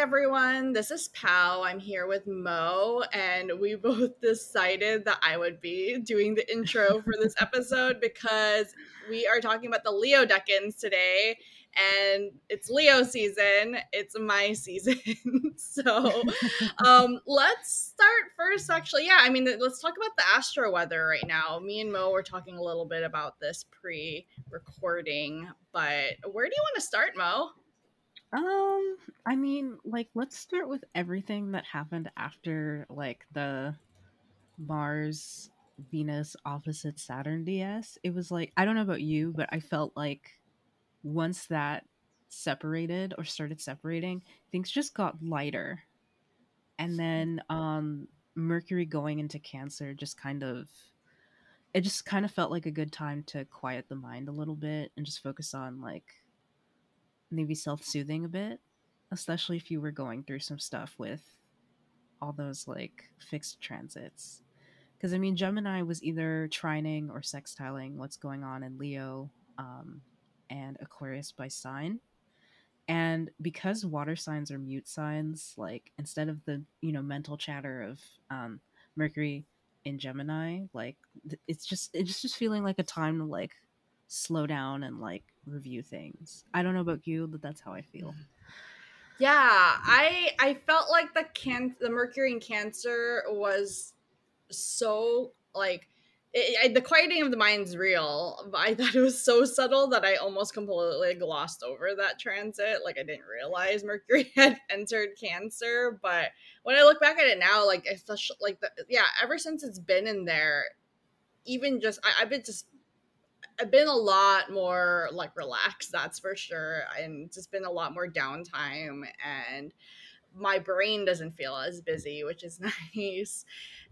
everyone. This is Pal. I'm here with Mo, and we both decided that I would be doing the intro for this episode because we are talking about the Leo Decans today, and it's Leo season. It's my season. so um, let's start first, actually. Yeah, I mean, let's talk about the astro weather right now. Me and Mo were talking a little bit about this pre recording, but where do you want to start, Mo? Um, I mean, like, let's start with everything that happened after, like, the Mars Venus opposite Saturn DS. It was like, I don't know about you, but I felt like once that separated or started separating, things just got lighter. And then, um, Mercury going into Cancer just kind of it just kind of felt like a good time to quiet the mind a little bit and just focus on like maybe self-soothing a bit especially if you were going through some stuff with all those like fixed transits. Because i mean gemini was either trining or sextiling what's going on in leo um, and aquarius by sign. And because water signs are mute signs like instead of the you know mental chatter of um, mercury in gemini like it's just it's just feeling like a time to like slow down and like review things. I don't know about you, but that's how I feel. Mm. Yeah, I I felt like the can the Mercury in Cancer was so like it, the quieting of the mind's real, but I thought it was so subtle that I almost completely glossed over that transit. Like I didn't realize Mercury had entered Cancer, but when I look back at it now, like especially like the, yeah, ever since it's been in there, even just I, I've been just I've been a lot more like relaxed, that's for sure. And just been a lot more downtime and my brain doesn't feel as busy, which is nice.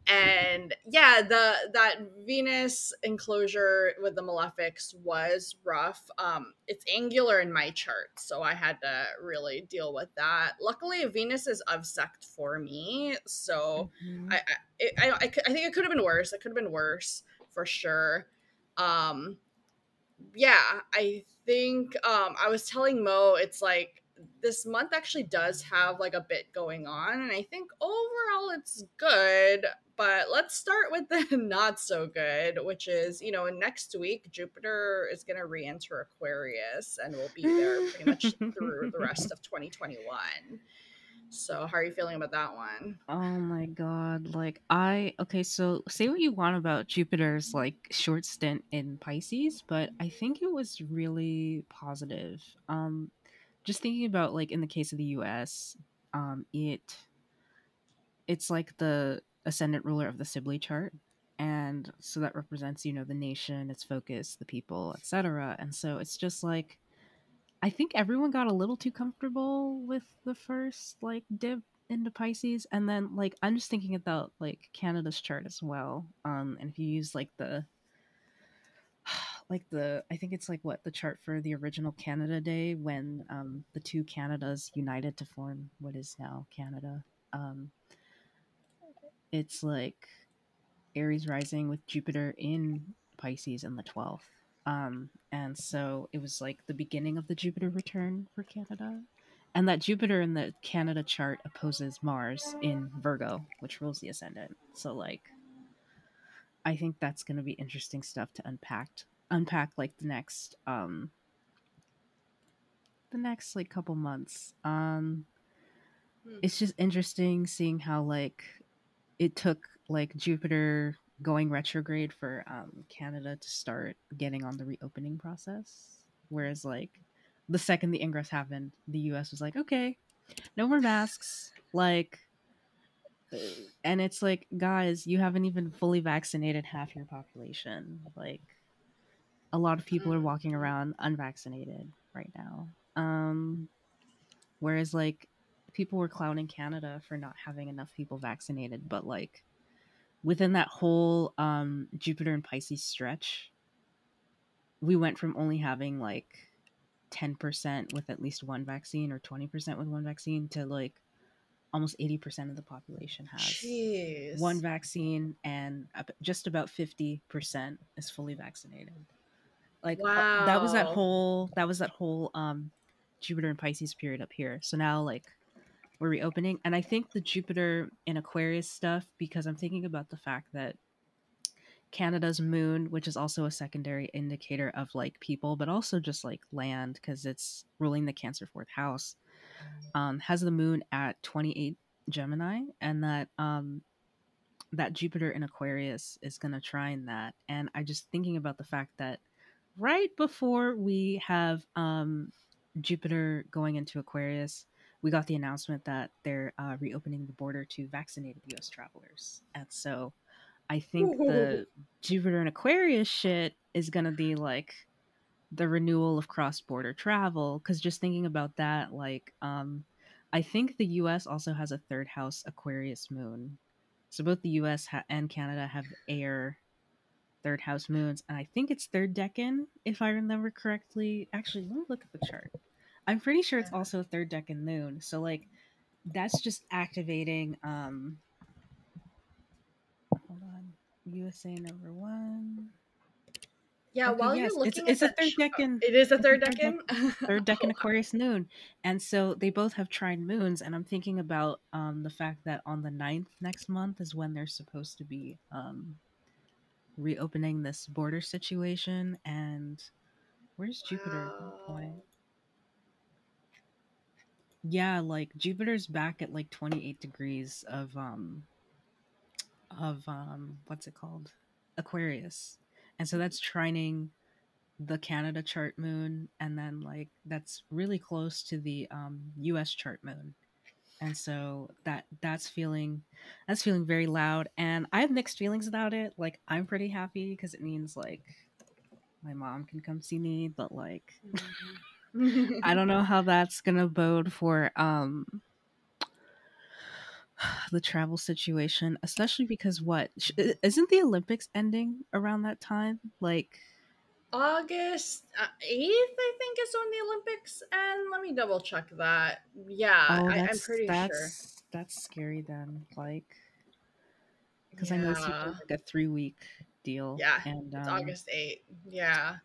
And yeah, the that Venus enclosure with the malefics was rough. Um, it's angular in my chart, so I had to really deal with that. Luckily, Venus is obsect for me, so mm-hmm. I I, it, I I think it could have been worse. It could have been worse for sure. Um, yeah, I think um, I was telling Mo it's like this month actually does have like a bit going on, and I think overall it's good. But let's start with the not so good, which is you know next week Jupiter is going to re-enter Aquarius and will be there pretty much through the rest of 2021. So, how are you feeling about that one? Oh my god. Like, I, okay, so say what you want about Jupiter's like short stint in Pisces, but I think it was really positive. Um, just thinking about like in the case of the US, um, it, it's like the ascendant ruler of the Sibly chart. And so that represents, you know, the nation, its focus, the people, etc. And so it's just like, I think everyone got a little too comfortable with the first like dip into Pisces, and then like I'm just thinking about like Canada's chart as well. Um, and if you use like the like the I think it's like what the chart for the original Canada Day when um the two Canadas united to form what is now Canada. Um, it's like Aries rising with Jupiter in Pisces in the twelfth um, and so it was like the beginning of the Jupiter return for Canada. And that Jupiter in the Canada chart opposes Mars in Virgo, which rules the ascendant. So like I think that's going to be interesting stuff to unpack unpack like the next um the next like couple months. Um hmm. it's just interesting seeing how like it took like Jupiter going retrograde for um, Canada to start getting on the reopening process. Whereas, like, the second the ingress happened, the US was like, okay, no more masks. Like, and it's like, guys, you haven't even fully vaccinated half your population. Like, a lot of people are walking around unvaccinated right now. Um, whereas, like, people were clowning Canada for not having enough people vaccinated, but like, within that whole um, Jupiter and Pisces stretch, we went from only having like 10% with at least one vaccine or 20% with one vaccine to like almost 80% of the population has Jeez. one vaccine and just about 50% is fully vaccinated. Like wow. that was that whole that was that whole um Jupiter and Pisces period up here. So now like we're reopening. And I think the Jupiter in Aquarius stuff, because I'm thinking about the fact that Canada's moon, which is also a secondary indicator of like people, but also just like land, because it's ruling the Cancer fourth house, um, has the moon at 28 Gemini, and that um, that Jupiter in Aquarius is going to trine that. And I just thinking about the fact that right before we have um, Jupiter going into Aquarius, we got the announcement that they're uh, reopening the border to vaccinated U.S. travelers, and so I think the Jupiter and Aquarius shit is gonna be like the renewal of cross-border travel. Because just thinking about that, like, um, I think the U.S. also has a third house Aquarius moon, so both the U.S. Ha- and Canada have air third house moons, and I think it's third decan if I remember correctly. Actually, let me look at the chart. I'm pretty sure it's also a third and moon. So like that's just activating um hold on. USA number one. Yeah, Okay, while yes, you're it's looking it's a third chart- decan It is a it's third third decan. third decan Aquarius moon. And so they both have trine moons and I'm thinking about um the fact that on the 9th next month is when they're supposed to be um reopening this border situation and where's Jupiter at that point? Yeah, like Jupiter's back at like 28 degrees of um of um what's it called? Aquarius. And so that's trining the Canada chart moon and then like that's really close to the um US chart moon. And so that that's feeling that's feeling very loud and I have mixed feelings about it. Like I'm pretty happy because it means like my mom can come see me, but like I don't know how that's gonna bode for um the travel situation, especially because what isn't the Olympics ending around that time? Like, August uh, 8th, I think, is when the Olympics end. Let me double check that. Yeah, oh, I, I'm that's pretty sure. that's that's scary then. Like, because I know it's like a three week deal. yeah, and it's um, August 8th. Yeah.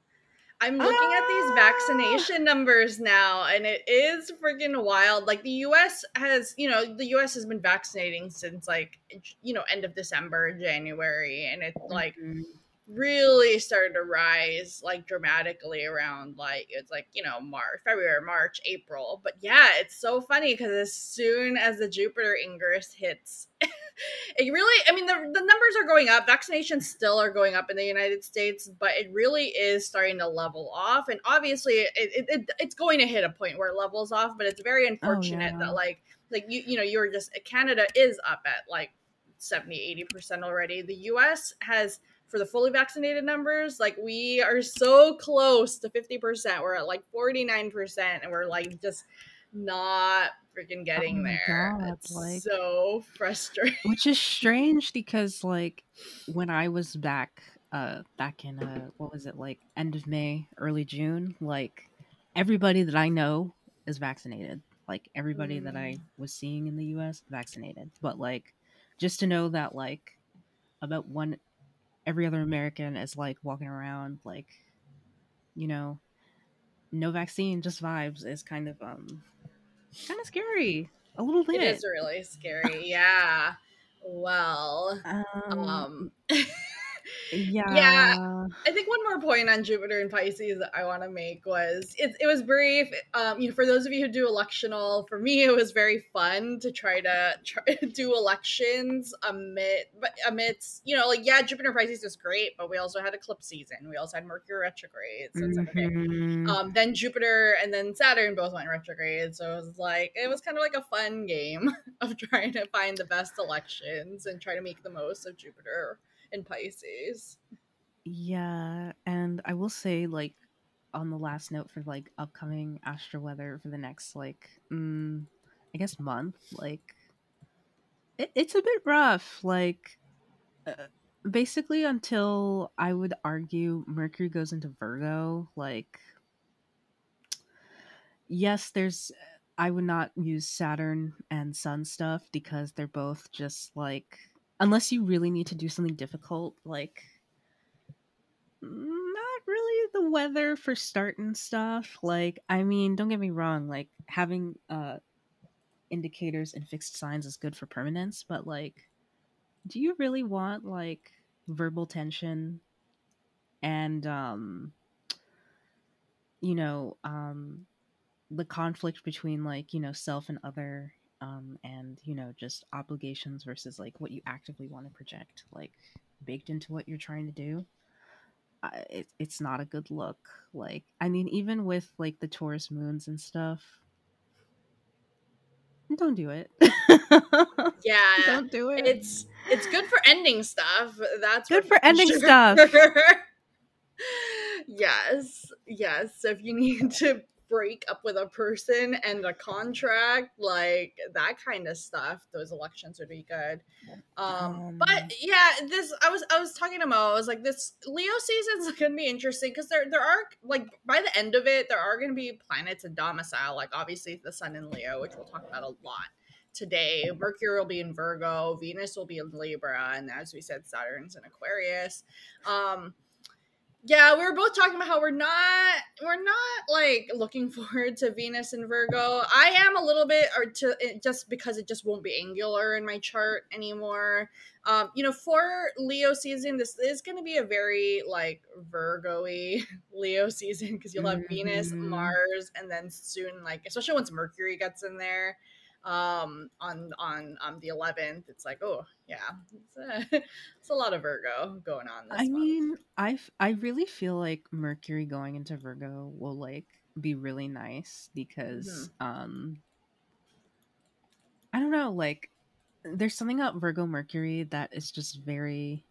I'm looking at these ah! vaccination numbers now, and it is freaking wild. Like the U.S. has, you know, the U.S. has been vaccinating since like, you know, end of December, January, and it's like Mhm. Really started to rise like dramatically around like it's like you know March, February, March, April. But yeah, it's so funny because as soon as the Jupiter Ingress hits, it really, I mean, the the numbers are going up. Vaccinations still are going up in the United States, but it really is starting to level off. And obviously, it, it, it it's going to hit a point where it levels off. But it's very oh, unfortunate yeah. that like like you you know you're just Canada is up at like 70 80 percent already. The U.S. has for the fully vaccinated numbers, like we are so close to 50%. We're at like 49%, and we're like just not freaking getting Oh there. God, It's like- so frustrating. which is strange because like when I was back uh back in uh what was it like end of May, early June, like everybody that I know is vaccinated. Like everybody that I was seeing in the US vaccinated. But like just to know that like about one every other American is like walking around like you know no vaccine just vibes is kind of um kind of scary a little bit. It is really scary. Yeah. Well, um, um, yeah. yeah. I think one more point on Jupiter and Pisces that I want to make was it, it was brief. Um, you know, for those of you who do electional, for me it was very fun to try to try to do elections amid but amidst you know like yeah Jupiter and Pisces was great, but we also had eclipse season. We also had Mercury retrograde. So. Mhm. Um, then Jupiter and then Saturn both went retrograde, so it was like it was kind of like a fun game of trying to find the best elections and try to make the most of Jupiter in Pisces. Yeah, and I will say, like, on the last note for like upcoming astro weather for the next like, mm, I guess month, like, it, it's a bit rough. Like, uh, basically until I would argue Mercury goes into Virgo. Like, yes, there's. I would not use Saturn and Sun stuff because they're both just like, unless you really need to do something difficult, like not really the weather for starting stuff. Like, I mean, don't get me wrong, like having uh indicators and fixed signs is good for permanence, but like, do you really want like verbal tension and um, you know, um, the conflict between like you know self and other um, and you know just obligations versus like what you actively want to project like baked into what you're trying to do uh, it, it's not a good look like i mean even with like the taurus moons and stuff don't do it. Yeah don't do it. it's it's good for ending stuff that's good for ending sure. stuff. Yes yes so if you need to break up with a person and a contract, like that kind of stuff. Those elections would be good. Um, but yeah, this I was I was talking to Mo. I was like, this Leo season's gonna be interesting because there there are like by the end of it, there are gonna be planets in domicile. Like obviously the Sun in Leo, which we'll talk about a lot today. Mercury will be in Virgo, Venus will be in Libra, and as we said, Saturn's in Aquarius. Um, yeah, we were both talking about how we're not we're not like looking forward to Venus and Virgo. I am a little bit or to just because it just won't be angular in my chart anymore. Um, you know, for Leo season, this is going to be a very like Virgo-y Leo season because you'll have mm-hmm. Venus, Mars, and then soon like especially once Mercury gets in there um on on on the 11th it's like oh yeah it's a, it's a lot of virgo going on i month. mean i i really feel like mercury going into virgo will like be really nice because mm-hmm. um i don't know like there's something about virgo mercury that is just very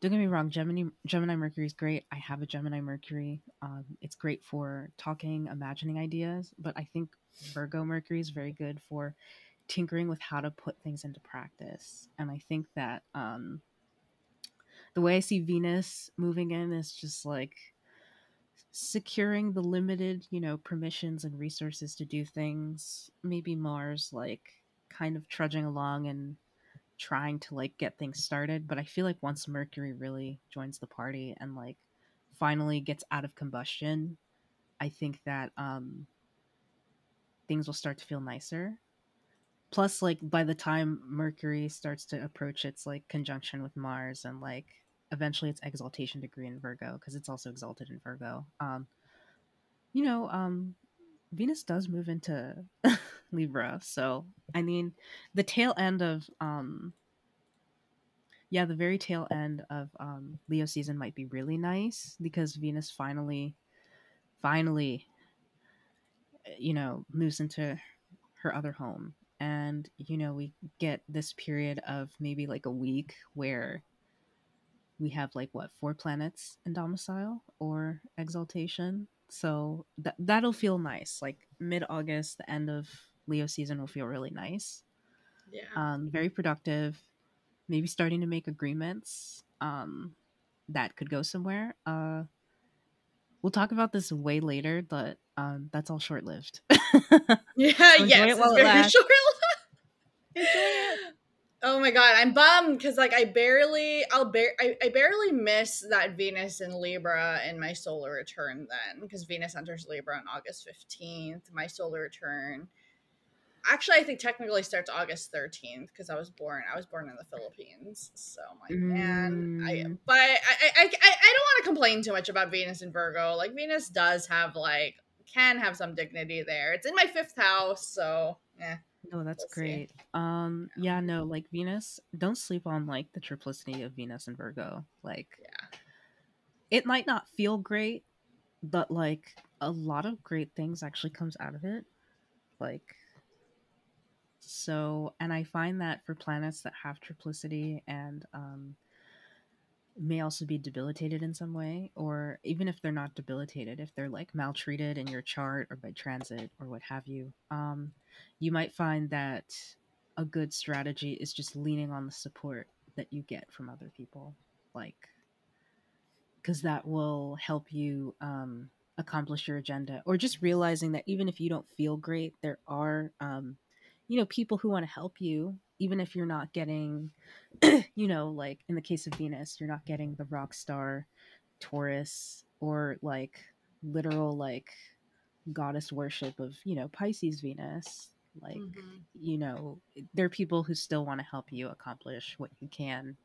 don't get me wrong gemini gemini mercury is great i have a gemini mercury um, it's great for talking imagining ideas but i think Virgo Mercury is very good for tinkering with how to put things into practice. And I think that um, the way I see Venus moving in is just like securing the limited, you know, permissions and resources to do things. Maybe Mars, like, kind of trudging along and trying to like get things started but i feel like once mercury really joins the party and like finally gets out of combustion i think that um things will start to feel nicer. Plus, like by the time Mercury starts to approach its like conjunction with Mars and like eventually its exaltation degree in Virgo, because it's also exalted in Virgo. Um, you know, um, Venus does move into Libra, so I mean, the tail end of um, yeah, the very tail end of um, Leo season might be really nice because Venus finally, finally you know, moves into her other home. And, you know, we get this period of maybe like a week where we have like what, four planets in domicile or exaltation. So that that'll feel nice. Like mid August, the end of Leo season will feel really nice. Yeah. Um, very productive. Maybe starting to make agreements um, that could go somewhere. Uh, we'll talk about this way later, but um, that's all short lived. yeah, so yes, it it's very short lived. Oh my god, I'm bummed because like I barely, I'll bar- I, I barely miss that Venus in Libra in my solar return then because Venus enters Libra on August fifteenth. My solar return actually i think technically starts august 13th because i was born i was born in the philippines so my man i mm. but i i i, I don't want to complain too much about venus and virgo like venus does have like can have some dignity there it's in my fifth house so yeah no that's we'll great see. um yeah no like venus don't sleep on like the triplicity of venus and virgo like yeah it might not feel great but like a lot of great things actually comes out of it like so, and I find that for planets that have triplicity and um, may also be debilitated in some way, or even if they're not debilitated, if they're like maltreated in your chart or by transit or what have you, um, you might find that a good strategy is just leaning on the support that you get from other people. Like, because that will help you um, accomplish your agenda, or just realizing that even if you don't feel great, there are um, you know people who want to help you even if you're not getting you know like in the case of venus you're not getting the rock star taurus or like literal like goddess worship of you know pisces venus Like, mm-hmm. you know, there are people who still want to help you accomplish what you can,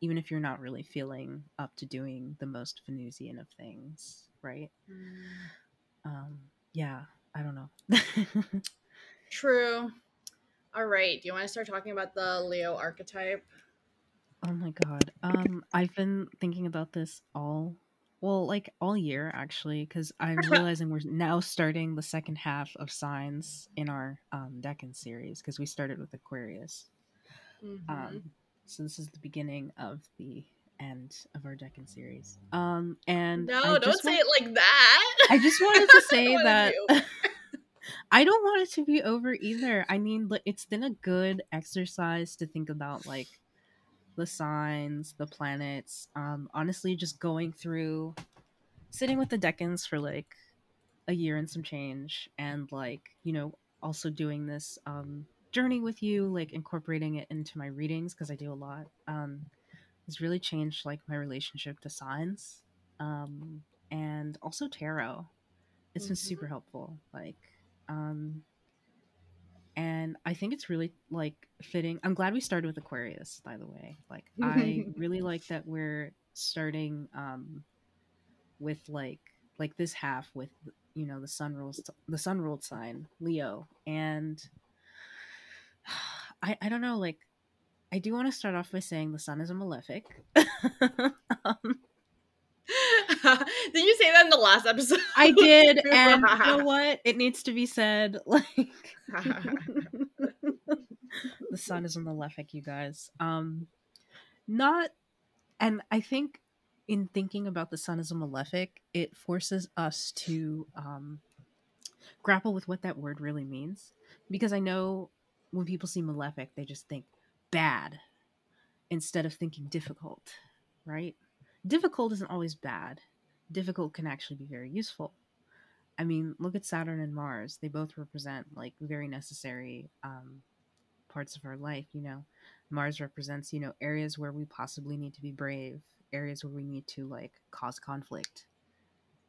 even if you're not really feeling up to doing the most Venusian of things, right? Mm. Um, yeah, I don't know. True. All right. Do you want to start talking about the Leo archetype? Oh my god. Um, I've been thinking about this all well, like all year actually, because I'm realizing we're now starting the second half of signs in our um, Decan series because we started with Aquarius. Mm-hmm. Um, so this is the beginning of the end of our Decan series. Um, and no, I don't say want, it like that. I just wanted to say that. I don't want it to be over either. I mean, it's been a good exercise to think about like the signs, the planets. Um, honestly, just going through, sitting with the Decans for like a year and some change, and like you know, also doing this um, journey with you, like incorporating it into my readings because I do a lot. Um, has really changed like my relationship to signs, um, and also tarot. It's mm-hmm. been super helpful. Like, um, and I think it's really like fitting. I'm glad we started with Aquarius, by the way. Like I really like that we're starting um with like like this half with you know the sun rules the sun ruled sign Leo and I I don't know like I do want to start off by saying the sun is a malefic. um, did you say that in the last episode? I did, and you know what? It needs to be said. Like the sun is on the malefic, you guys. Um, not, and I think in thinking about the sun as a malefic, it forces us to um, grapple with what that word really means. Because I know when people see malefic, they just think bad instead of thinking difficult, right? difficult isn't always bad. Difficult can actually be very useful. I mean, look at Saturn and Mars. They both represent like very necessary um, parts of our life. You know, Mars represents, you know, areas where we possibly need to be brave, areas where we need to like cause conflict,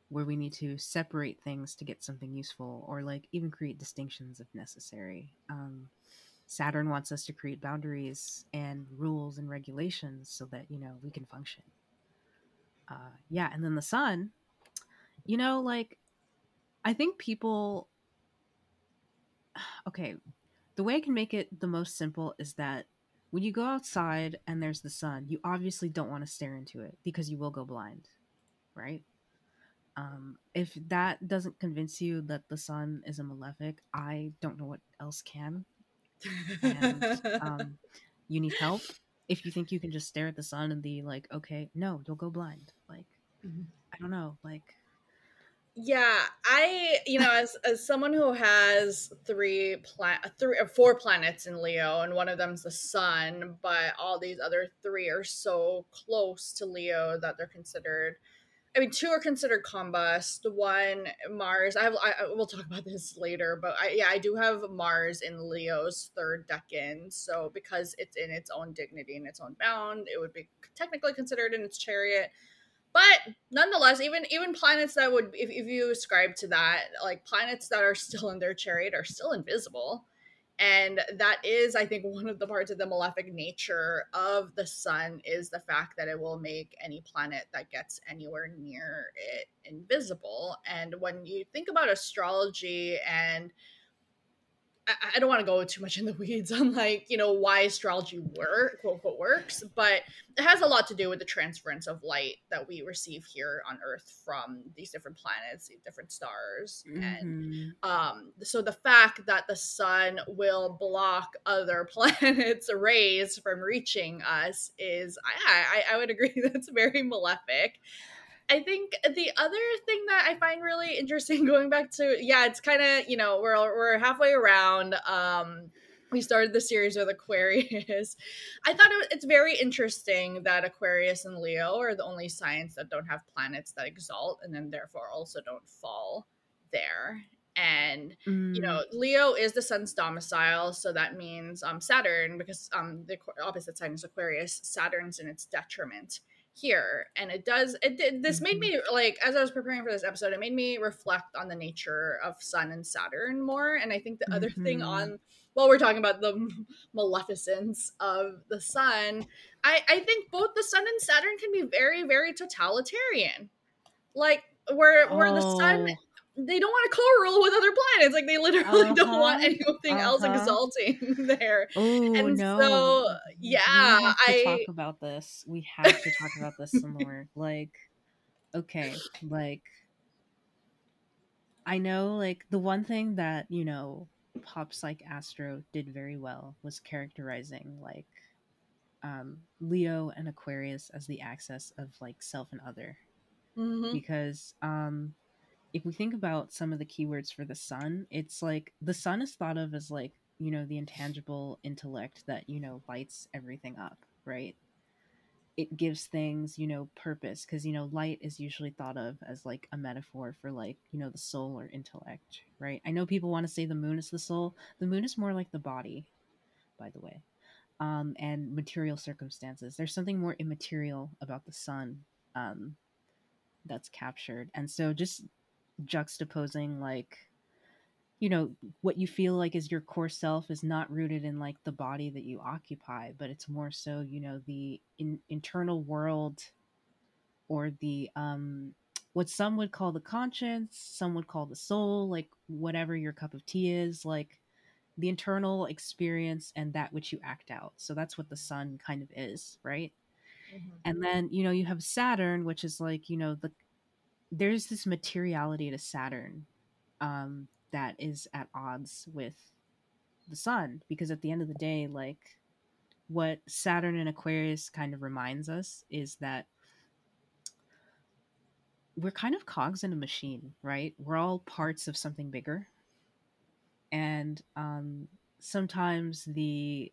where we need to separate things to get something useful, or like even create distinctions if necessary. Um, Saturn wants us to create boundaries and rules and regulations so that, you know, we can function uh, yeah, and then the sun, you know, like I think people. Okay, the way I can make it the most simple is that when you go outside and there's the sun, you obviously don't want to stare into it because you will go blind, right? Um, if that doesn't convince you that the sun is a malefic, I don't know what else can. And um, you need help if you think you can just stare at the sun and be like, okay, no, you'll go blind. Mm-hmm. I don't know, like. Yeah, I you know as as someone who has three plan three or four planets in Leo and one of them's the sun, but all these other three are so close to Leo that they're considered I mean, two are considered combust. The one, Mars. I have. I, I will talk about this later, but I, yeah, I do have Mars in Leo's third decan. So because it's in its own dignity and its own bound, it would be technically considered in its chariot. But nonetheless, even even planets that would, if, if you ascribe to that, like planets that are still in their chariot are still invisible. And that is i think one of the parts of the malefic nature of the sun is the fact that it will make any planet that gets anywhere near it invisible. And when you think about astrology and I, don't want to go too much in the weeds on like you know why astrology work quote unquote works, but it has a lot to do with the transference of light that we receive here on Earth from these different planets, these different stars, mm-hmm. and um, so the fact that the sun will block other planets' rays from reaching us is, I, I, I would agree that's very malefic. I think the other thing that I find really interesting going back to yeah, it's kind of, you know, we're we're halfway around um we started the series with Aquarius. I thought it, it's very interesting that Aquarius and Leo are the only signs that don't have planets that exalt and then therefore also don't fall there. And mm. you know, Leo is the sun's domicile, so that means um Saturn because um the opposite sign is Aquarius, Saturn's in its detriment here and it does it did this made me like as i was preparing for this episode it made me reflect on the nature of sun and saturn more and i think the other thing Mhm. on while we're talking about the maleficence of the sun i i think both the sun and saturn can be very very totalitarian. Like where where the sun Oh, they don't want to co-rule with other planets like they literally don't want Uh-huh, anything else uh-huh. exalting there Oh And no. so, yeah, we have to I- talk about this. We have to talk about this some more. Like, okay, like I know like the one thing that, you know, pops like Astro did very well was characterizing like um Leo and Aquarius as the axis of like self and other Mhm. because um if we think about some of the keywords for the sun it's like the sun is thought of as like you know the intangible intellect that you know lights everything up right? It gives things you know purpose because you know light is usually thought of as like a metaphor for like you know the soul or intellect right? I know people want to say the moon is the soul. The moon is more like the body by the way um, and material circumstances. There's something more immaterial about the sun um, that's captured. And so just juxtaposing like you know what you feel like is your core self is not rooted in like the body that you occupy but it's more so you know the in, internal world or the um what some would call the conscience some would call the soul like whatever your cup of tea is like the internal experience and that which you act out so that's what the sun kind of is right Mhm. and then you know you have saturn which is like you know the there's this materiality to saturn um that is at odds with the sun because at the end of the day like what saturn and aquarius kind of reminds us is that we're kind of cogs in a machine right we're all parts of something bigger and um sometimes the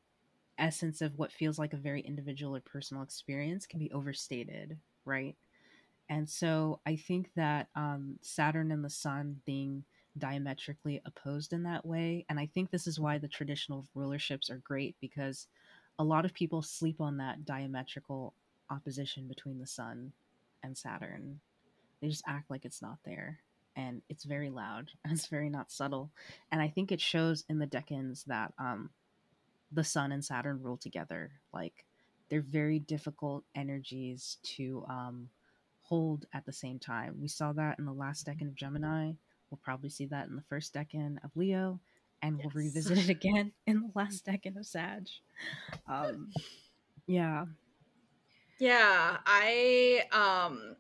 essence of what feels like a very individual or personal experience can be overstated, right? And so I think that um, Saturn and the Sun being diametrically opposed in that way, and I think this is why the traditional rulerships are great because a lot of people sleep on that diametrical opposition between the Sun and Saturn. They just act like it's not there. And it's very loud it's very not subtle. And I think it shows in the decans that um, the sun and saturn rule together like they're very difficult energies to um, hold at the same time. We saw that in the last decan of gemini. We'll probably see that in the first decan of leo and we'll revisit it again in the last decan of sag. Um, yeah. Yeah, I um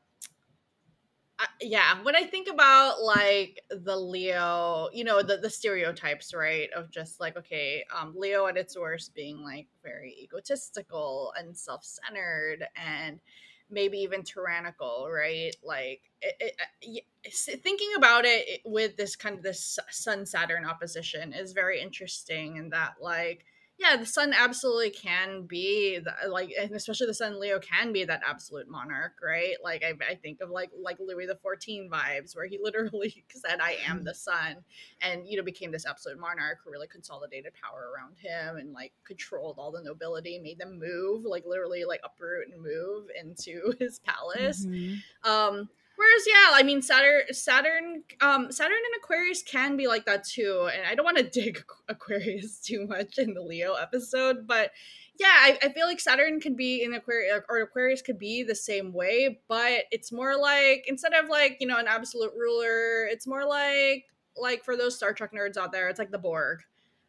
I, yeah, when I think about like the Leo, you know, the the stereotypes, right? Of just like okay, um Leo at its worst being like very egotistical and self-centered and maybe even tyrannical, right? Like it, it, uh, s- thinking about it it- with this kind of this Sun Saturn opposition is very interesting in that like yeah, the sun absolutely can be the, like, and especially the sun Leo can be that absolute monarch, right? Like I, I think of like like Louis the Fourteen vibes, where he literally said, "I am the sun," and you know became this absolute monarch who really consolidated power around him and like controlled all the nobility, made them move, like literally like uproot and move into his palace. Mhm. Um, whereas, yeah, I mean, Saturn, Saturn, um, Saturn and Aquarius can be like that too. And I don't want to dig Aquarius too much in the Leo episode, but yeah, I, I feel like Saturn can be in Aquarius or Aquarius could be the same way, but it's more like instead of like you know an absolute ruler, it's more like like for those Star Trek nerds out there, it's like the Borg.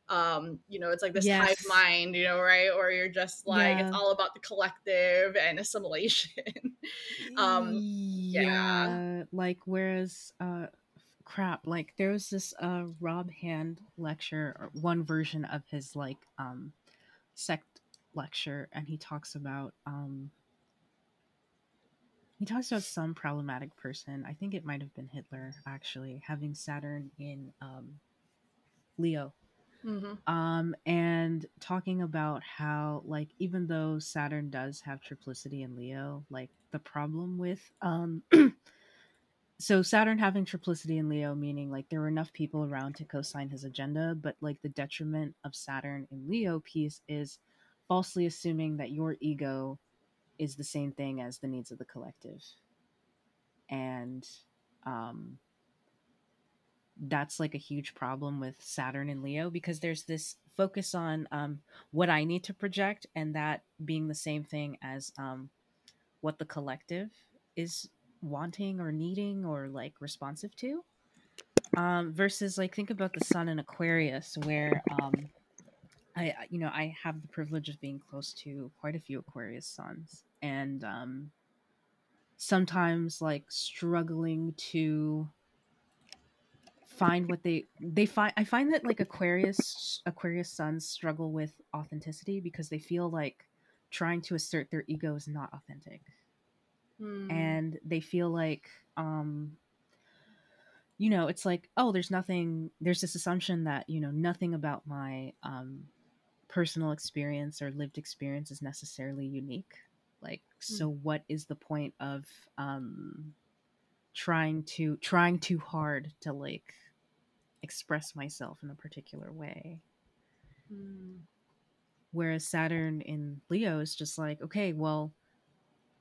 Um, you know, it's like this hive mind, you know, right? Or you're just like Yeah. it's all about the collective and assimilation. Um, yeah. like whereas uh crap like there was this uh rob hand lecture or one version of his like um sect lecture and he talks about um he talks about some problematic person i think it might have been hitler actually having saturn in um leo Mhm. um and talking about how like even though saturn does have triplicity in leo like the problem with um so saturn having triplicity in leo meaning like there were enough people around to co-sign his agenda but like the detriment of saturn in leo piece is falsely assuming that your ego is the same thing as the needs of the collective. And um, that's like a huge problem with Saturn and Leo because there's this focus on um, what I need to project, and that being the same thing as um, what the collective is wanting or needing or like responsive to. Um, versus like think about the sun in Aquarius, where um, I you know I have the privilege of being close to quite a few Aquarius suns, and um, sometimes like struggling to find what they they find i find that like aquarius aquarius suns struggle with authenticity because they feel like trying to assert their ego is not authentic. Hmm. and they feel like um you know it's like oh there's nothing there's this assumption that you know nothing about my um personal experience or lived experience is necessarily unique. Like so what is the point of um trying to trying too hard to like express myself in a particular way. Hmm. whereas saturn in leo is just like okay well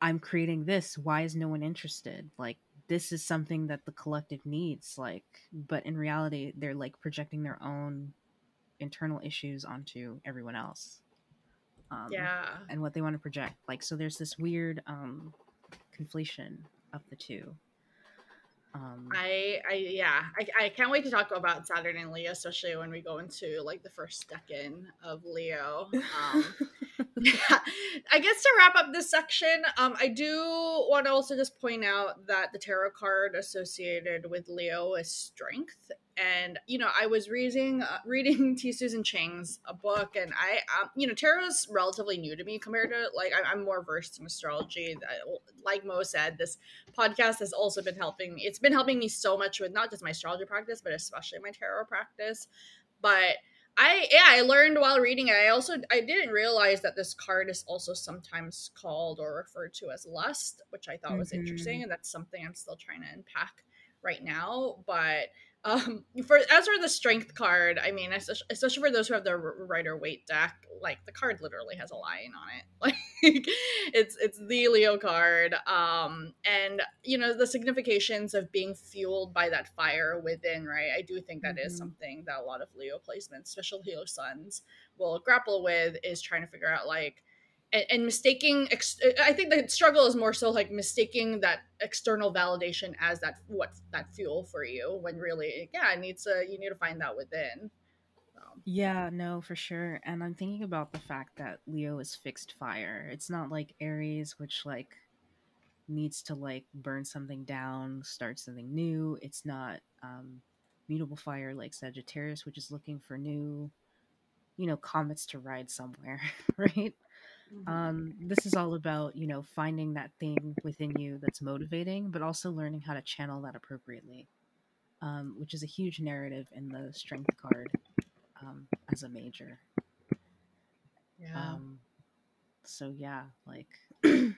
i'm creating this. Why is no one interested? Like this is something that the collective needs like but in reality they're like projecting their own internal issues onto everyone else um, yeah. and what they want to project. Like so there's this weird um conflation of the two um I, I, yeah, I, I can't wait to talk about Saturn and Leo, especially when we go into like the first decan of Leo. Um, yeah, I guess to wrap up this section, um, I do want to also just point out that the tarot card associated with Leo is strength, and you know, I was reading uh, reading T. Susan Chang's a book, and I, um, you know, tarot is relatively new to me compared to like I, I'm more versed in astrology. Like Mo said, this podcast has also been helping me. It's been helping me so much with not just my astrology practice, but especially my tarot practice. But I yeah, I learned while reading it. I also I didn't realize that this card is also sometimes called or referred to as lust, which I thought was Mhm. interesting, and that's something I'm still trying to unpack right now. But um, for as for the strength card, I mean, especially, for those who have the Rider-Waite deck, like the card literally has a lion on it. Like it's it's the Leo card, um, and you know the significations of being fueled by that fire within. Right, I do think that is Mhm. something that a lot of Leo placements, especially Leo suns, will grapple with. Is trying to figure out like and, and mistaking ex- i think the struggle is more so like mistaking that external validation as that what that fuel for you when really yeah it needs to you need to find that within so, Yeah, no, for sure. And I'm thinking about the fact that Leo is fixed fire. It's not like Aries, which like needs to like burn something down, start something new. It's not um mutable fire like Sagittarius, which is looking for new, you know, comets to ride somewhere, right? Um, this is all about, you know, finding that thing within you that's motivating, but also learning how to channel that appropriately. Um, which is a huge narrative in the strength card um, as a major. yeah Um, so yeah, like I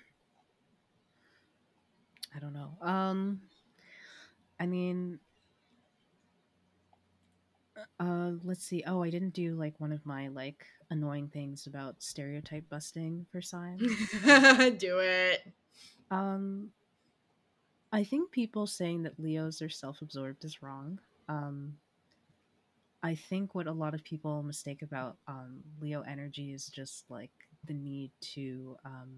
don't know. Um, I mean, uh, let's see. Oh, I didn't do like one of my like annoying things about stereotype busting for signs. do it um, I think people saying that Leos are self-absorbed is wrong. Um, I think what a lot of people mistake about um, Leo energy is just like the need to, um,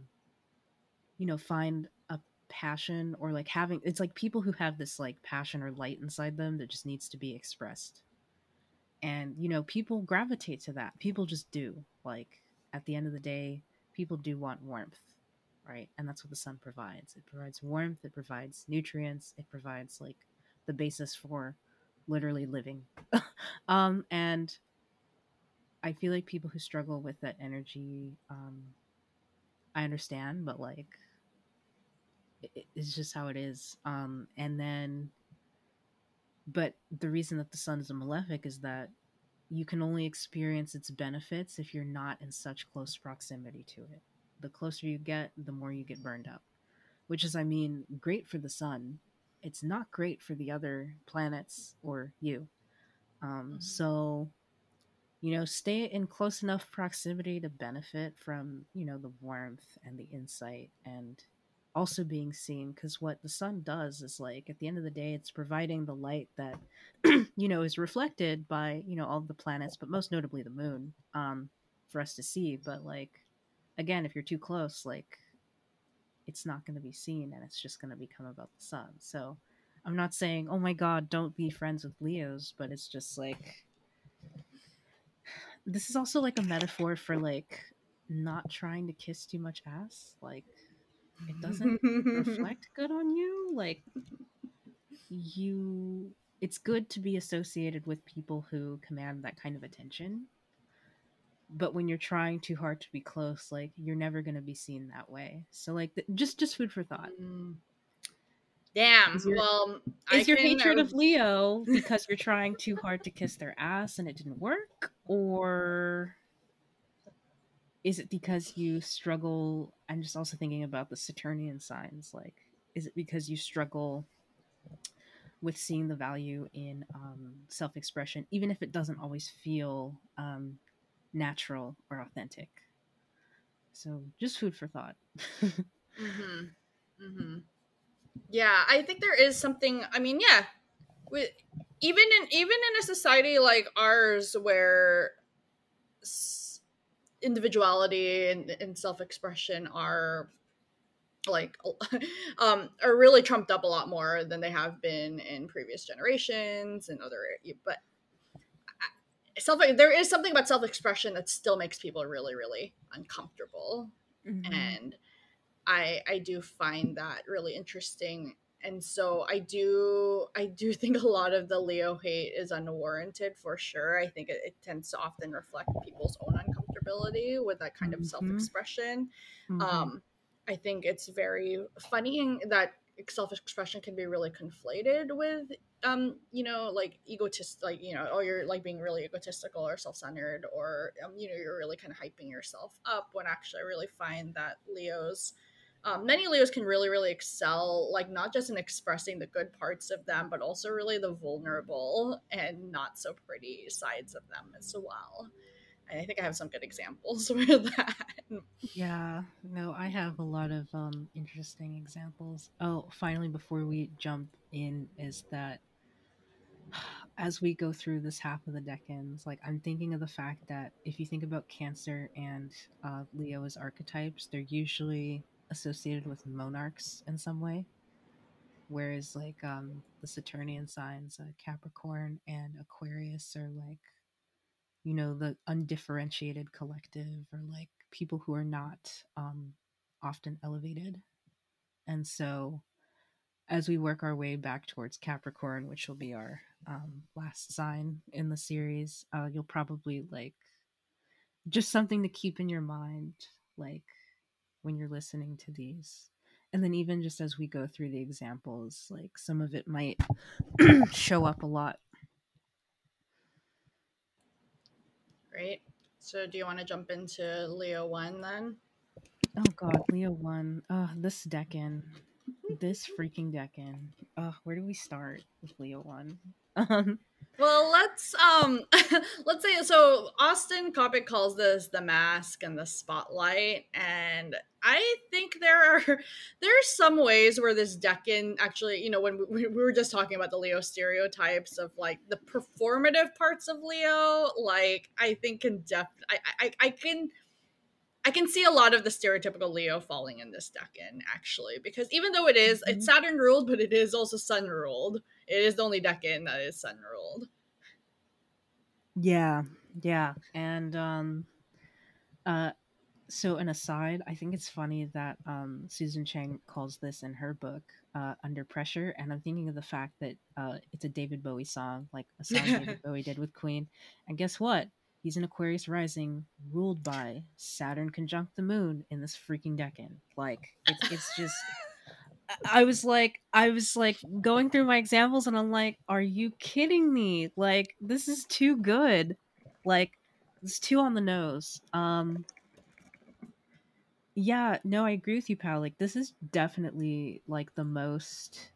you know, find a passion or like having. It's like people who have this like passion or light inside them that just needs to be expressed, and you know, people gravitate to that. People just do. Like at the end of the day, people do want warmth, right? And that's what the sun provides. It provides warmth. It provides nutrients. It provides like the basis for literally living. um, and I feel like people who struggle with that energy, um, I understand, but like, it, it's just how it is. Um, and then, but the reason that the sun is a malefic is that you can only experience its benefits if you're not in such close proximity to it. The closer you get, the more you get burned up, which is, I mean, great for the sun. It's not great for the other planets or you. Um, Mhm. So you know, stay in close enough proximity to benefit from, you know, the warmth and the insight and also being seen because what the sun does is like at the end of the day it's providing the light that you know is reflected by you know all the planets but most notably the moon um for us to see but like again if you're too close like it's not going to be seen and it's just going to become about the sun. So i'm not saying oh my god don't be friends with leos but it's just like this is also like a metaphor for like not trying to kiss too much ass like it doesn't reflect good on you like you it's good to be associated with people who command that kind of attention but when you're trying too hard to be close like you're never going to be seen that way so like th- just just food for thought Mm. Damn. Is your- well, is I your hatred uh, of leo because you're trying too hard to kiss their ass and it didn't work or is it because you struggle i'm just also thinking about the saturnian signs like is it because you struggle with seeing the value in um, self-expression even if it doesn't always feel um, natural or authentic so just food for thought Mm-hmm. Mm-hmm. Yeah, I think there is something. I mean, yeah, even in even in a society like ours where s- individuality and, and self expression are like um are really trumped up a lot more than they have been in previous generations and other but self there is something about self expression that still makes people really really uncomfortable. Mhm. and i i do find that really interesting. And so i do i do think a lot of the leo hate is unwarranted for sure. I think it, it tends to often reflect people's own uncomfortability with that kind of Mhm. self-expression Mhm. um i think it's very funny that self-expression can be really conflated with um you know like egotist like you know oh you're like being really egotistical or self-centered or um, you know you're really kind of hyping yourself up when actually i really find that leos um, many leos can really really excel like not just in expressing the good parts of them but also really the vulnerable and not so pretty sides of them as well i think i have some good examples with that Yeah, no, I have a lot of um interesting examples. Oh, finally, before we jump in, is that as we go through this half of the decans, like I'm thinking of the fact that if you think about Cancer and uh, Leo as archetypes, they're usually associated with monarchs in some way. Whereas, like um, the Saturnian signs, uh, Capricorn and Aquarius, are like you know the undifferentiated collective or like people who are not um, often elevated. And so as we work our way back towards capricorn which will be our um, last sign in the series uh, you'll probably like just something to keep in your mind like when you're listening to these. And then even just as we go through the examples like some of it might show up a lot Great. So, do you want to jump into Leo 1 then? Oh god, Leo one. Uh this decan. This freaking decan. Uh, where do we start with Leo one? Um Well, let's um let's say so Austin Coppock calls this the mask and the spotlight and I think there are there are some ways where this Decan actually, you know, when we, we were just talking about the Leo stereotypes of like the performative parts of Leo, like I think can def I I, I can I can see a lot of the stereotypical Leo falling in this Decan actually because even though it is- it's Saturn ruled, but it is also Sun ruled. It is the only Decan that is Sun ruled. Yeah, yeah. And um uh so an aside, I think it's funny that um Susan Chang calls this in her book uh Under Pressure and I'm thinking of the fact that uh it's a David Bowie song, like a song David Bowie did with Queen. And guess what? He's an Aquarius rising ruled by Saturn conjunct the moon in this freaking decan. Like it's it's just I was like, I was like going through my examples, and I'm like, are you kidding me? Like, this is too good. Like, it's too on the nose. Um, yeah, no, I agree with you, pal. Like, this is definitely like the most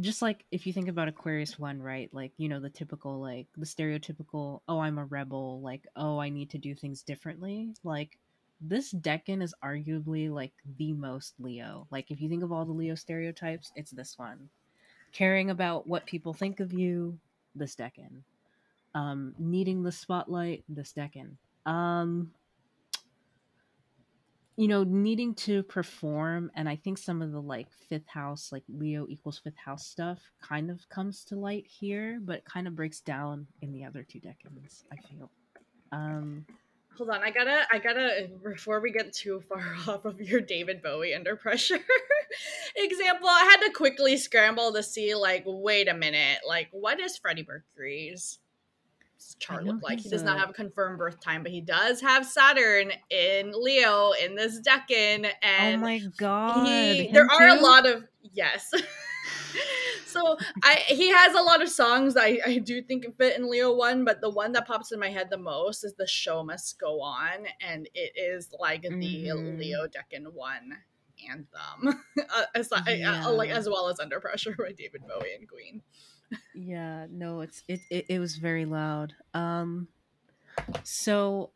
just like if you think about Aquarius 1, right? Like, you know, the typical, like, the stereotypical, oh, I'm a rebel, like, oh, I need to do things differently. Like, this Decan is arguably like the most Leo. Like, if you think of all the Leo stereotypes, it's this one. Caring about what people think of you, this Decan. Um, needing the spotlight, this Decan. Um, you know, needing to perform, and I think some of the like fifth house, like Leo equals fifth house stuff, kind of comes to light here, but kind of breaks down in the other two decans. I feel. Um, Hold on, I gotta, I gotta, before we get too far off of your David Bowie under pressure example, I had to quickly scramble to see, like, wait a minute, like, what is Freddie Mercury's chart look like? He does not have a confirmed birth time, but he does have Saturn in Leo in this decan, and oh my god, he, there are a lot of yes. so I he has a lot of songs I, I do think fit in Leo one, but the one that pops in my head the most is the show must go on, and it is like mm-hmm. the Leo Decan one anthem, uh, as, yeah. uh, like as well as Under Pressure by David Bowie and Queen. yeah, no, it's it, it it was very loud. Um, so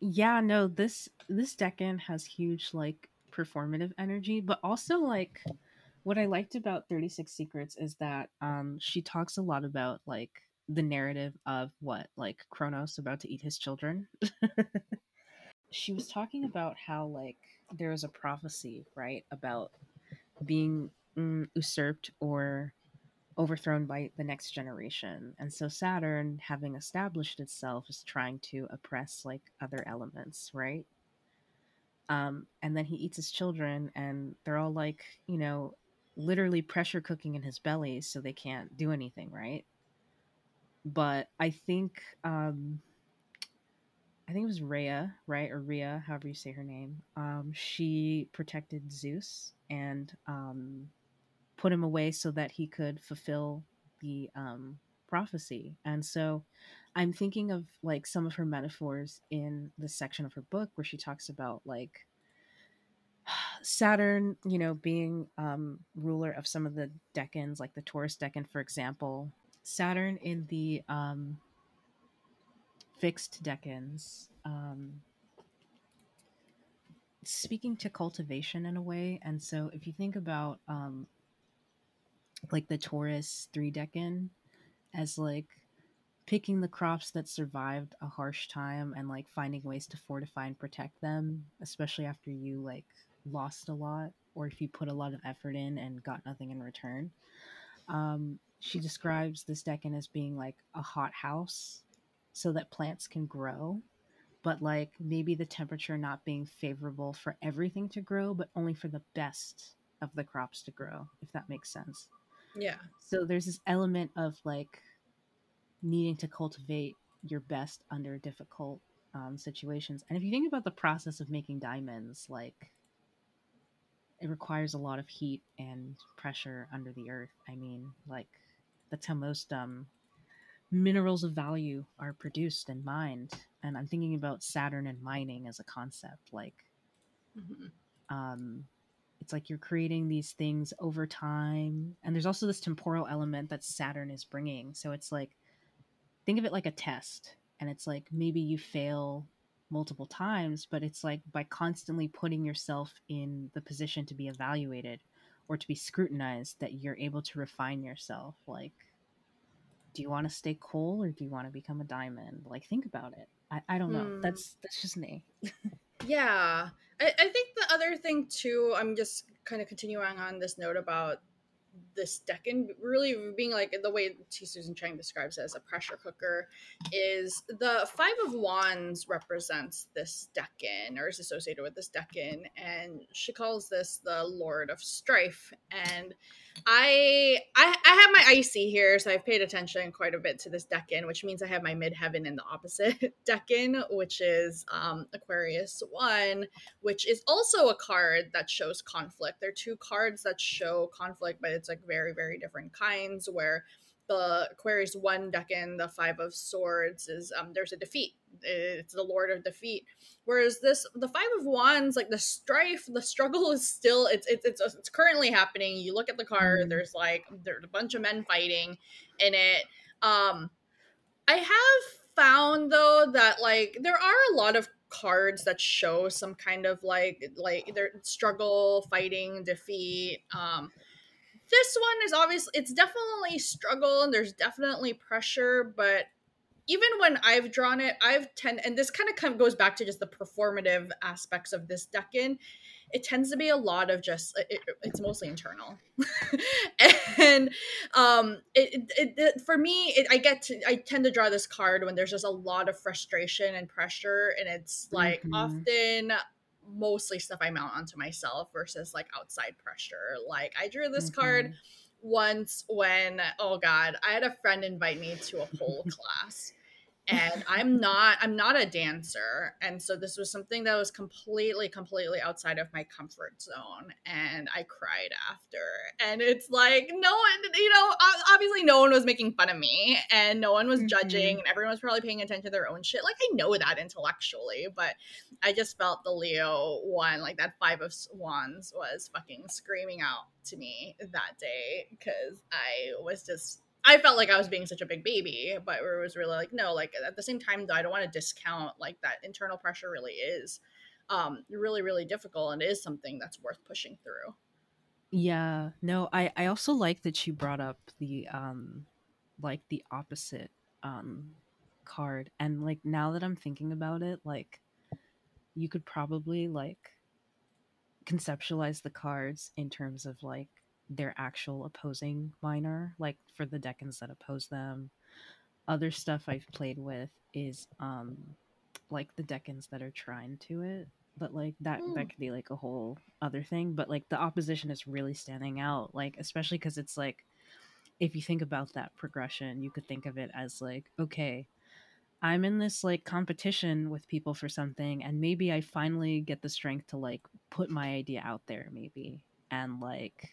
yeah, no, this this Decan has huge like performative energy, but also like what I liked about 36 Secrets is that um, she talks a lot about like the narrative of what like Kronos about to eat his children. she was talking about how like there was a prophecy, right, about being mm, usurped or overthrown by the next generation. And so Saturn, having established itself, is trying to oppress like other elements, right? Um, and then he eats his children, and they're all like, you know, literally pressure cooking in his belly so they can't do anything, right? But I think um I think it was Rhea, right? Or Rhea, however you say her name. Um, she protected Zeus and um, put him away so that he could fulfill the um, prophecy. And so I'm thinking of like some of her metaphors in the section of her book where she talks about like Saturn, you know, being um, ruler of some of the decans, like the Taurus decan, for example. Saturn in the um, fixed decans, um, speaking to cultivation in a way. And so, if you think about um, like the Taurus three decan as like picking the crops that survived a harsh time and like finding ways to fortify and protect them, especially after you like lost a lot or if you put a lot of effort in and got nothing in return. Um, she describes this decan as being like a hot house so that plants can grow, but like maybe the temperature not being favorable for everything to grow, but only for the best of the crops to grow, if that makes sense. Yeah. So there's this element of like needing to cultivate your best under difficult um, situations. And if you think about the process of making diamonds, like it requires a lot of heat and pressure under the earth. I mean, like that's how most um, minerals of value are produced and mined. And I'm thinking about Saturn and mining as a concept. Like, mm-hmm. um, it's like you're creating these things over time. And there's also this temporal element that Saturn is bringing. So it's like, think of it like a test. And it's like maybe you fail multiple times, but it's like by constantly putting yourself in the position to be evaluated or to be scrutinized that you're able to refine yourself. Like, do you want to stay coal or do you want to become a diamond? Like, think about it. I, I don't know. Hmm. That's that's just me. yeah. I, I think the other thing too, I'm just kind of continuing on this note about this decan really being like the way T. Susan Chang describes it as a pressure cooker is the five of wands represents this decan or is associated with this decan and she calls this the lord of strife and I, I I have my IC here, so I've paid attention quite a bit to this decan, which means I have my midheaven in the opposite decan, which is um, Aquarius one, which is also a card that shows conflict. There are two cards that show conflict, but it's like very very different kinds. Where the Aquarius one decan the Five of Swords is um, there's a defeat. It's the Lord of Defeat. Whereas this, the Five of Wands, like the strife, the struggle is still it's it's it's, it's currently happening. You look at the card. Mhm. There's like there's a bunch of men fighting in it. Um, I have found though that like there are a lot of cards that show some kind of like like their struggle, fighting, defeat. Um, this one is obviously it's definitely struggle and there's definitely pressure, but even when I've drawn it, I've tend and this kind of kind of goes back to just the performative aspects of this decan. It tends to be a lot of just it, it's mostly internal, and um, it, it, it for me it, I get to I tend to draw this card when there's just a lot of frustration and pressure, and it's like Mhm. often mostly stuff I mount onto myself versus like outside pressure. Like I drew this card Mhm. once when oh god i had a friend invite me to a pole class and i'm not i'm not a dancer and so this was something that was completely completely outside of my comfort zone and i cried after and it's like no one you know obviously no one was making fun of me and no one was Mhm. judging and everyone was probably paying attention to their own shit like i know that intellectually but I just felt the Leo one, like that five of wands, was fucking screaming out to me that day because I was just. I felt like I was being such a big baby, but it was really like no. Like at the same time, though, I don't want to discount like that internal pressure really is um, really really difficult and is something that's worth pushing through. Yeah, no, I I also like that you brought up the um like the opposite um card and like now that I'm thinking about it, like you could probably like conceptualize the cards in terms of like their actual opposing minor, like for the decans that oppose them. Other stuff I've played with is um like the decans that are trying to it but like that Mm. that could be like a whole other thing but like the opposition is really standing out like especially because it's like if you think about that progression you could think of it as like okay i'm in this like competition with people for something and maybe i finally get the strength to like put my idea out there maybe and like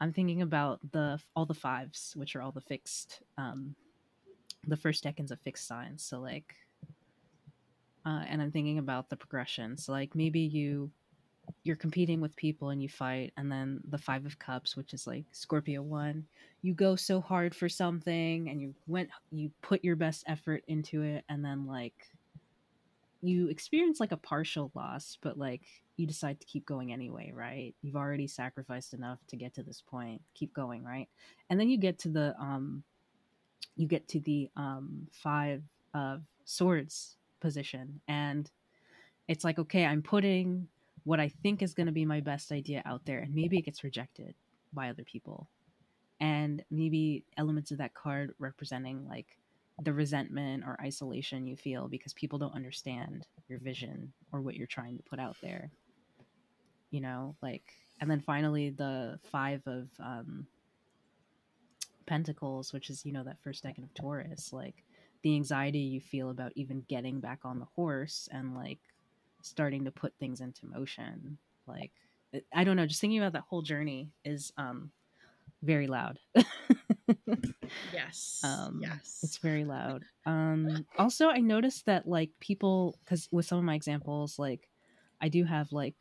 i'm thinking about the all the fives which are all the fixed um the first decans of fixed signs so like uh, and I'm thinking about the progression. So like maybe you you're competing with people and you fight, and then the Five of Cups, which is like Scorpio one, you go so hard for something and you went you put your best effort into it, and then like you experience like a partial loss, but like you decide to keep going anyway, right? You've already sacrificed enough to get to this point. Keep going, right? And then you get to the um you get to the um five of swords position and it's like okay i'm putting what i think is going to be my best idea out there and maybe it gets rejected by other people and maybe elements of that card representing like the resentment or isolation you feel because people don't understand your vision or what you're trying to put out there you know like and then finally the five of um pentacles which is you know that first decan of taurus like the anxiety you feel about even getting back on the horse and like starting to put things into motion. Like i don't know just thinking about that whole journey is um very loud. Yes, um yes, it's very loud. Um also i noticed that like people because with some of my examples like i do have like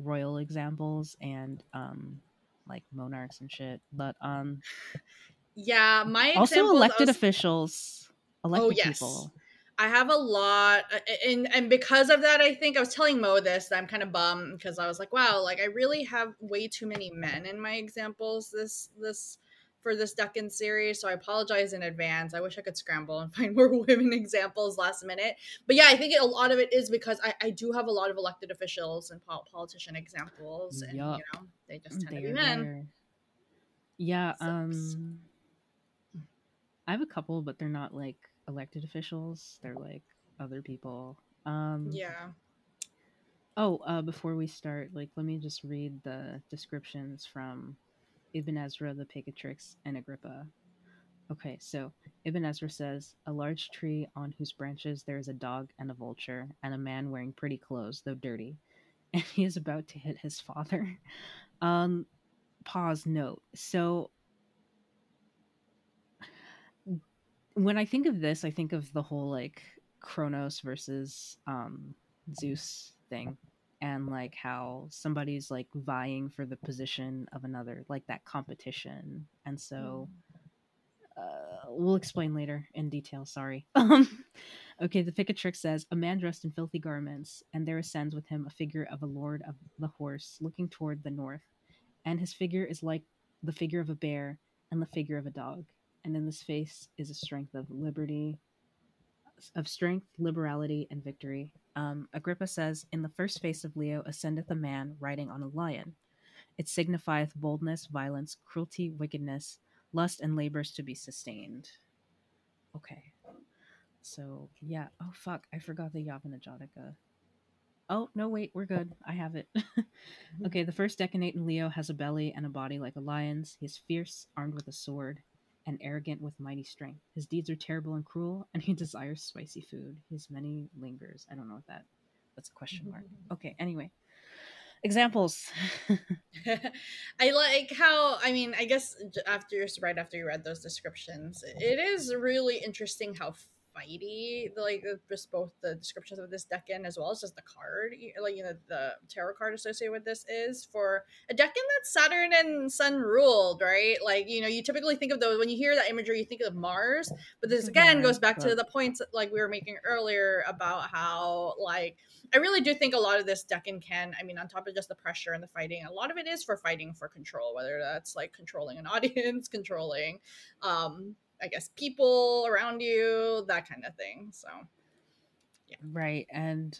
royal examples and um like monarchs and shit but um yeah. My also elected was- officials elected yes. people I have a lot, and and because of that, I think I was telling Mo this. That I'm kind of bummed because I was like, wow, like I really have way too many men in my examples this this for this Decan series. So I apologize in advance. I wish I could scramble and find more women examples last minute. But yeah, I think it, a lot of it is because I, I do have a lot of elected officials and pol- politician examples, and Yup. you know they just tend to be men. there. Yeah, Sucks. um I have a couple, but they're not like elected officials. They're like other people. Um Yeah. Oh, uh before we start, like let me just read the descriptions from Ibn Ezra, the Picatrix, and Agrippa. Okay, so Ibn Ezra says, A large tree on whose branches there is a dog and a vulture, and a man wearing pretty clothes, though dirty, and he is about to hit his father. Um, pause note. So when I think of this, I think of the whole like Kronos versus um, Zeus thing, and like how somebody's like vying for the position of another, like that competition. And so uh, we'll explain later in detail. Sorry. Um, okay, the Picatrix says a man dressed in filthy garments, and there ascends with him a figure of a lord of the horse, looking toward the north, and his figure is like the figure of a bear and the figure of a dog and in this face is a strength of liberty, of strength, liberality, and victory. Um, Agrippa says, In the first face of Leo ascendeth a man riding on a lion. It signifieth boldness, violence, cruelty, wickedness, lust, and labors to be sustained. Okay. So, yeah. Oh, fuck. I forgot the Yavana Jataka. Oh, no, wait. We're good. I have it. okay. The first decanate in Leo has a belly and a body like a lion's. He is fierce, armed with a sword and arrogant with mighty strength. His deeds are terrible and cruel, and he desires spicy food. His many lingers. I don't know what that. That's a question mark. Mm-hmm. Okay. Anyway, examples. I like how I mean I guess after right after you read those descriptions, it is really interesting how like just both the descriptions of this decan as well as just the card like you know the tarot card associated with this is for a decan that's saturn and sun ruled right? Like you know you typically think of those when you hear that imagery you think of mars but this again goes back to the points like we were making earlier about how like i really do think a lot of this decan can i mean on top of just the pressure and the fighting a lot of it is for fighting for control whether that's like controlling an audience controlling um I guess people around you, that kind of thing. So, yeah. Right. And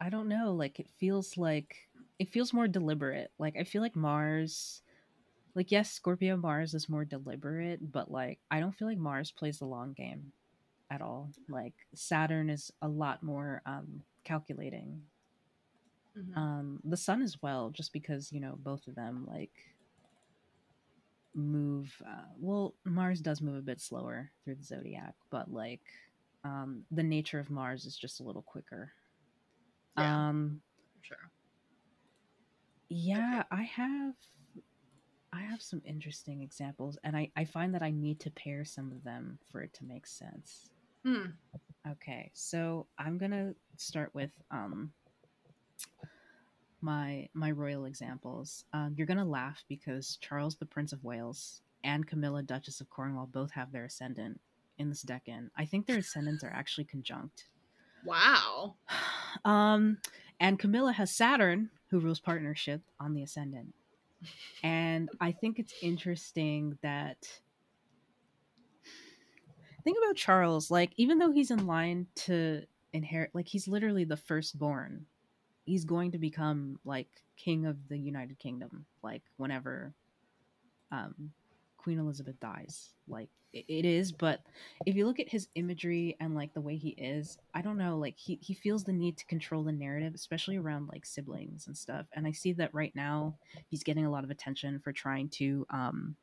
I don't know, like it feels like it feels more deliberate. Like I feel like Mars like yes, Scorpio Mars is more deliberate, but like I don't feel like Mars plays the long game at all. Like Saturn is a lot more um calculating. Mm-hmm. Um the sun as well just because, you know, both of them like move uh, well mars does move a bit slower through the zodiac but like um the nature of mars is just a little quicker yeah, um sure yeah okay. i have i have some interesting examples and i i find that i need to pair some of them for it to make sense hmm. okay so i'm gonna start with um my my royal examples. Um, you're gonna laugh because Charles, the Prince of Wales, and Camilla, Duchess of Cornwall, both have their ascendant in this decan. I think their ascendants are actually conjunct. Wow. Um, and Camilla has Saturn, who rules partnership, on the ascendant. And I think it's interesting that think about Charles, like even though he's in line to inherit like he's literally the firstborn he's going to become like king of the United Kingdom, like whenever um, Queen Elizabeth dies. Like it, it is, but if you look at his imagery and like the way he is, I don't know, like he, he feels the need to control the narrative, especially around like siblings and stuff. And I see that right now he's getting a lot of attention for trying to um,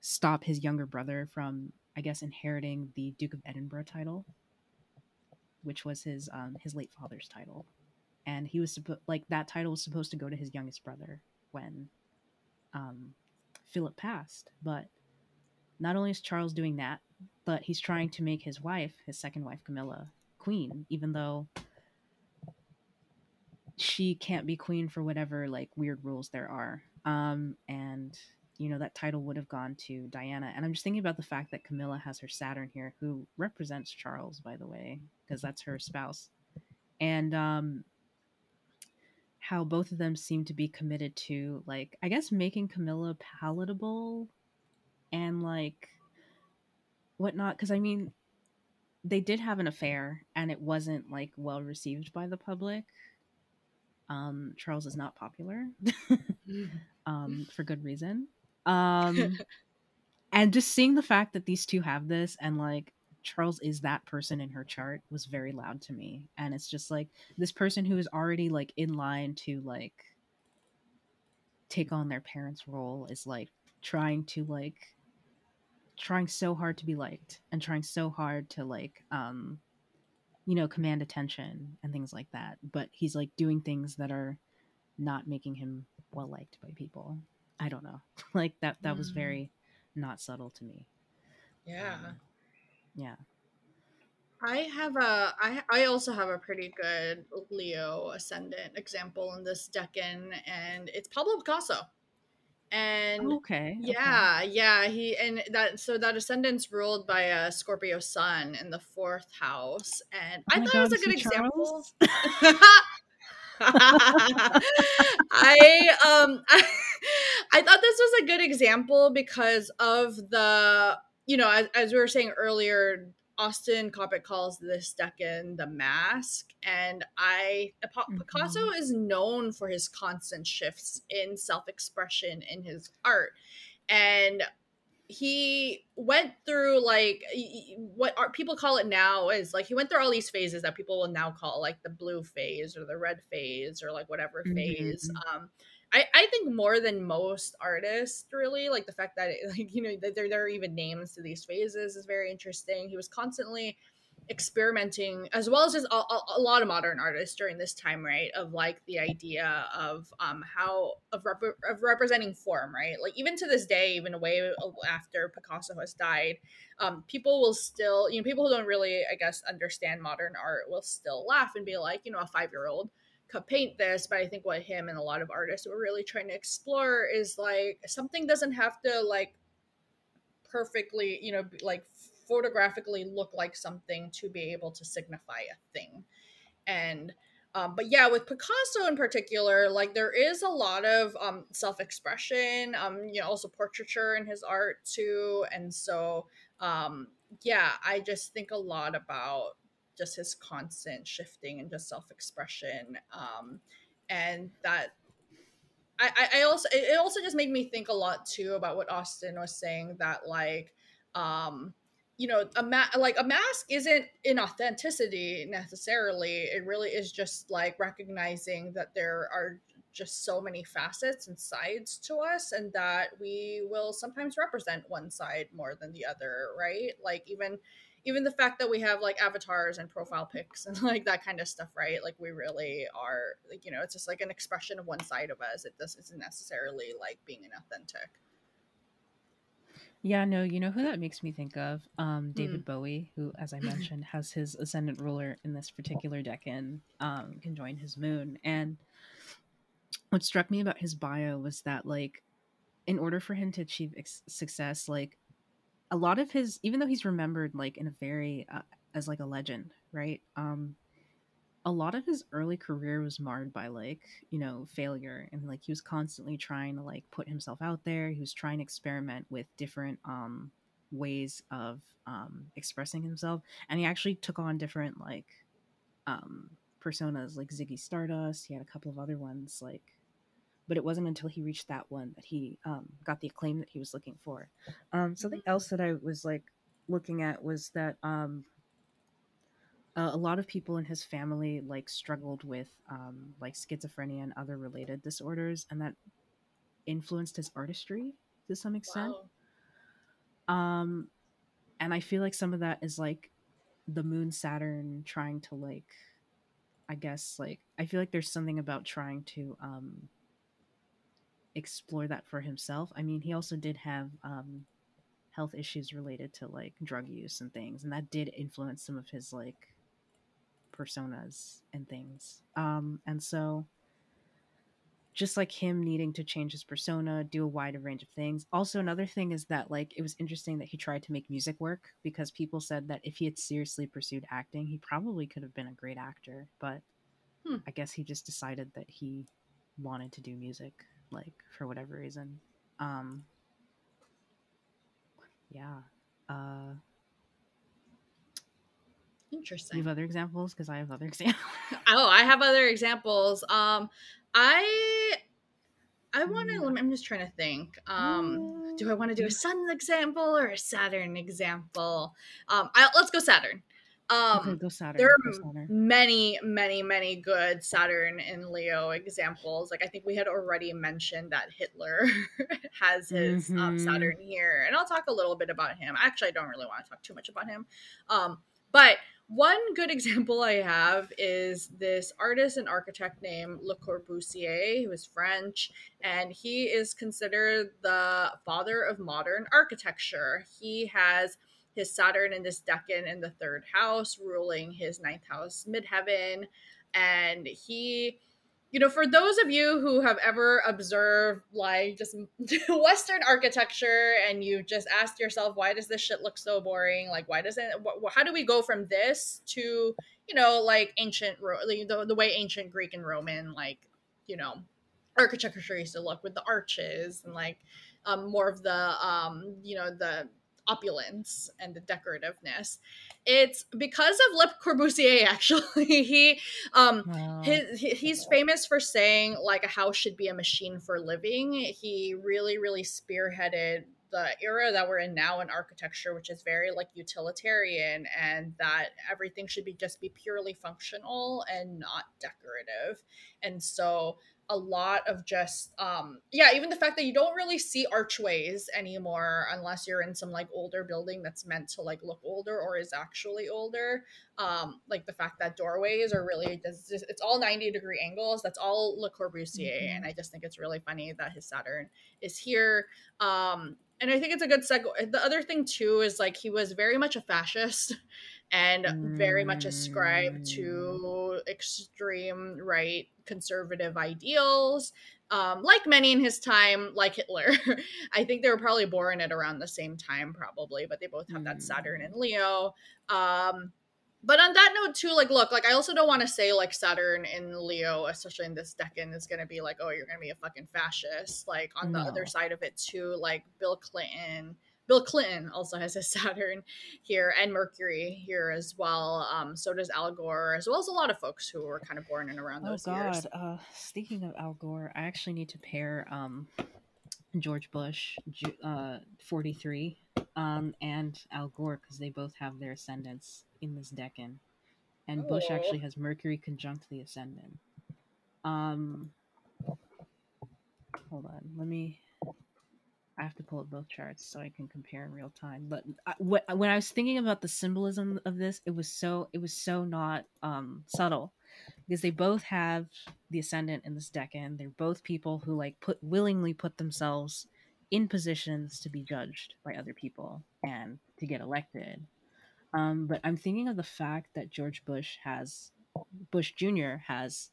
stop his younger brother from, I guess, inheriting the Duke of Edinburgh title, which was his um, his late father's title and he was supposed like that title was supposed to go to his youngest brother when um, Philip passed. But not only is Charles doing that, but he's trying to make his wife, his second wife Camilla, queen, even though she can't be queen for whatever like weird rules there are. Um, and you know that title would have gone to Diana. And I'm just thinking about the fact that Camilla has her Saturn here, who represents Charles, by the way, because that's her spouse. And um, how both of them seem to be committed to like I guess making Camilla palatable and like whatnot because I mean they did have an affair and it wasn't like well received by the public. Um, Charles is not popular um, for good reason. Um, and just seeing the fact that these two have this and like Charles is that person in her chart was very loud to me. And it's just like this person who is already like in line to like take on their parents' role is like trying to like trying so hard to be liked and trying so hard to like um you know command attention and things like that. But he's like doing things that are not making him well liked by people. I don't know. Like that that mm. was very not subtle to me. Yeah. Um, yeah. I have a I I also have a pretty good Leo ascendant example in this decan, and it's Pablo Picasso. And Okay. Okay. yeah, yeah, he and that so that ascendant's ruled by a Scorpio sun in the fourth house, and Oh I thought it was a good example. I um I thought this was a good example because of the you know as, as we were saying earlier Austin Coppock calls this decan the mask and I Picasso Mhm. is known for his constant shifts in self-expression in his art and he went through like what art people call it now is like he went through all these phases that people will now call like the blue phase or the red phase or like whatever phase Mhm. um I, I think more than most artists really like the fact that it, like you know that there, there are even names to these phases is very interesting. He was constantly experimenting as well as just a, a, lot of modern artists during this time right of like the idea of um how of, rep- of representing form right? Like even to this day even way after picasso has died um people will still you know people who don't really i guess understand modern art will still laugh and be like you know a five year old paint this but i think what him and a lot of artists were really trying to explore is like something doesn't have to like perfectly you know like photographically look like something to be able to signify a thing. And um, but yeah with picasso in particular like there is a lot of um, self-expression um, you know also portraiture in his art too. And so um, yeah i just think a lot about just his constant shifting and just self-expression um, and that I, I also it also just made me think a lot too about what Austin was saying that like um you know a ma- like a mask isn't inauthenticity necessarily. It really is just like recognizing that there are just so many facets and sides to us and that we will sometimes represent one side more than the other right? Like even even the fact that we have like avatars and profile pics and like that kind of stuff right like we really are like you know it's just like an expression of one side of us it does isn't necessarily like being inauthentic Yeah, no, you know who that makes me think of? Um, Hmm. David Bowie, who, as I mentioned, has his ascendant ruler in this particular decan, um, conjoin his moon. And what struck me about his bio was that, like, in order for him to achieve ex- success, like, a lot of his, even though he's remembered, like, in a very, uh, as like a legend, right? Um, a lot of his early career was marred by like you know failure and like he was constantly trying to like put himself out there. He was trying to experiment with different um ways of um expressing himself. And he actually took on different like um personas like ziggy stardust. He had a couple of other ones like but it wasn't until he reached that one that he um got the acclaim that he was looking for. Um something else that i was like looking at was that um uh, a lot of people in his family like struggled with um, like schizophrenia and other related disorders and that influenced his artistry to some extent. Wow. Um and i feel like some of that is like the moon saturn trying to like i guess like i feel like there's something about trying to um explore that for himself. I mean he also did have um health issues related to like drug use and things and that did influence some of his like personas and things. Um and so just like him needing to change his persona do a wider range of things. Also another thing is that like it was interesting that he tried to make music work because people said that if he had seriously pursued acting he probably could have been a great actor but Hmm. i guess he just decided that he wanted to do music like for whatever reason. Um yeah uh interesting. you have other examples? Because i have other examples oh i have other examples. Um i i want to i'm just trying to think. Um do i want to do a sun example or a saturn example? Um I, let's go saturn um go saturn there are saturn. many many many good saturn and leo examples. Like i think we had already mentioned that hitler has his um, Mhm. saturn here and i'll talk a little bit about him. Actually i don't really want to talk too much about him. Um, but one good example i have is this artist and architect named le corbusier who is french and he is considered the father of modern architecture. He has his Saturn in this decan in the third house, ruling his ninth house midheaven. And he, you know, for those of you who have ever observed like just Western architecture and you just asked yourself, why does this shit look so boring? Like, why doesn't, wh- how do we go from this to, you know, like ancient, the, the way ancient Greek and Roman, like, you know, architecture used to look with the arches and like um, more of the, um, you know, the opulence and the decorativeness. It's because of Le Corbusier. Actually, he um wow. his, he's famous for saying like a house should be a machine for living. He really really spearheaded the era that we're in now in architecture which is very like utilitarian and that everything should be just be purely functional and not decorative and so a lot of just um yeah even the fact that you don't really see archways anymore unless you're in some like older building that's meant to like look older or is actually older. Um like the fact that doorways are really just, it's all 90 degree angles. That's all le corbusier mm-hmm. and i just think it's really funny that his saturn is here. Um and i think it's a good segue the other thing too is like he was very much a fascist and very much ascribed to mm. extreme right conservative ideals. Um, like many in his time, like Hitler. I think they were probably born at around the same time, probably, but they both have that Saturn and mm. Leo. Um, but on that note too like look like i also don't want to say like saturn in leo especially in this decan is going to be like oh you're going to be a fucking fascist like on no. the other side of it too like bill clinton Bill Clinton also has his Saturn here and Mercury here as well. Um, so does Al Gore, as well as a lot of folks who were kind of born in around oh, those oh, God. years. Uh, speaking of Al Gore, I actually need to pair um, George Bush, uh, 43, um, and Al Gore because they both have their ascendants in this decan. And oh. Bush actually has Mercury conjunct the ascendant. Um, hold on, let me I have to pull up both charts so I can compare in real time. But I, when I was thinking about the symbolism of this, it was so it was so not um, subtle because they both have the ascendant in this decan. They're both people who like put willingly put themselves in positions to be judged by other people and to get elected. Um, but I'm thinking of the fact that George Bush has Bush Jr. has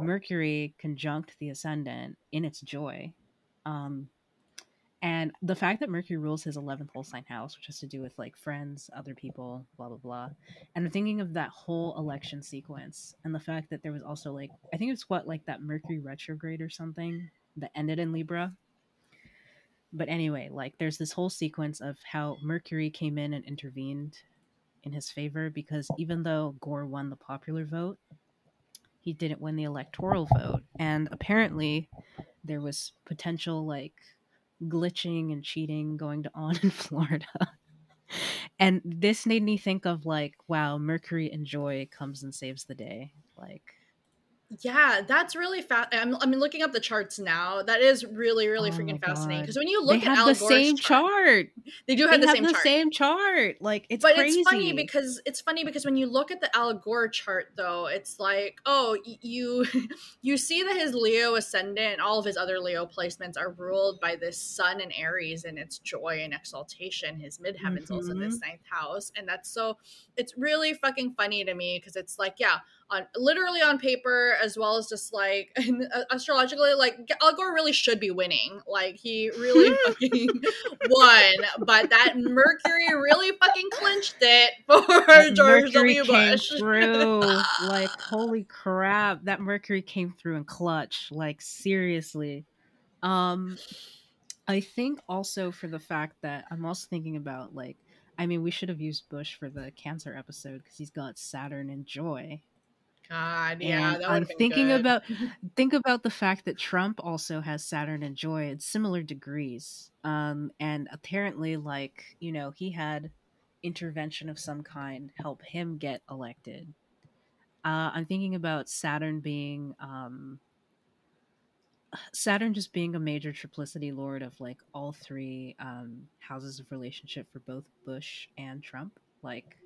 Mercury conjunct the ascendant in its joy. Um, and the fact that Mercury rules his 11th whole sign house, which has to do with like friends, other people, blah, blah, blah. And I'm thinking of that whole election sequence and the fact that there was also like, I think it's what, like that Mercury retrograde or something that ended in Libra. But anyway, like there's this whole sequence of how Mercury came in and intervened in his favor because even though Gore won the popular vote, he didn't win the electoral vote. And apparently there was potential like glitching and cheating going on in Florida. and this made me think of like, wow, Mercury and Joy comes and saves the day. Like yeah, that's really fast. I'm, I'm looking up the charts now. That is really, really oh freaking fascinating. Because when you look they at have the same chart, chart, they do have they the, have same, the chart. same chart. Like it's but crazy. it's funny because it's funny because when you look at the Al Gore chart, though, it's like, oh, you you see that his Leo ascendant, and all of his other Leo placements are ruled by this Sun and Aries and its joy and exaltation. His midheaven's mm-hmm. also this ninth house, and that's so. It's really fucking funny to me because it's like, yeah on literally on paper as well as just like uh, astrologically like Al Gore really should be winning. Like he really fucking won. But that Mercury really fucking clinched it for that George Mercury W Bush. through. Like holy crap that Mercury came through in clutch. Like seriously. Um I think also for the fact that I'm also thinking about like I mean, we should have used Bush for the cancer episode because he's got Saturn and Joy. God, yeah. I'm thinking good. about think about the fact that Trump also has Saturn and Joy at similar degrees. Um, and apparently, like you know, he had intervention of some kind help him get elected. Uh, I'm thinking about Saturn being um, Saturn just being a major triplicity lord of like all three um, houses of relationship for both Bush and Trump. Like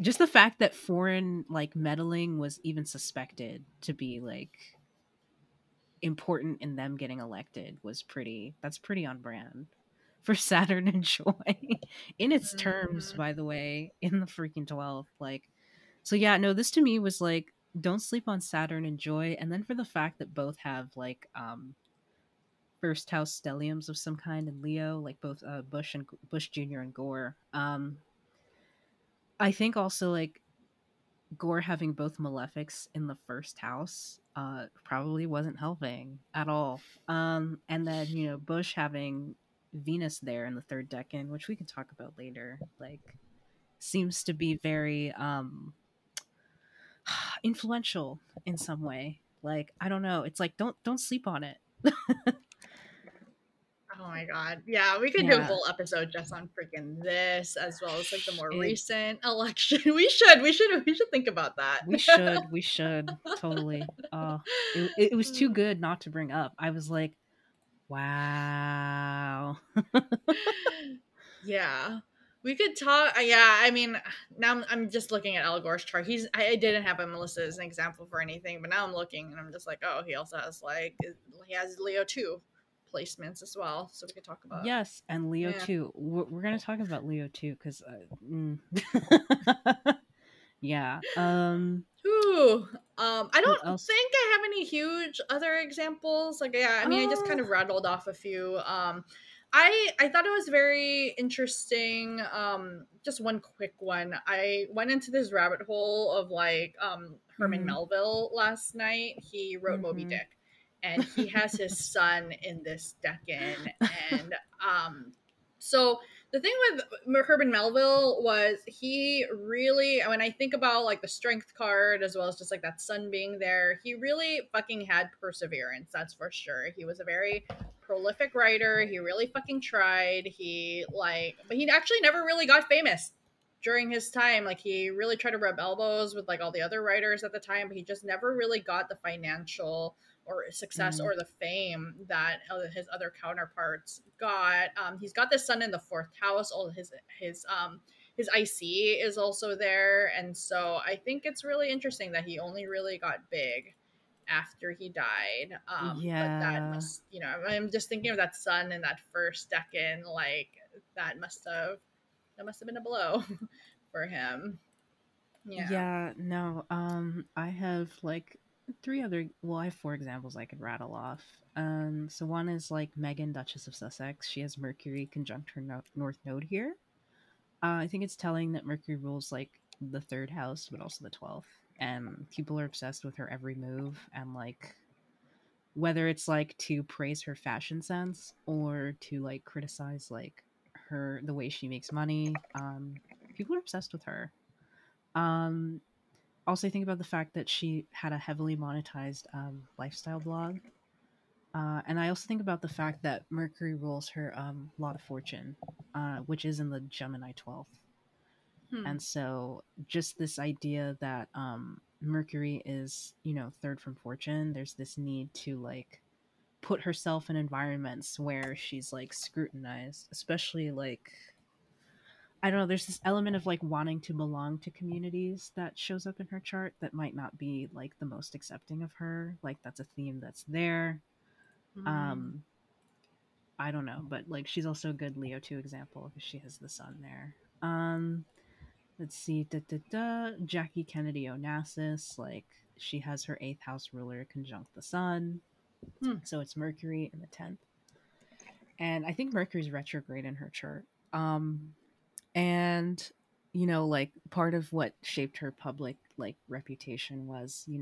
just the fact that foreign like meddling was even suspected to be like important in them getting elected was pretty that's pretty on brand for Saturn and Joy in its terms, Mhm. by the way, in the freaking 12th. Like, so yeah, no, this to me was like, don't sleep on Saturn and Joy. And then for the fact that both have like, um, first house stelliums of some kind in Leo, like both uh, Bush and Bush Jr. and Gore. Um, I think also like Gore having both malefics in the first house uh, probably wasn't helping at all. Um, and then you know Bush having Venus there in the third decan, which we can talk about later, like seems to be very um, influential in some way. Like I don't know, it's like don't don't sleep on it. Oh my god. Yeah, we could do a Yeah. whole episode just on freaking this as well as like the more It- recent election. We should. We should we should think about that. We should, we should totally. Oh, it, it was too good not to bring up. I was like, wow. yeah. We could talk. uh, Yeah, I mean, now I'm, I'm just looking at Al Gore's chart. He's I, I didn't have him listed as an example for anything, but now I'm looking and I'm just like, oh, he also has like he has Leo two placements as well, so we could talk about. Yes, and Leo yeah. too. We're, we're gonna talk about Leo too because, uh, mm. yeah. Um. Ooh, um, I don't think I have any huge other examples. Like, yeah, I mean, I just kind Uh. of rattled off a few. Um, I I thought it was very interesting. Um, just one quick one. I went into this rabbit hole of like um Herman Mhm. Melville last night. He wrote Moby Mhm. Dick, and he has his sun in this decan, and um, so the thing with Herman Melville was he really when I think about like the strength card as well as just like that sun being there, he really fucking had perseverance, that's for sure. He was a very prolific writer. He really fucking tried. He like but he actually never really got famous during his time. Like he really tried to rub elbows with like all the other writers at the time, but he just never really got the financial or success Mm. or the fame that his other counterparts got. Um, he's got this sun in the fourth house. All his his um his IC is also there, and so I think it's really interesting that he only really got big after he died. Um, but Yeah. that must you know I'm just thinking of that sun in that first decan, like that must have that must have been a blow for him. Yeah. Yeah. No. Um. I have like three other. Well, I have four examples I could rattle off. Um. So one is like Meghan, Duchess of Sussex. She has Mercury conjunct her no- North Node here. Uh, I think it's telling that Mercury rules like the third house, but also the twelfth, and people are obsessed with her every move and like whether it's like to praise her fashion sense or to like criticize like her the way she makes money. Um, people are obsessed with her. Um, also think about the fact that she had a heavily monetized um, lifestyle blog. Uh, and I also think about the fact that Mercury rules her um, lot of fortune, uh, which is in the Gemini 12th. Hmm. And so just this idea that um, Mercury is, you know, third from fortune, there's this need to like put herself in environments where she's like scrutinized, especially like I don't know, there's this element of like wanting to belong to communities that shows up in her chart that might not be like the most accepting of her. Like that's a theme that's there. Mm. Um I don't know, but like she's also a good Leo 2 example because she has the sun there. Um let's see, da, da, da, Jackie Kennedy Onassis, like she has her eighth house ruler conjunct the sun. Hmm. So it's Mercury in the 10th. And I think Mercury's retrograde in her chart. Um and you know like part of what shaped her public like reputation was you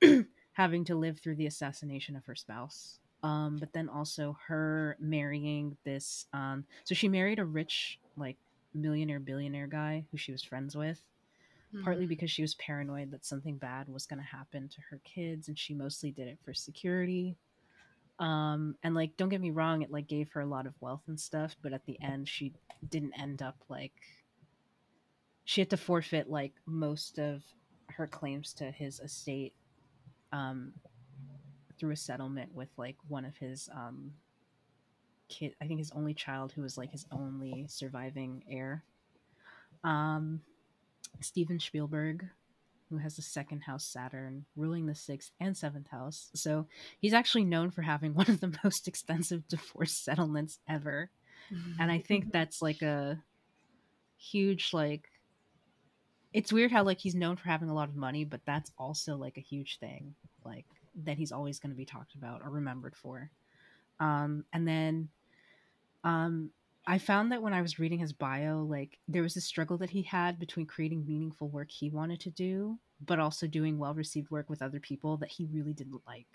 know having to live through the assassination of her spouse um but then also her marrying this um so she married a rich like millionaire billionaire guy who she was friends with Hmm. partly because she was paranoid that something bad was going to happen to her kids and she mostly did it for security um and like don't get me wrong it like gave her a lot of wealth and stuff but at the end she didn't end up like she had to forfeit like most of her claims to his estate um through a settlement with like one of his um kid i think his only child who was like his only surviving heir. Um steven spielberg who has the second house saturn ruling the sixth and seventh house. So he's actually known for having one of the most extensive divorce settlements ever. And I think that's like a huge like it's weird how like he's known for having a lot of money, but that's also like a huge thing, like that he's always going to be talked about or remembered for. Um, and then, um, I found that when I was reading his bio, like there was a struggle that he had between creating meaningful work he wanted to do, but also doing well received work with other people that he really didn't like.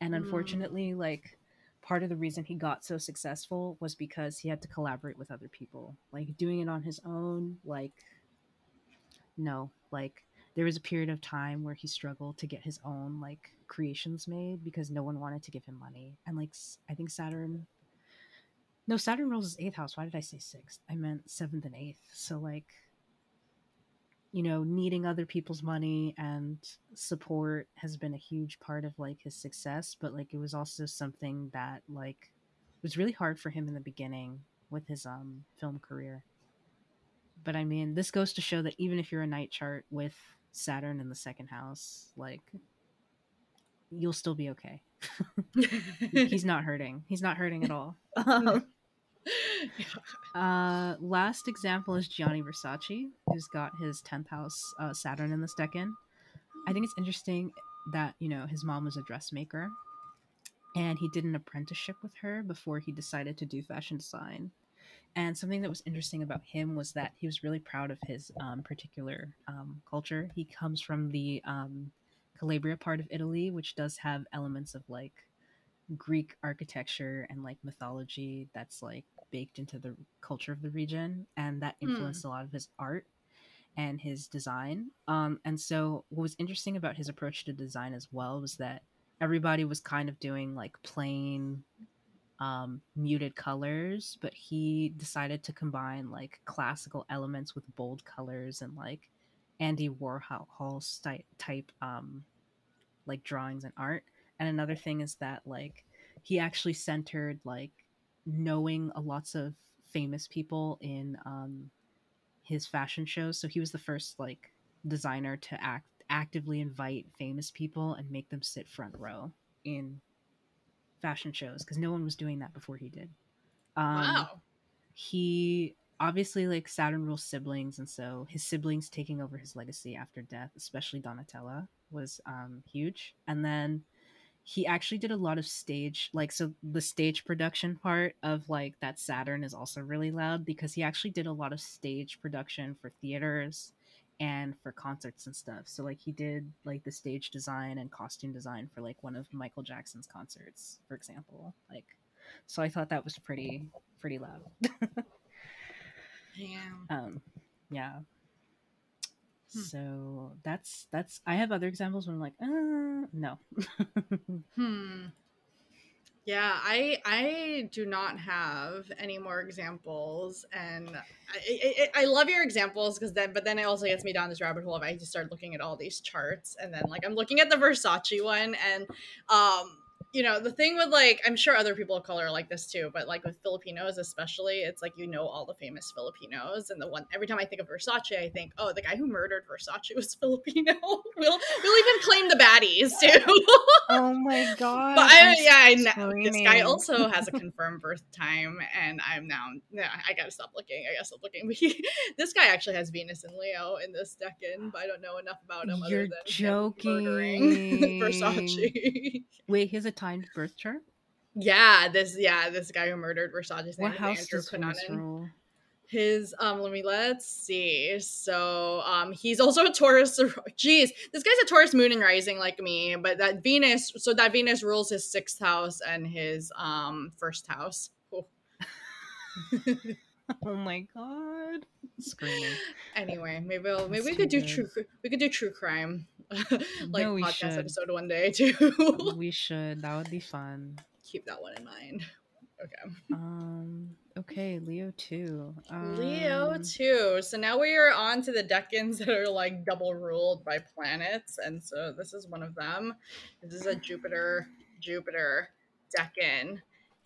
And unfortunately, mm. like part of the reason he got so successful was because he had to collaborate with other people. Like doing it on his own, like no, like there was a period of time where he struggled to get his own like creations made because no one wanted to give him money. And like I think Saturn no, Saturn rules his eighth house. Why did I say sixth? I meant seventh and eighth. So like you know, needing other people's money and support has been a huge part of like his success, but like it was also something that like was really hard for him in the beginning with his um film career. But I mean, this goes to show that even if you're a night chart with Saturn in the second house, like you'll still be okay. He's not hurting. He's not hurting at all. uh, last example is Gianni Versace, who's got his 10th house uh, Saturn in this decan. I think it's interesting that, you know, his mom was a dressmaker and he did an apprenticeship with her before he decided to do fashion design. And something that was interesting about him was that he was really proud of his um, particular um, culture. He comes from the um, Calabria part of Italy, which does have elements of like Greek architecture and like mythology that's like baked into the culture of the region, and that hmm. influenced mm. a lot of his art and his design. Um, and so, what was interesting about his approach to design as well was that everybody was kind of doing like plain, um, muted colors, but he decided to combine like classical elements with bold colors and like Andy Warhol type type um, like drawings and art. And another thing is that like he actually centered like knowing a lots of famous people in um his fashion shows. So he was the first like designer to act actively invite famous people and make them sit front row in fashion shows because no one was doing that before he did. Um, wow. He obviously like Saturn rules siblings, and so his siblings taking over his legacy after death, especially Donatella, was um, huge. And then he actually did a lot of stage like so the stage production part of like that saturn is also really loud because he actually did a lot of stage production for theaters and for concerts and stuff. So like he did like the stage design and costume design for like one of michael jackson's concerts for example like so i thought that was pretty pretty loud. Yeah um yeah Hmm. So that's that's I have other examples where I'm like, uh, no. hmm. Yeah, I I do not have any more examples, and I I, I love your examples because then, but then it also gets me down this rabbit hole of I just start looking at all these charts, and then like I'm looking at the Versace one, and um you know the thing with like i'm sure other people of color are like this too but like with filipinos especially it's like you know all the famous filipinos and the one every time i think of versace i think oh the guy who murdered versace was filipino. We'll we'll even claim the baddies too. Oh my god but I, yeah I know, this guy also has a confirmed birth time and i'm now yeah i gotta stop looking i gotta stop looking. But he, this guy actually has venus and leo in this decan but i don't know enough about him you're joking. Versace. Wait he's a timed birth chart? Yeah, this yeah, this guy who murdered Versace's name what house does rule? His um, let me let's see. So um, he's also a Taurus. Jeez, this guy's a Taurus moon and rising like me, but that Venus. So that Venus rules his sixth house and his um first house. Oh, oh my god, screaming. Anyway, maybe we'll, maybe we could do true. We could do true crime. like no, podcast should. episode one day too. we should. That would be fun. Keep that one in mind. Okay. Um. Okay, Leo two. Um, Leo two. So now we are on to the decans that are like double ruled by planets, and so this is one of them. This is a Jupiter Jupiter decan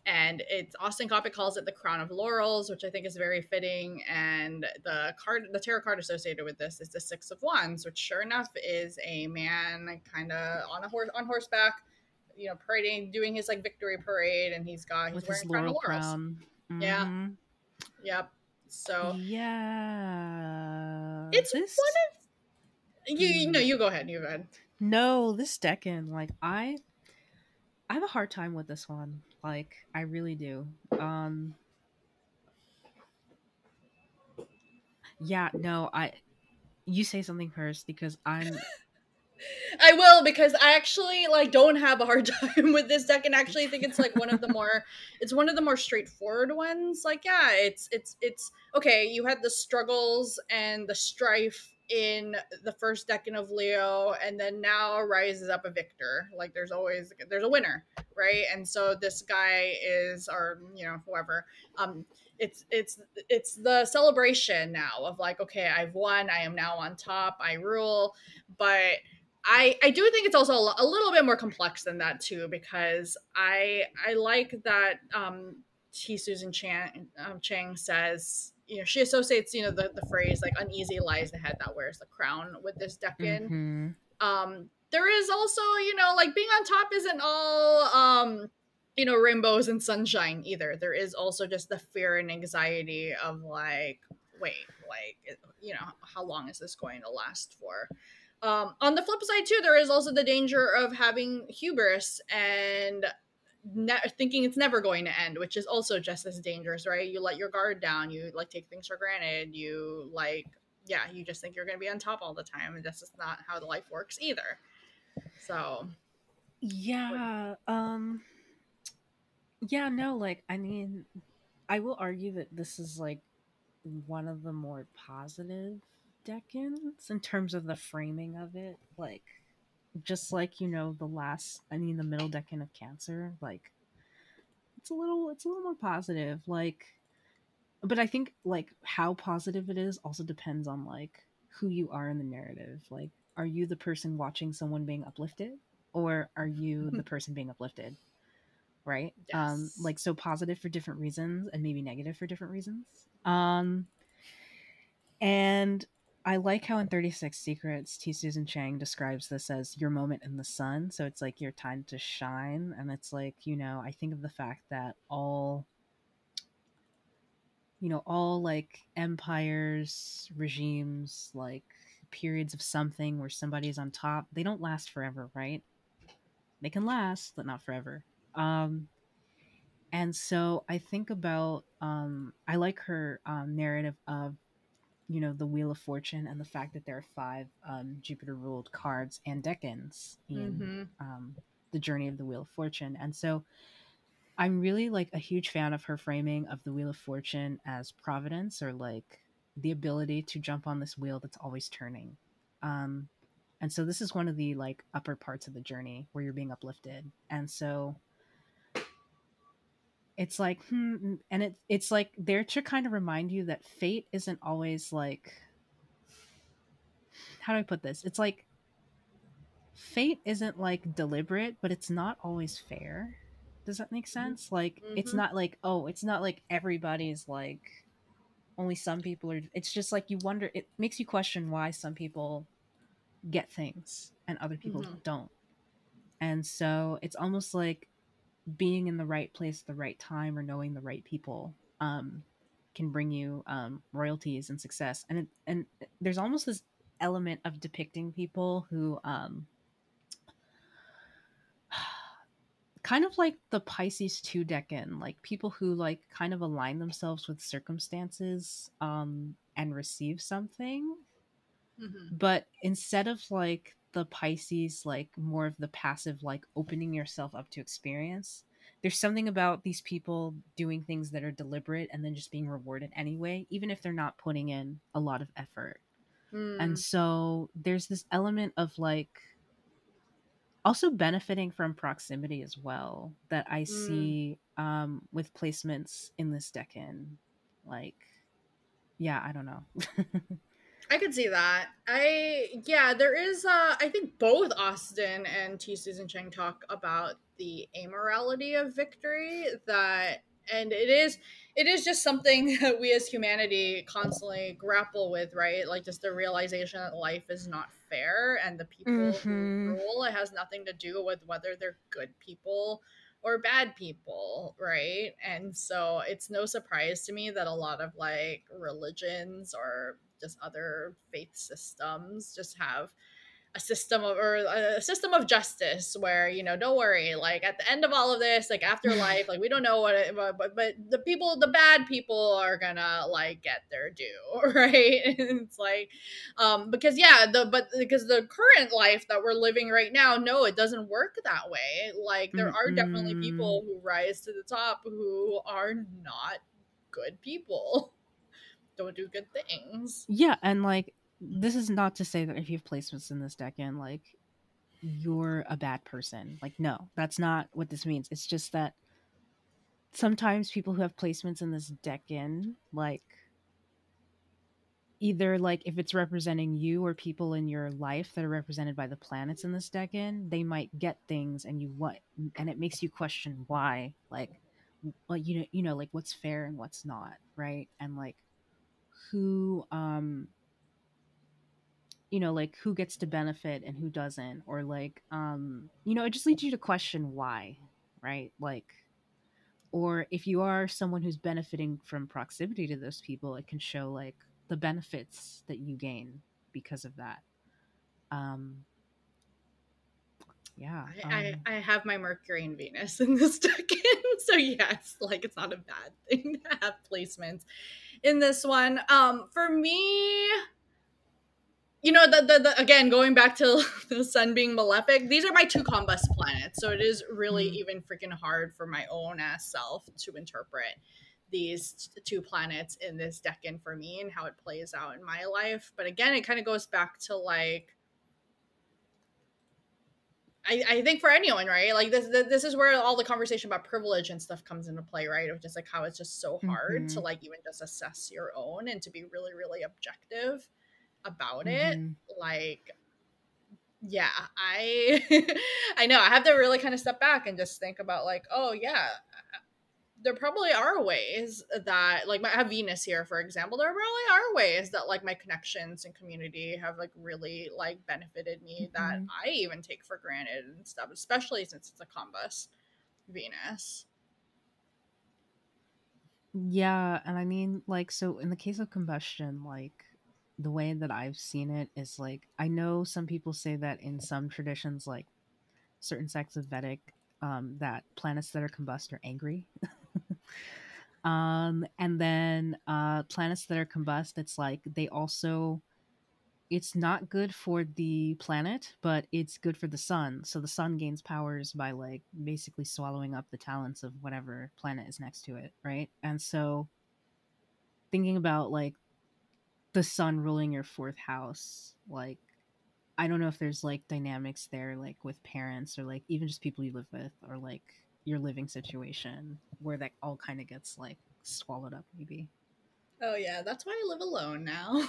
and it's Austin Coppock calls it the crown of laurels, which I think is very fitting. And the card, the tarot card associated with this is the six of wands, which sure enough is a man kind of on a horse on horseback, you know, parading, doing his like victory parade, and he's got he's with wearing crown of laurels. Crown. Yeah. Mhm. Yep. So Yeah. it's this one of you. you No, Mm. you go ahead. You go ahead. No, this Decan, like I I have a hard time with this one. Like I really do. Um Yeah, no, I you say something first because I'm I will because I actually like don't have a hard time with this deck and actually think it's like one of the more it's one of the more straightforward ones. Like yeah, it's it's it's okay, you had the struggles and the strife in the first decan of Leo and then now rises up a victor. Like there's always there's a winner, right? And so this guy is or you know whoever um it's it's it's the celebration now of like okay, I've won, I am now on top, I rule, but I I do think it's also a, little bit more complex than that too because I I like that um T Susan Chan um, Chang says you know she associates you know the, the phrase like uneasy lies the head that wears the crown with this decan Mhm. um there is also you know like being on top isn't all um you know rainbows and sunshine either. There is also just the fear and anxiety of like wait like you know how long is this going to last for? Um on the flip side too there is also the danger of having hubris and ne- thinking it's never going to end which is also just as dangerous right you let your guard down you like take things for granted you like yeah you just think you're going to be on top all the time and that's just not how the life works either so Yeah, um yeah, no, like I mean, I will argue that this is like one of the more positive decans in terms of the framing of it. Like just like, you know, the last I mean the middle decan of cancer, like it's a little it's a little more positive. Like but I think like how positive it is also depends on like who you are in the narrative. Like are you the person watching someone being uplifted or are you the person being uplifted? Right? Um Yes. like so positive for different reasons and maybe negative for different reasons. Um and I like how in 36 Secrets, T. Susan Chang describes this as your moment in the sun. So it's like your time to shine. And it's like, you know, I think of the fact that all, you know, all like empires, regimes, like periods of something where somebody is on top, they don't last forever, right? They can last, but not forever. Um, and so I think about, um, I like her um, narrative of you know the wheel of fortune and the fact that there are five um, jupiter ruled cards and decans in Mhm. um, the journey of the wheel of fortune. And so i'm really like a huge fan of her framing of the wheel of fortune as providence or like the ability to jump on this wheel that's always turning. Um, and so this is one of the like upper parts of the journey where you're being uplifted. And so it's like hmm, and it it's like there to kind of remind you that fate isn't always like how do I put this? It's like fate isn't like deliberate, but it's not always fair. Does that make sense? Like it's Mhm. not like oh, it's not like everybody's like only some people are it's just like you wonder it makes you question why some people get things and other people Mhm. don't. And so it's almost like being in the right place at the right time or knowing the right people um, can bring you um, royalties and success. And it, and there's almost this element of depicting people who um, kind of like the Pisces two decan, like people who like kind of align themselves with circumstances um, and receive something Mhm. but instead of like the pisces like more of the passive like opening yourself up to experience there's something about these people doing things that are deliberate and then just being rewarded anyway even if they're not putting in a lot of effort Mm. and so there's this element of like also benefiting from proximity as well that i Mm. see um with placements in this decan like yeah i don't know I could see that. I yeah, there is uh I think both Austin and T Susan Chang talk about the amorality of victory that and it is it is just something that we as humanity constantly grapple with, right? Like just the realization that life is not fair and the people Mhm. who rule it has nothing to do with whether they're good people or bad people, right? And so it's no surprise to me that a lot of like religions or just other faith systems just have a system of or a system of justice where you know don't worry like at the end of all of this like afterlife like we don't know what it but, but but the people the bad people are gonna like get their due right? It's like um because yeah the but because the current life that we're living right now no it doesn't work that way. Like there are definitely people who rise to the top who are not good people. Don't do good things. Yeah and like this is not to say that if you have placements in this deck decan, like you're a bad person. Like, no, that's not what this means. It's just that sometimes people who have placements in this decan, like either like if it's representing you or people in your life that are represented by the planets in this decan, they might get things and you what and it makes you question why. Like well, you know, you know, like what's fair and what's not, right? And like who um you know like who gets to benefit and who doesn't or like um you know it just leads you to question why right? Like or if you are someone who's benefiting from proximity to those people it can show like the benefits that you gain because of that. Um yeah I, um, I, I, have my mercury and venus in this decan so yes like it's not a bad thing to have placements in this one. Um for me you know the, the, the, again going back to the sun being malefic these are my two combust planets so it is really mm. even freaking hard for my own ass self to interpret these two planets in this decan for me and how it plays out in my life but again it kind of goes back to like I, I think for anyone, right? Like this, this is where all the conversation about privilege and stuff comes into play, right? Of just like how it's just so hard mm-hmm. to like even just assess your own and to be really, really objective about mm-hmm. it like yeah i i know i have to really kind of step back and just think about like oh yeah there probably are ways that like I have Venus here, for example. There probably are ways that like my connections and community have like really like benefited me mm-hmm. that I even take for granted and stuff, especially since it's a combust Venus. Yeah, and I mean like so in the case of combustion, like the way that I've seen it is like I know some people say that in some traditions, like certain sects of Vedic, um, that planets that are combust are angry. um, and then uh, planets that are combust, it's like they also it's not good for the planet, but it's good for the sun. So the sun gains powers by like basically swallowing up the talents of whatever planet is next to it, right? And so thinking about like the sun ruling your fourth house like i don't know if there's like dynamics there like with parents or like even just people you live with or like your living situation where that all kind of gets like swallowed up maybe. Oh yeah that's why i live alone now.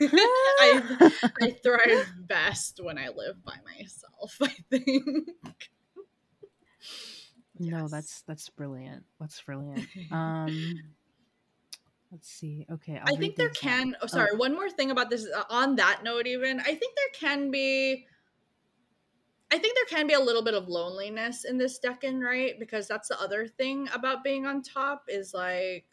I, I thrive best when i live by myself i think. No yes. that's that's brilliant that's brilliant. Um Let's see. Okay, I'll i think there can. Oh, sorry. Oh. One more thing about this. Uh, on that note, even I think there can be. I think there can be a little bit of loneliness in this decan, right? Because that's the other thing about being on top is like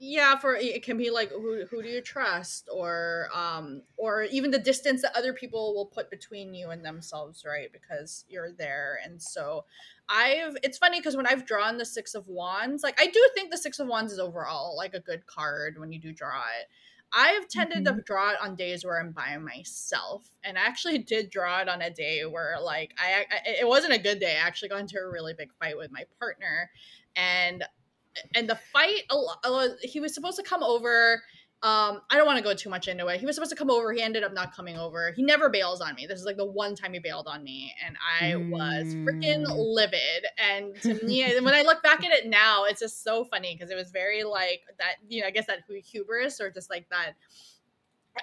yeah for it can be like who, who do you trust? Or um or even the distance that other people will put between you and themselves right? Because you're there. And so i've it's funny because when i've drawn the six of wands like i do think the six of wands is overall like a good card when you do draw it. I've tended mm-hmm. to draw it on days where I'm by myself, and I actually did draw it on a day where, like, I, I it wasn't a good day. I actually got into a really big fight with my partner, and and the fight he was supposed to come over um i don't want to go too much into it. He was supposed to come over he ended up not coming over. He never bails on me. This is like the one time he bailed on me and i mm. was freaking livid. And to me when i look back at it now it's just so funny because it was very like that you know i guess that hubris or just like that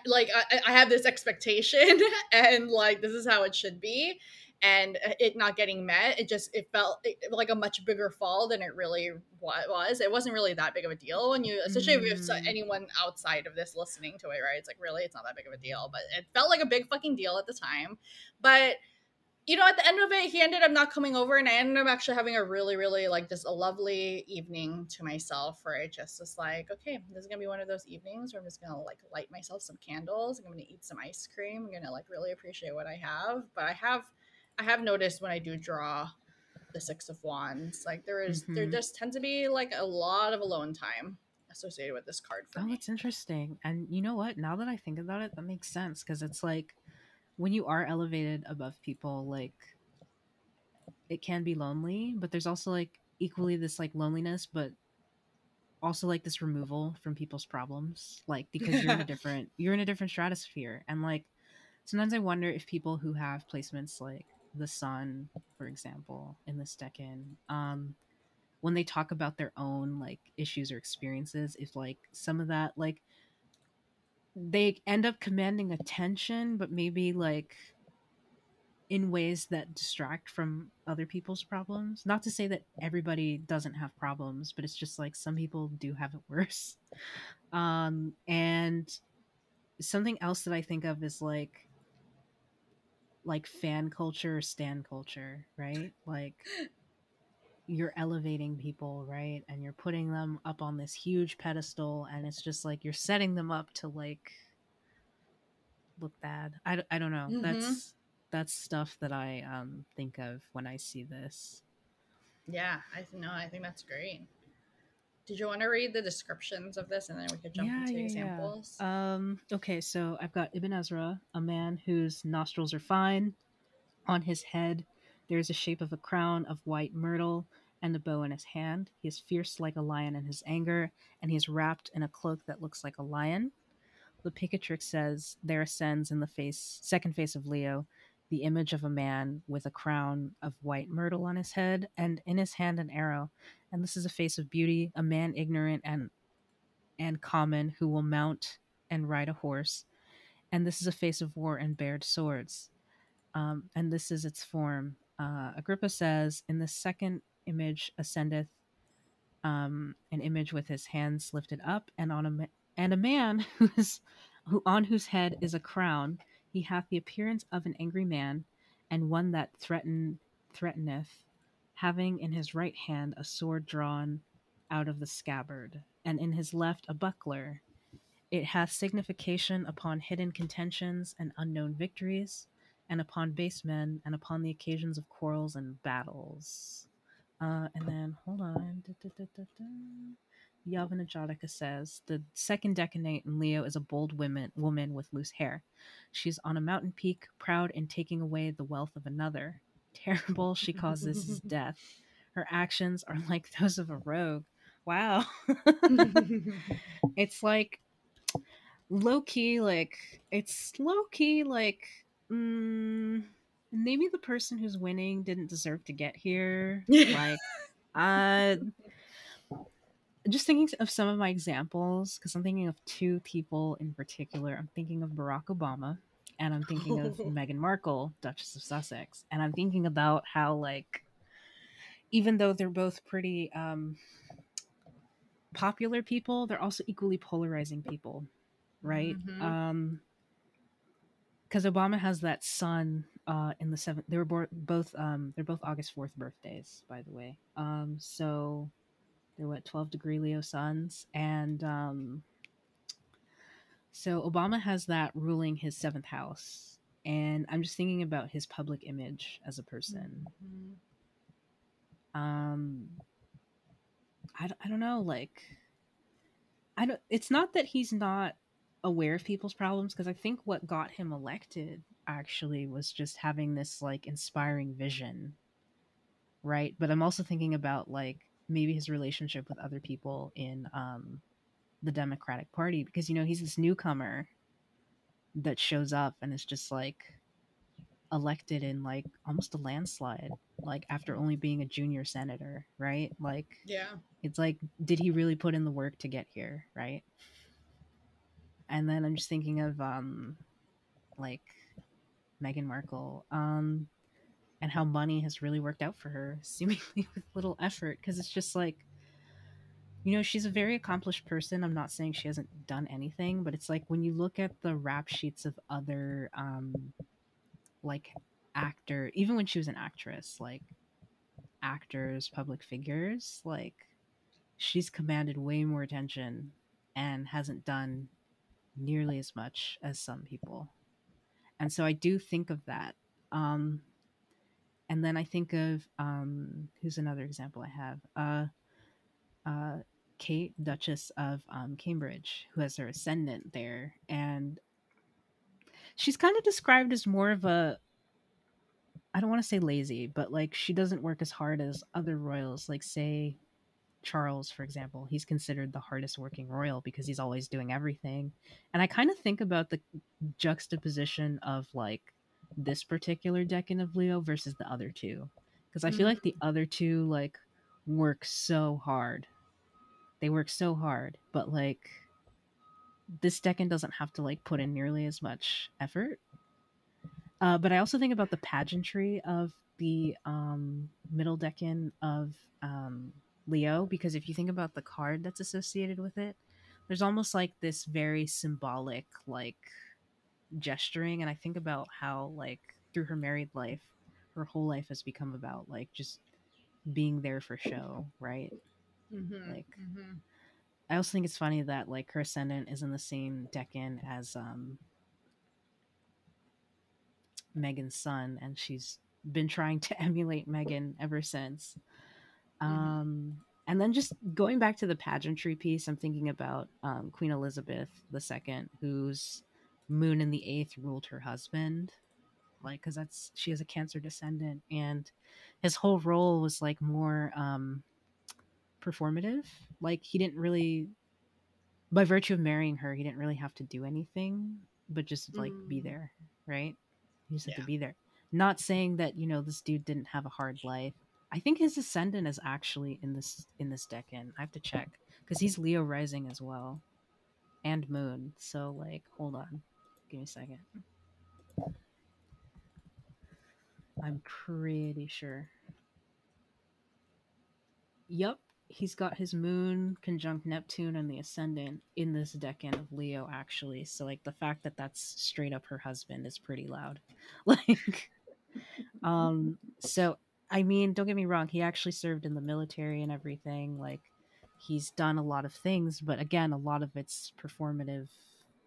like I, I have this expectation and like this is how it should be and uh, it not getting met it just it felt like a much bigger fall than it really was it wasn't really that big of a deal when you especially mm. if anyone outside of this listening to it right it's like really it's not that big of a deal but it felt like a big fucking deal at the time but you know, at the end of it, he ended up not coming over, and I ended up actually having a really, really like just a lovely evening to myself, where I just was like, okay, this is gonna be one of those evenings where I'm just gonna like light myself some candles. I'm gonna eat some ice cream. I'm gonna like really appreciate what I have. But I have, I have noticed when I do draw the Six of Wands, like there is, there Mhm. just tends to be like a lot of alone time associated with this card for Oh, me. it's interesting. And you know what? Now that I think about it, that makes sense because it's like when you are elevated above people, like it can be lonely, but there's also like equally this like loneliness, but also like this removal from people's problems, like because you're in a different you're in a different stratosphere, and like sometimes I wonder if people who have placements like the sun, for example, in this decan, um, when they talk about their own like issues or experiences, if like some of that like they end up commanding attention, but maybe like in ways that distract from other people's problems. Not to say that everybody doesn't have problems, but it's just like some people do have it worse. Um, and something else that I think of is like like fan culture or stan culture, right? Like you're elevating people, right? And you're putting them up on this huge pedestal and it's just like you're setting them up to like look bad. I, I don't know. Mhm. That's that's stuff that I um think of when I see this. Yeah, I know. I think that's great. Did you want to read the descriptions of this and then we could jump into examples? Um, okay, so I've got Ibn Ezra, a man whose nostrils are fine. On his head, there is a shape of a crown of white myrtle and a bow in his hand. He is fierce like a lion in his anger, and he is wrapped in a cloak that looks like a lion. The Picatrix says there ascends in the face, second face of Leo, the image of a man with a crown of white myrtle on his head, and in his hand an arrow. And this is a face of beauty, a man ignorant and and common who will mount and ride a horse. And this is a face of war and bared swords. Um, and this is its form. Uh, Agrippa says, In the second image ascendeth um, an image with his hands lifted up, and on a ma- and a man who is who on whose head is a crown. He hath the appearance of an angry man, and one that threaten threateneth, having in his right hand a sword drawn out of the scabbard, and in his left a buckler. It hath signification upon hidden contentions and unknown victories, and upon base men, and upon the occasions of quarrels and battles. Uh, and then, hold on. Da, da, da, da. Yavanajataka says the second decanate in Leo is a bold woman, woman with loose hair. She's on a mountain peak, proud in taking away the wealth of another. Terrible, she causes his death. Her actions are like those of a rogue. Wow. it's like low key, like, it's low key, like, mm, maybe the person who's winning didn't deserve to get here. like, uh, just thinking of some of my examples, because I'm thinking of two people in particular. I'm thinking of Barack Obama and I'm thinking of Meghan Markle, Duchess of Sussex. And I'm thinking about how, like, even though they're both pretty um, popular people, they're also equally polarizing people, right? Mhm. Um, because Obama has that sun uh, in the seventh. They were bo- both um, they're both August fourth birthdays, by the way. Um, so they're what twelve degree Leo suns, and um, so Obama has that ruling his seventh house, and I'm just thinking about his public image as a person. Mhm. Um, I, I don't know, like, I don't. It's not that he's not aware of people's problems because I think what got him elected actually was just having this like inspiring vision, right? But I'm also thinking about like maybe his relationship with other people in um, the Democratic Party because you know he's this newcomer that shows up and is just like elected in like almost a landslide like after only being a junior senator right like Yeah. it's like did he really put in the work to get here right and then i'm just thinking of um like meghan markle um and how money has really worked out for her seemingly with little effort because it's just like you know she's a very accomplished person i'm not saying she hasn't done anything but it's like when you look at the rap sheets of other um like actor, even when she was an actress, like actors, public figures, like she's commanded way more attention and hasn't done nearly as much as some people. And so I do think of that. Um, and then I think of um, who's another example I have? Uh, uh, Kate, Duchess of um, Cambridge, who has her ascendant there, and she's kind of described as more of a I don't want to say lazy, but like she doesn't work as hard as other royals, like say Charles, for example. He's considered the hardest working royal because he's always doing everything. And I kind of think about the juxtaposition of like this particular decan of Leo versus the other two. Because I feel like the other two like work so hard. They work so hard, but like this decan doesn't have to like put in nearly as much effort uh, but I also think about the pageantry of the um, middle decan of um, Leo, because if you think about the card that's associated with it, there's almost like this very symbolic, like gesturing. And I think about how, like, through her married life, her whole life has become about like just being there for show, right? Mm-hmm, like, mm-hmm. I also think it's funny that like her ascendant is in the same decan as um Meghan's sun, and she's been trying to emulate Meghan ever since. Mm-hmm. Um, and then just going back to the pageantry piece, I'm thinking about um, Queen Elizabeth II, whose moon in the eighth ruled her husband, like because that's she has a Cancer descendant, and his whole role was like more um, performative. Like he didn't really, by virtue of marrying her, he didn't really have to do anything, but just like mm. be there, right? He just had yeah. to be there. Not saying that you know this dude didn't have a hard life. I think his ascendant is actually in this in this decan. I have to check because he's Leo rising as well, and Moon. So like, hold on, give me a second. I'm pretty sure. Yup, he's got his moon conjunct Neptune and the ascendant in this decan of Leo actually. So like the fact that that's straight up her husband is pretty loud. Like um so I mean, don't get me wrong, he actually served in the military and everything. Like he's done a lot of things, but again, a lot of it's performative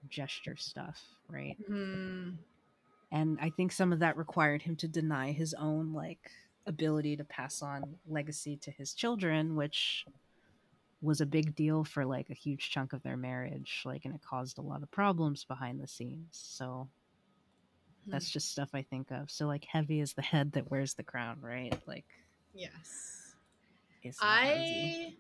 gesture stuff, right? Mm. And I think some of that required him to deny his own like ability to pass on legacy to his children, which was a big deal for like a huge chunk of their marriage. Like, and it caused a lot of problems behind the scenes. So hmm. that's just stuff I think of. So, like, heavy is the head that wears the crown, right? Like, yes. I. Easy.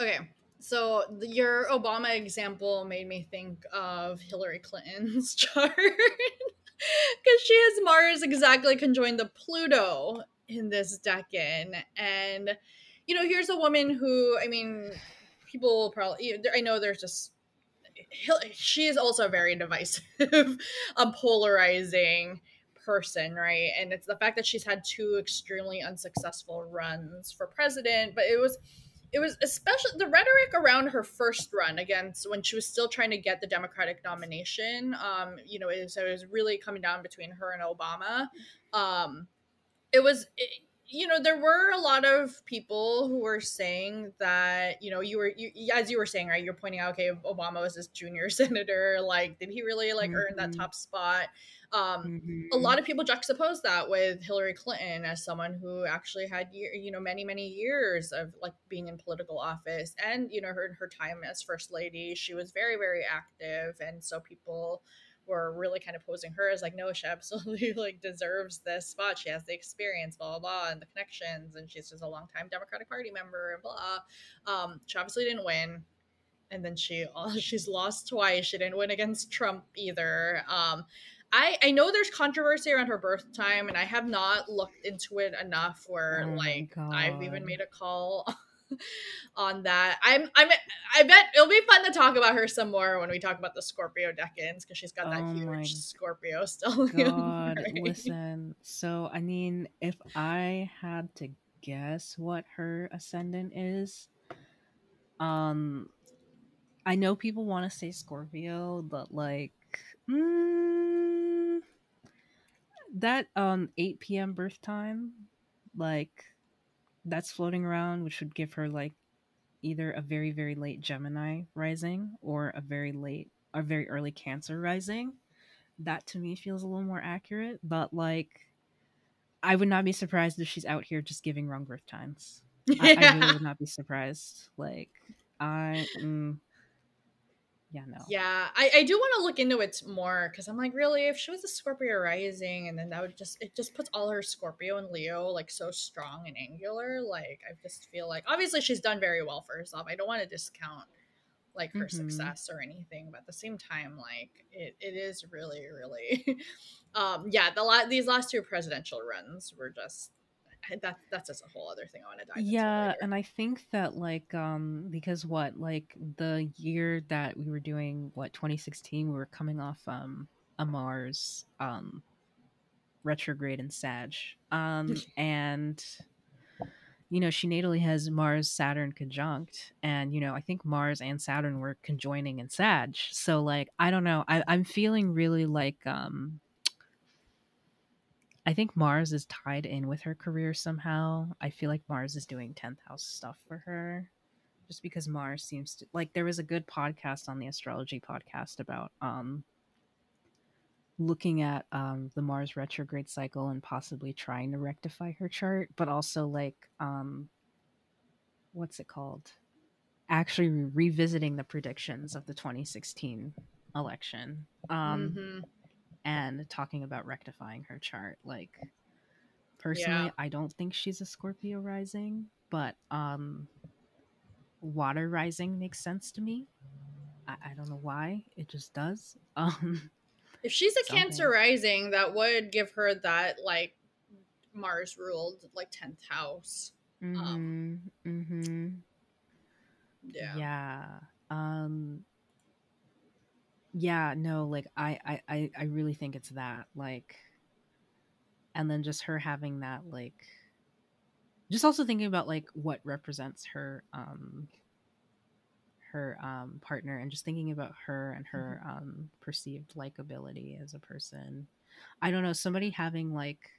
Okay. So the, your Obama example made me think of Hillary Clinton's chart. Because she has Mars exactly conjoined the Pluto in this decan and you know here's a woman who i mean people probably i know there's just she is also very divisive a polarizing person right? And it's the fact that she's had two extremely unsuccessful runs for president but it was it was especially the rhetoric around her first run against when she was still trying to get the democratic nomination um you know it was, it was really coming down between her and obama um it was it, you know there were a lot of people who were saying that you know you were you, as you were saying right you're pointing out okay obama was this junior senator like did he really like mm-hmm. earn that mm-hmm. top spot um mm-hmm. a lot of people juxtapose that with hillary clinton as someone who actually had year, you know many many years of like being in political office and you know her her time as first lady she was very very active and so people were really kind of posing her as like, no, she absolutely like deserves this spot. She has the experience, blah blah blah, and the connections, and she's just a long time Democratic Party member and blah. Um, she obviously didn't win, and then she she's lost twice. She didn't win against Trump either. Um, I I know there's controversy around her birth time, and I have not looked into it enough where oh like I've even made a call on that. I'm I'm I bet it'll be fun to talk about her some more when we talk about the Scorpio decans because she's got that oh huge Scorpio still. God, listen. So I mean, if I had to guess what her ascendant is, um, I know people want to say Scorpio, but like, mm, that um 8 p.m. birth time, like that's floating around, which would give her like either a very very late Gemini rising or a very late a very early Cancer rising. That to me feels a little more accurate, but like I would not be surprised if she's out here just giving wrong birth times. Yeah. I, I really would not be surprised. Like I mm, yeah, no. Yeah, I, I do want to look into it more because I'm like, really, if she was a Scorpio rising, and then that would just it just puts all her Scorpio and Leo like so strong and angular. Like I just feel like obviously she's done very well for herself. I don't want to discount like her mm-hmm. success or anything, but at the same time, like it, it is really, really, um, yeah. The la- these last two presidential runs were just that that's just a whole other thing I want to dive into. yeah, and I think that like um because what like the year that we were doing what 2016 we were coming off um a Mars um retrograde in Sag um and you know she natally has Mars Saturn conjunct and you know I think Mars and Saturn were conjoining in Sag so like I don't know I I'm feeling really like um I think Mars is tied in with her career somehow. I feel like Mars is doing 10th house stuff for her just because Mars seems to like there was a good podcast on the astrology podcast about um looking at um the Mars retrograde cycle and possibly trying to rectify her chart, but also like um what's it called? Actually revisiting the predictions of the 2016 election. Um mm-hmm and talking about rectifying her chart. Like personally, yeah. I don't think she's a Scorpio rising, but um water rising makes sense to me. I, I don't know why. It just does. Um if she's a something. cancer rising, that would give her that like Mars ruled like 10th house. Mm-hmm. Um, mm-hmm. Yeah. Yeah. Um yeah no like I, I i really think it's that like and then just her having that like just also thinking about like what represents her um her um partner and just thinking about her and her mm-hmm. um perceived likability as a person. I don't know somebody having like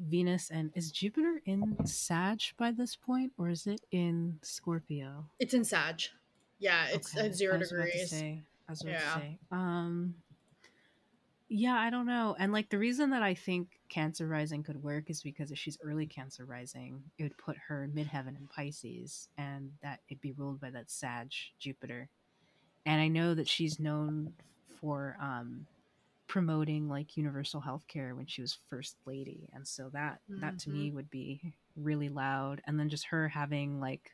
venus and is jupiter in sag by this point or is it in scorpio? It's in sag yeah, it's okay. at zero degrees. Say, I was about yeah. to say. Um, yeah, I don't know. And like the reason that I think Cancer Rising could work is because if she's early Cancer Rising, it would put her midheaven in Pisces, and that it'd be ruled by that Sag Jupiter. And I know that she's known for um, promoting like universal health care when she was first lady, and so that mm-hmm. that to me mm-hmm. would be really loud. And then just her having like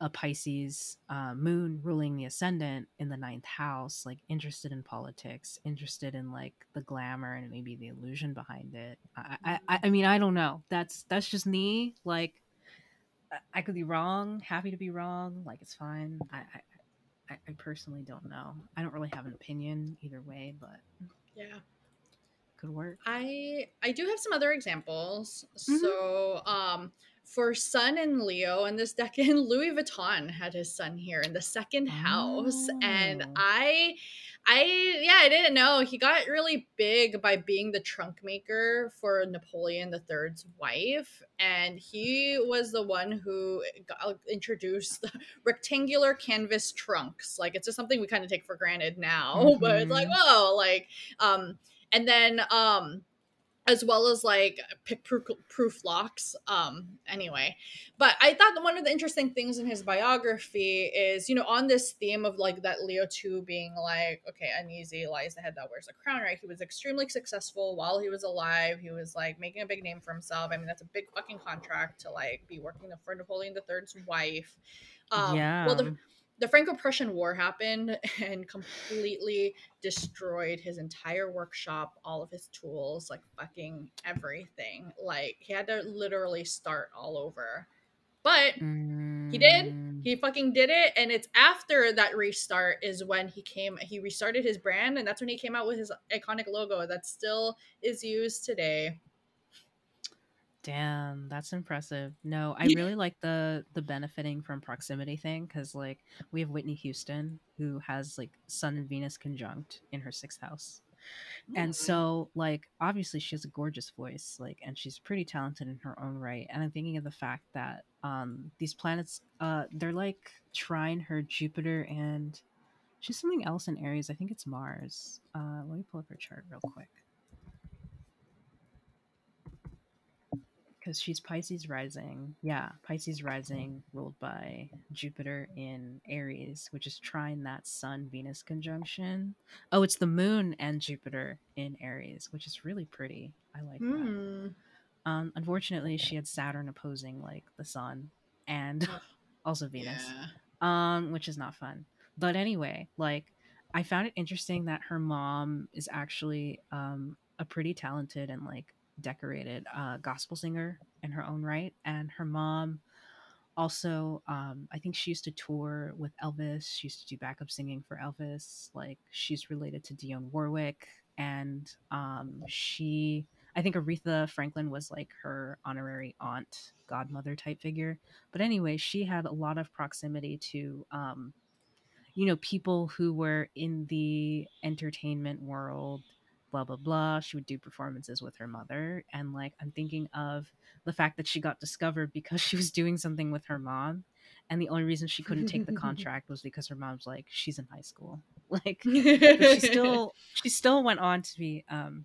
a Pisces uh, moon ruling the ascendant in the ninth house, like interested in politics, interested in like the glamour and maybe the illusion behind it. I, I, I mean, I don't know. That's that's just me. Like, I could be wrong. Happy to be wrong. Like, it's fine. I, I, I personally don't know. I don't really have an opinion either way, but yeah, could work. I I do have some other examples. Mm-hmm. So, um for Sun and Leo and this decan, Louis Vuitton had his sun here in the second house. Oh. And I I yeah, I didn't know. He got really big by being the trunk maker for Napoleon III's wife. And he was the one who got, introduced rectangular canvas trunks. Like it's just something we kind of take for granted now. Mm-hmm. But it's like, oh, like um and then um as well as like pick proof proof locks um anyway. But i thought one of the interesting things in his biography is you know on this theme of like that leo 2 being like okay uneasy lies the head that wears a crown right? He was extremely successful while he was alive. He was like making a big name for himself. I mean that's a big fucking contract to like be working for napoleon iii's wife. Um yeah well the the Franco-Prussian War happened and completely destroyed his entire workshop, all of his tools, like fucking everything. Like he had to literally start all over. But he did. Mm. He fucking did it. And it's after that restart is when he came he restarted his brand and that's when he came out with his iconic logo that still is used today. Damn, that's impressive. No, I really like the the benefiting from proximity thing because like we have Whitney Houston who has like Sun and Venus conjunct in her sixth house, And so, like, obviously, she has a gorgeous voice, like, and she's pretty talented in her own right. And I'm thinking of the fact that um, these planets, uh, they're like trine her Jupiter and she's something else in Aries. I think it's Mars. Uh, let me pull up her chart real quick. Because she's Pisces rising. Yeah, Pisces rising ruled by Jupiter in Aries, which is trining that Sun Venus conjunction. Oh, it's the moon and Jupiter in Aries, which is really pretty. I like mm. that. Hmm. Um, unfortunately, she had Saturn opposing like the Sun and also Venus, yeah. um, which is not fun. But anyway, like I found it interesting that her mom is actually um, a pretty talented and like decorated uh, gospel singer in her own right, and her mom also um, i think she used to tour with elvis. She used to do backup singing for elvis. Like she's related to dionne warwick and um, she i think aretha franklin was like her honorary aunt godmother type figure. But anyway she had a lot of proximity to um, you know people who were in the entertainment world blah blah blah she would do performances with her mother and like i'm thinking of the fact that she got discovered because she was doing something with her mom and the only reason she couldn't take the contract was because her mom's like she's in high school. Like she still she still went on to be um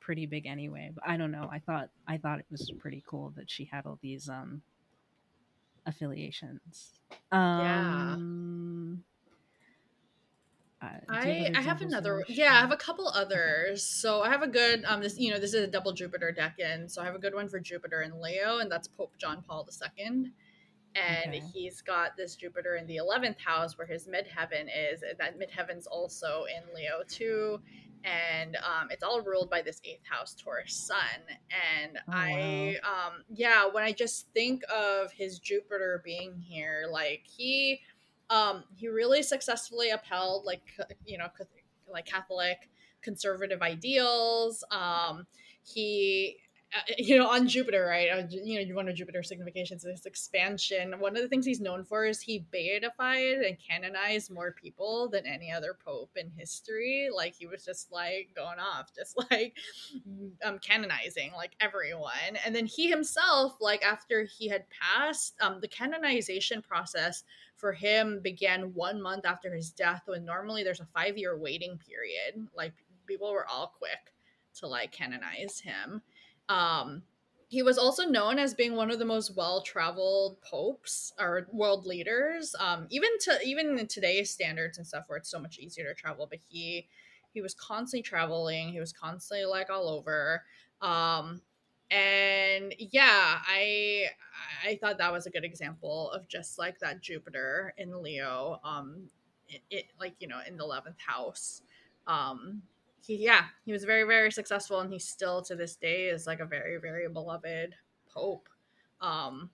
pretty big anyway but i don't know i thought i thought it was pretty cool that she had all these um affiliations. Um yeah I I have another yeah I have a couple others. So I have a good um this you know this is a double Jupiter decan. So I have a good one for Jupiter and Leo and that's Pope John Paul II and okay. he's got this Jupiter in the 11th house where his midheaven is that midheaven's also in Leo too. And um, it's all ruled by this eighth house Taurus sun. And oh, I wow. um yeah when I just think of his Jupiter being here like he um, he really successfully upheld like you know like Catholic conservative ideals. Um, he you know, on Jupiter, right? Uh, you know, one of Jupiter's significations is expansion. One of the things he's known for is he beatified and canonized more people than any other pope in history. Like he was just like going off, just like um, canonizing like everyone. And then he himself, like after he had passed, um, the canonization process for him began one month after his death, when normally there's a five year waiting period. Like people were all quick to like canonize him um, he was also known as being one of the most well-traveled popes or world leaders. Um, even to even in today's standards and stuff, where it's so much easier to travel, but he he was constantly traveling. He was constantly like all over. Um, and yeah, I I thought that was a good example of just like that Jupiter in Leo. Um, it, it like you know in the eleventh house. Um, he yeah he was very very successful and he still to this day is like a very very beloved pope um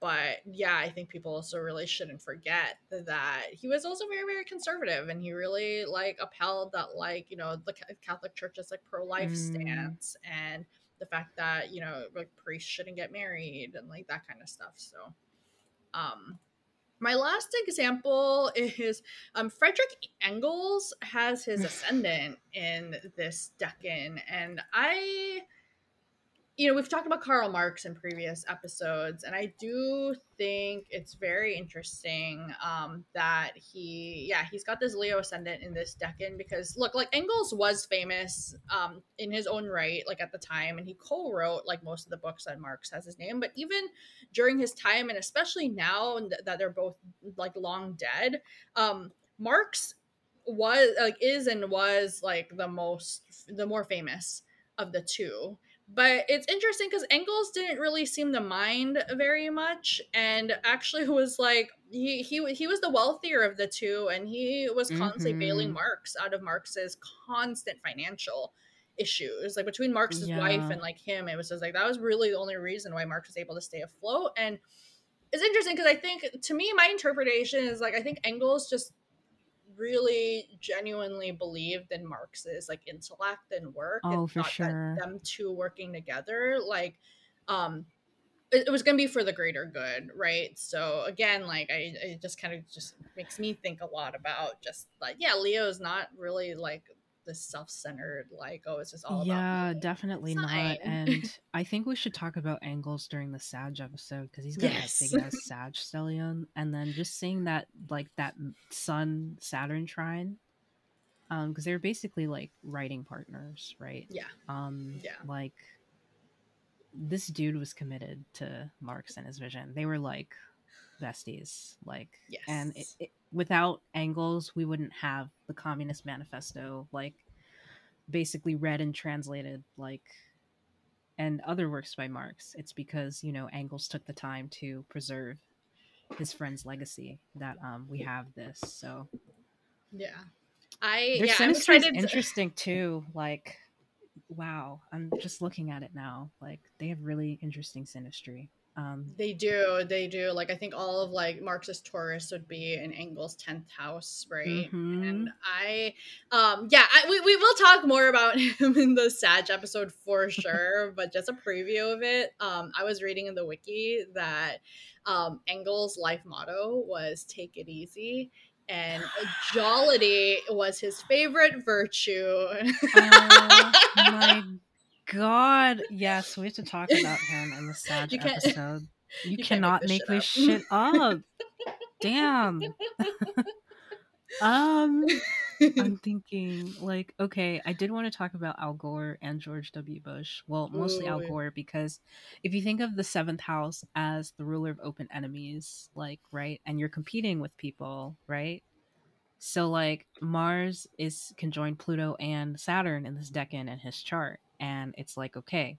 but yeah i think people also really shouldn't forget that he was also very very conservative and he really like upheld that like you know the catholic church's like pro-life mm. stance and the fact that you know like priests shouldn't get married and like that kind of stuff so um my last example is um, Frederick Engels has his ascendant in this decan, and I you know, we've talked about Karl Marx in previous episodes, and I do think it's very interesting um, that he, yeah, he's got this Leo ascendant in this decan because, look, like Engels was famous um, in his own right, like at the time, and he co wrote like most of the books that Marx has his name. But even during his time, and especially now that they're both like long dead, um, Marx was like is and was like the most, the more famous of the two but it's interesting because Engels didn't really seem to mind very much, and actually was like he he he was the wealthier of the two, and he was constantly mm-hmm. bailing Marx out of Marx's constant financial issues, like between Marx's yeah. wife and like him. It was just like that was really the only reason why Marx was able to stay afloat, and it's interesting because I think to me my interpretation is like I think Engels just really genuinely believed in Marx's like intellect and work. Oh, and for sure. them two working together, like, um, it, it was going to be for the greater good, right? So again, like, I it just kind of just makes me think a lot about just like, yeah, Leo's not really like this self-centered like oh it's just all yeah, definitely not. And I think we should talk about Engels during the Sag episode because he's got Yes. that big ass Sag stellium, and then just seeing that like that Sun Saturn trine, um, because they're basically like writing partners, right? yeah Um, Yeah. like this dude was committed to Marx and his vision. They were like besties, like, and it, Yes. it, without Engels, we wouldn't have the Communist Manifesto, like, basically read and translated, like, and other works by Marx. It's because you know Engels took the time to preserve his friend's legacy that um we have this. So yeah i their yeah is to- interesting too. Like, wow, I'm just looking at it now. Like, they have really interesting synastry. Um, They do, they do. Like I think all of like Marx's Taurus would be in Engel's tenth house, right? Mhm. And I, um, yeah, I, we we will talk more about him in the Sag episode for sure. but just a preview of it. Um, I was reading in the wiki that um, Engel's life motto was "Take it easy." And jollity was his favorite virtue. oh my god! Yes, we have to talk about him in the You episode. You, you can't make cannot this make shit this up. shit up. Damn. um. I'm thinking like okay, I did want to talk about Al Gore and George W. Bush. Well, mostly Al Ooh. Gore because if you think of the seventh house as the ruler of open enemies, like right, and you're competing with people, right? So like Mars is conjoined Pluto and Saturn in this decan in his chart, and it's like okay,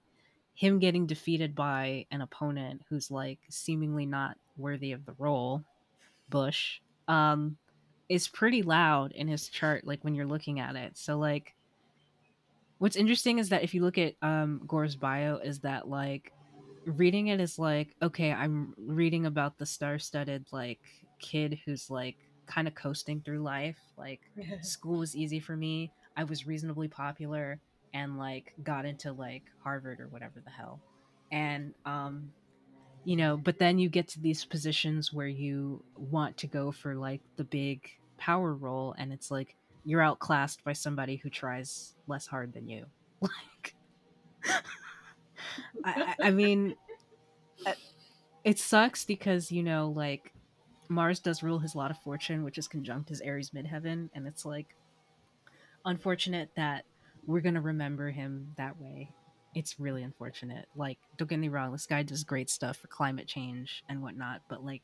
him getting defeated by an opponent who's like seemingly not worthy of the role, Bush. Um, is pretty loud in his chart like when you're looking at it so like what's interesting is that if you look at um gore's bio is that like reading it is like okay i'm reading about the star-studded like kid who's like kind of coasting through life like school was easy for me i was reasonably popular and like got into like harvard or whatever the hell. And um you know but then you get to these positions where you want to go for like the big power role and it's like you're outclassed by somebody who tries less hard than you. Like I, I mean uh, it sucks because you know like mars does rule his lot of fortune which is conjunct his aries midheaven and it's like unfortunate that we're gonna remember him that way. It's really unfortunate. Like don't get me wrong this guy does great stuff for climate change and whatnot but like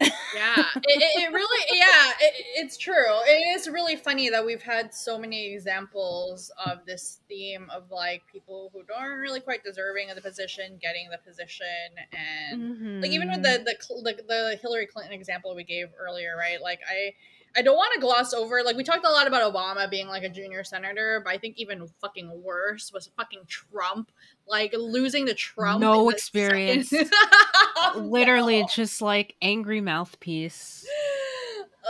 yeah it, it, really yeah it, it's true. It is really funny that we've had so many examples of this theme of like people who aren't really quite deserving of the position getting the position and like even with Mm-hmm. the the, the the hillary clinton example we gave earlier right? Like i I don't want to gloss over like we talked a lot about Obama being like a junior senator, but I think even fucking worse was fucking Trump, like losing to Trump. No the experience. literally No. just like angry mouthpiece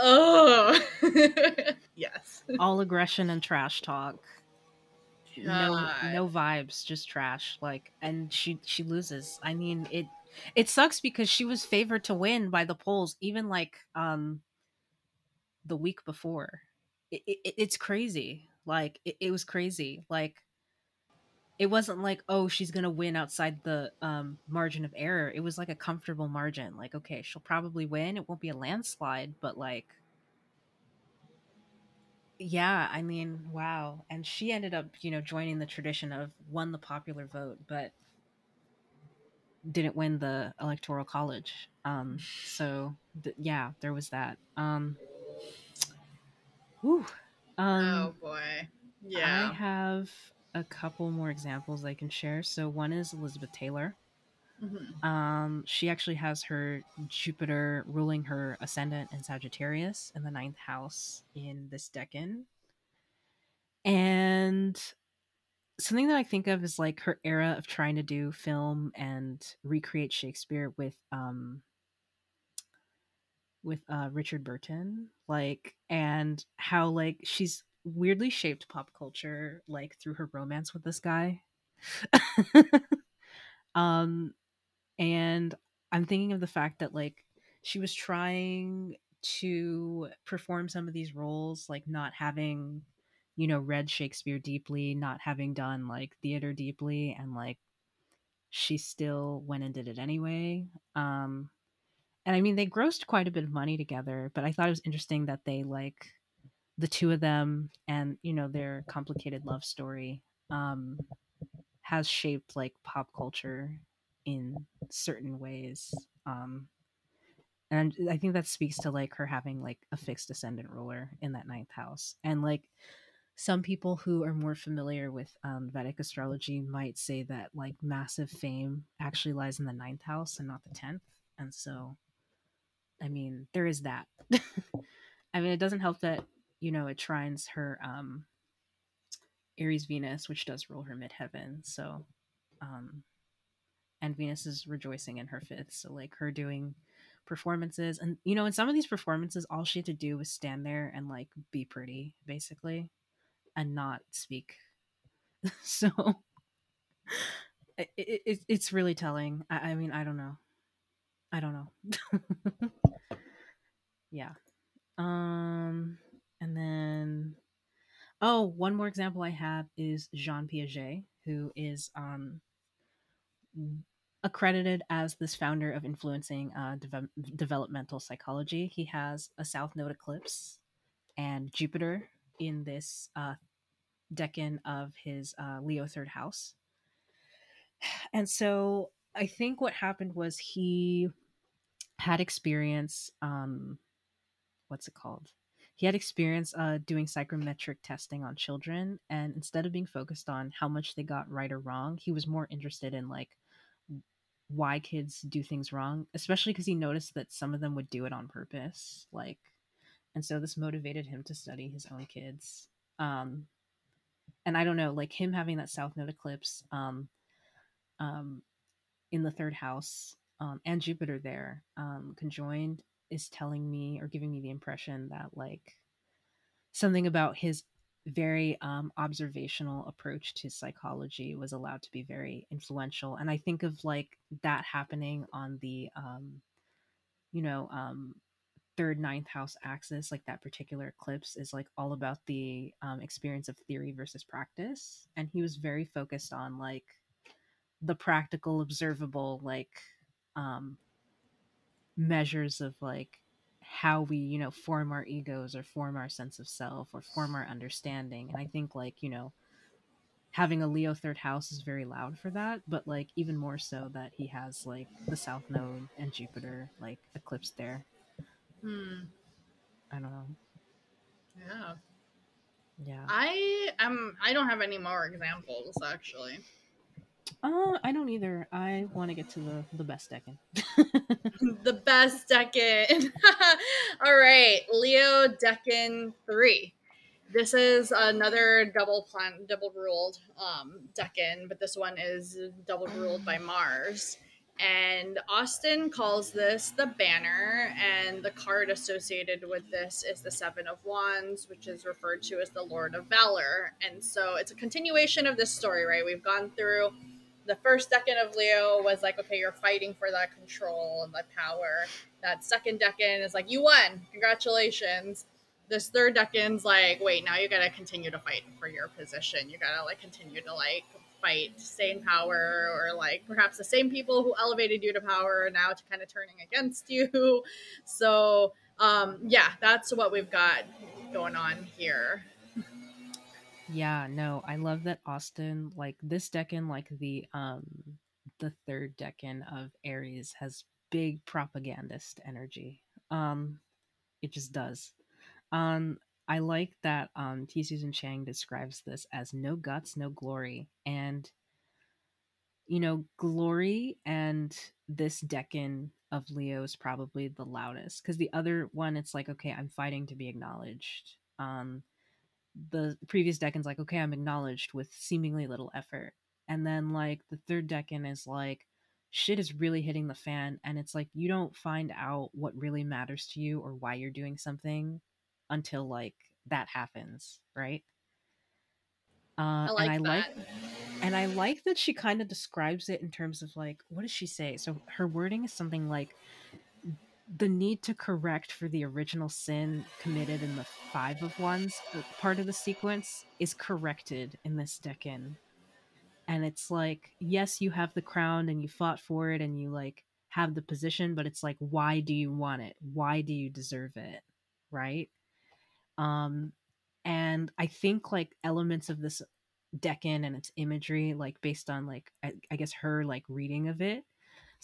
Oh, yes. all aggression and trash talk no no vibes just trash like and she she loses i mean it it sucks because she was favored to win by the polls even like um the week before. It, it, it's crazy. Like it, it was crazy. Like it wasn't like oh she's gonna win outside the um margin of error. It was like a comfortable margin. Like okay she'll probably win. It won't be a landslide but like yeah i mean wow. And she ended up you know joining the tradition of won the popular vote but didn't win the electoral college. Um so th- yeah there was that. Um whew. um oh boy. Yeah. I have a couple more examples I can share. So one is Elizabeth Taylor. Mhm. Um, she actually has her Jupiter ruling her ascendant in Sagittarius in the ninth house in this decan. And something that I think of is like her era of trying to do film and recreate Shakespeare with um with uh Richard Burton like and how like she's weirdly shaped pop culture like through her romance with this guy um and I'm thinking of the fact that like she was trying to perform some of these roles, like not having, you know, read Shakespeare deeply, not having done like theater deeply, and like she still went and did it anyway. Um, and I mean, they grossed quite a bit of money together, but I thought it was interesting that they like the two of them and you know their complicated love story um, has shaped like pop culture in certain ways. Um, and I think that speaks to like her having like a fixed ascendant ruler in that ninth house, and like some people who are more familiar with um, Vedic astrology might say that like massive fame actually lies in the ninth house and not the tenth, and so, I mean, there is that. I mean, it doesn't help that you know it trines her um, Aries Venus, which does rule her midheaven. So, um, and Venus is rejoicing in her fifth. So, like her doing performances, and you know, in some of these performances, all she had to do was stand there and like be pretty, basically, and not speak. so, it, it, it's really telling. I, I mean, I don't know. I don't know. yeah. Um, and then Oh, one more example I have is Jean Piaget, who is um, accredited as this founder of influencing uh, de- developmental psychology. He has a South Node eclipse and Jupiter in this uh, decan of his uh, Leo third house. And so I think what happened was he had experience. Um, what's it called? he had experience uh, doing psychometric testing on children and instead of being focused on how much they got right or wrong he was more interested in like why kids do things wrong especially because he noticed that some of them would do it on purpose like and so this motivated him to study his own kids um and i don't know like him having that south node eclipse um um in the third house um and jupiter there um conjoined is telling me or giving me the impression that like something about his very um, observational approach to psychology was allowed to be very influential. And i think of like that happening on the um, you know um, third ninth house axis like that particular eclipse is like all about the um, experience of theory versus practice. And he was very focused on like the practical observable like um measures of like how we you know form our egos or form our sense of self or form our understanding. And i think like you know having a leo third house is very loud for that but like even more so that he has like the south node and jupiter like eclipsed there. Hmm. I don't know. Yeah. Yeah. I am i don't have any more examples actually uh, I don't either. I want to get to the the best decan. the best decan. All right, Leo decan three. This is another double plan, double ruled um, decan, but this one is double ruled by Mars. And Austin calls this the banner, and the card associated with this is the Seven of Wands, which is referred to as the Lord of Valor. And so it's a continuation of this story, right? We've gone through the first decan of Leo was like, okay, you're fighting for that control and that power. That second decan is like, you won, congratulations. This third decan's like, wait, now you gotta continue to fight for your position. You gotta like continue to like fight stay in power, or like perhaps the same people who elevated you to power are now to kind of turning against you. So um, yeah, that's what we've got going on here. Yeah, no, I love that Austin, like this decan, like the um the third decan of Aries has big propagandist energy. Um it just does. Um I like that um T Susan Chang describes this as no guts, no glory. And you know, glory and this decan of Leo is probably the loudest because the other one it's like, okay, I'm fighting to be acknowledged. Um the previous decan's like, okay, I'm acknowledged with seemingly little effort. And then like the third decan is like, shit is really hitting the fan. And it's like you don't find out what really matters to you or why you're doing something until like that happens, right? Uh, I like and I that. like and I like that she kind of describes it in terms of like what does she say? So her wording is something like the need to correct for the original sin committed in the five of wands part of the sequence is corrected in this decan and it's like yes you have the crown and you fought for it and you like have the position but it's like why do you want it? Why do you deserve it? Right? Um and i think like elements of this decan and its imagery like based on like I, I guess her like reading of it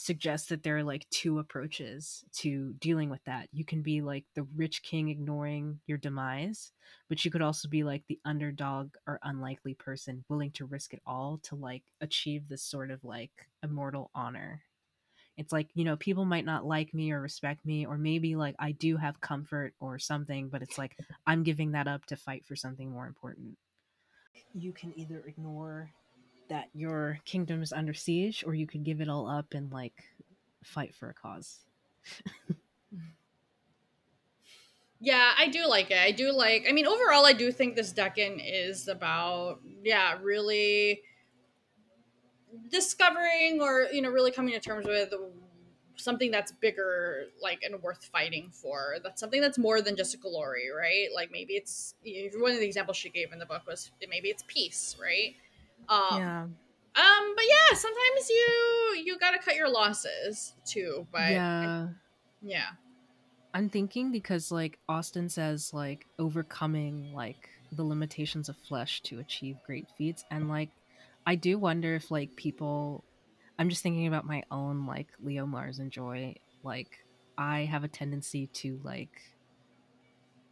suggests that there are like two approaches to dealing with that. You can be like the rich king ignoring your demise, but you could also be like the underdog or unlikely person willing to risk it all to like achieve this sort of like immortal honor. It's like, you know, people might not like me or respect me, or maybe like I do have comfort or something, but it's like I'm giving that up to fight for something more important. You can either ignore that your kingdom is under siege, or you could give it all up and like fight for a cause. yeah, I do like it. I do like. I mean, overall, I do think this decan is about yeah, really discovering or you know really coming to terms with something that's bigger like and worth fighting for that's something that's more than just a glory right like maybe it's one of the examples she gave in the book was maybe it's peace right um, yeah. Um, but yeah, sometimes you you gotta cut your losses too. But yeah, I, yeah. I'm thinking because like Austin says, like overcoming like the limitations of flesh to achieve great feats, and like I do wonder if like people. I'm just thinking about my own like Leo Mars and Joy. Like I have a tendency to like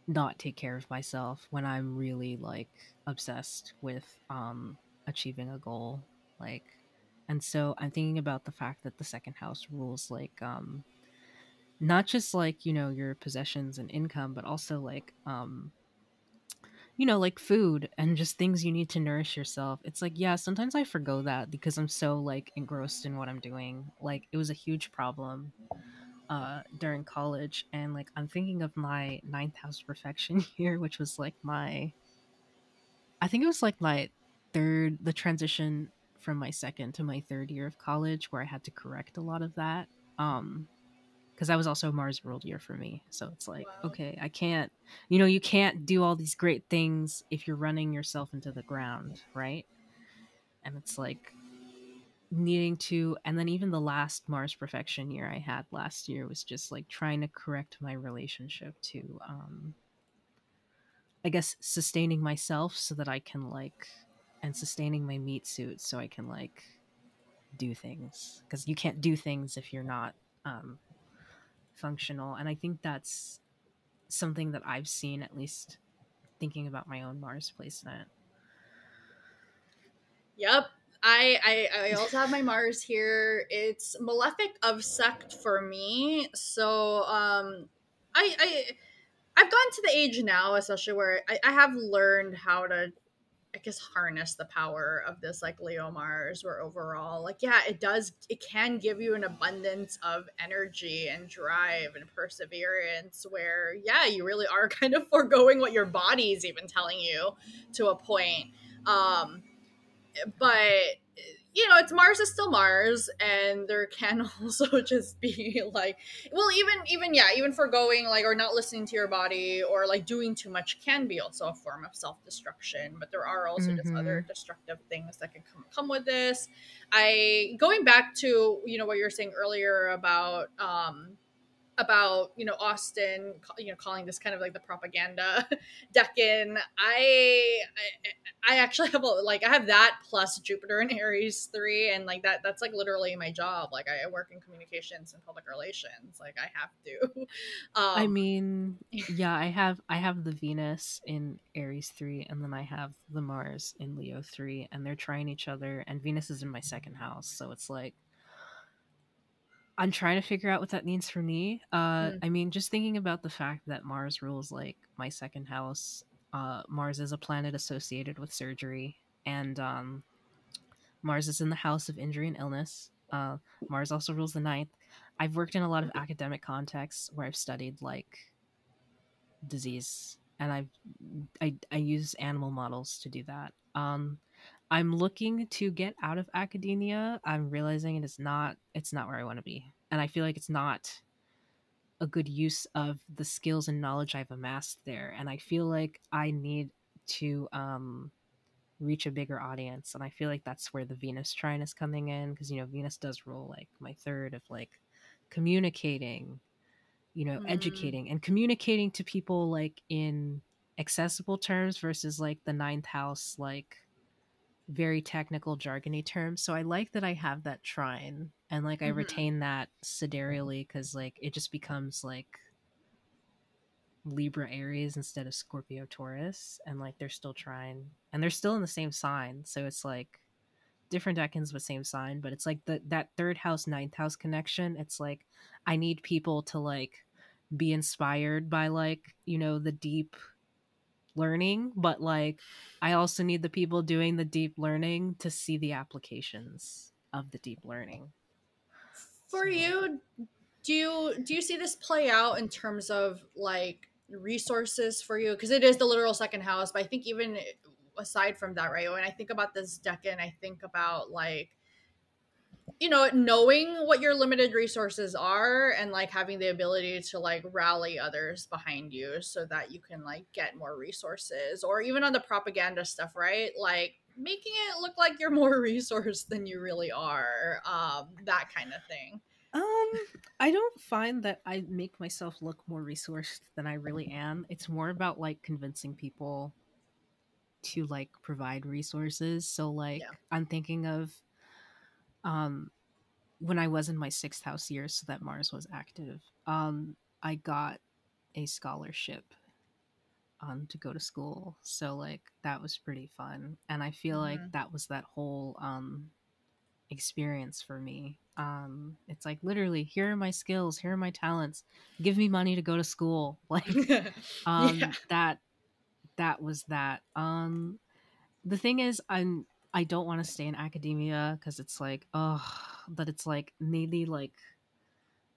not take care of myself when I'm really like obsessed with um achieving a goal like and so i'm thinking about the fact that the second house rules like um not just like you know your possessions and income but also like um you know like food and just things you need to nourish yourself. It's like yeah sometimes i forgo that because i'm so like engrossed in what i'm doing. Like it was a huge problem uh during college and like i'm thinking of my ninth house profection year which was like my i think it was like my third the transition from my second to my third year of college where I had to correct a lot of that. Um because that was also Mars World year for me. So it's like, wow. okay, I can't, you know, you can't do all these great things if you're running yourself into the ground, right? And it's like needing to, and then even the last Mars Profection year I had last year was just like trying to correct my relationship to, um, I guess, sustaining myself so that I can like and sustaining my meat suit so I can like do things because you can't do things if you're not um, functional. And I think that's something that I've seen at least thinking about my own Mars placement. Yep. I, I I also have my Mars here. It's Malefic of Sect for me. So um I I I've gotten to the age now, especially where I, I have learned how to I guess harness the power of this like Leo Mars or overall like yeah it does it can give you an abundance of energy and drive and perseverance where yeah you really are kind of foregoing what your body's even telling you to a point. Um but you know, it's Mars is still Mars, and there can also just be like, well, even even yeah, even for going like or not listening to your body or like doing too much can be also a form of self destruction. But there are also mm-hmm. just other mm-hmm. destructive things that can come come with this. I going back to you know what you were saying earlier about um about you know Austin, you know, calling this kind of like the propaganda decan. I, I, I actually have a, like I have that plus Jupiter and Aries three, and like that that's like literally my job. Like I work in communications and public relations. Like I have to. Um, I mean, yeah, I have I have the Venus in Aries three, and then I have the Mars in Leo three, and they're trining each other. And Venus is in my second house, so it's like I'm trying to figure out what that means for me. Uh, mm. I mean, just thinking about the fact that Mars rules like my second house. Uh, Mars is a planet associated with surgery, and um, Mars is in the house of injury and illness. Uh, Mars also rules the ninth. I've worked in a lot of academic contexts where I've studied like disease, and I've I, I use animal models to do that. Um, I'm looking to get out of academia. I'm realizing it is not it's not where I want to be. And I feel like it's not a good use of the skills and knowledge I've amassed there. And I feel like I need to um, reach a bigger audience. And I feel like that's where the Venus trine is coming in because, you know, Venus does rule like my third of like communicating, you know, mm. educating and communicating to people like in accessible terms versus like the ninth house, like very technical jargony terms. So I like that I have that trine and like I mm-hmm. retain that sidereally because like it just becomes like Libra Aries instead of Scorpio Taurus, and like they're still trine and they're still in the same sign. So it's like different decans but same sign, but it's like the that third house, ninth house connection. It's like I need people to like be inspired by like, you know, the deep learning, but like I also need the people doing the deep learning to see the applications of the deep learning. For so. you, do you do you see this play out in terms of like resources for you? Because it is the literal second house, but I think even aside from that, right? When I think about this decan, I think about like you know knowing what your limited resources are and like having the ability to like rally others behind you so that you can like get more resources or even on the propaganda stuff right? Like making it look like you're more resourced than you really are um that kind of thing. Um i don't find that i make myself look more resourced than i really am. It's more about like convincing people to like provide resources. So like yeah. i'm thinking of um when I was in my sixth house year, so that Mars was active, um, I got a scholarship um to go to school. So like that was pretty fun. And I feel mm-hmm. like that was that whole um experience for me. Um it's like literally here are my skills, here are my talents. Give me money to go to school. Like um yeah. that that was that. Um the thing is I'm I don't want to stay in academia because it's like, oh, but it's like maybe like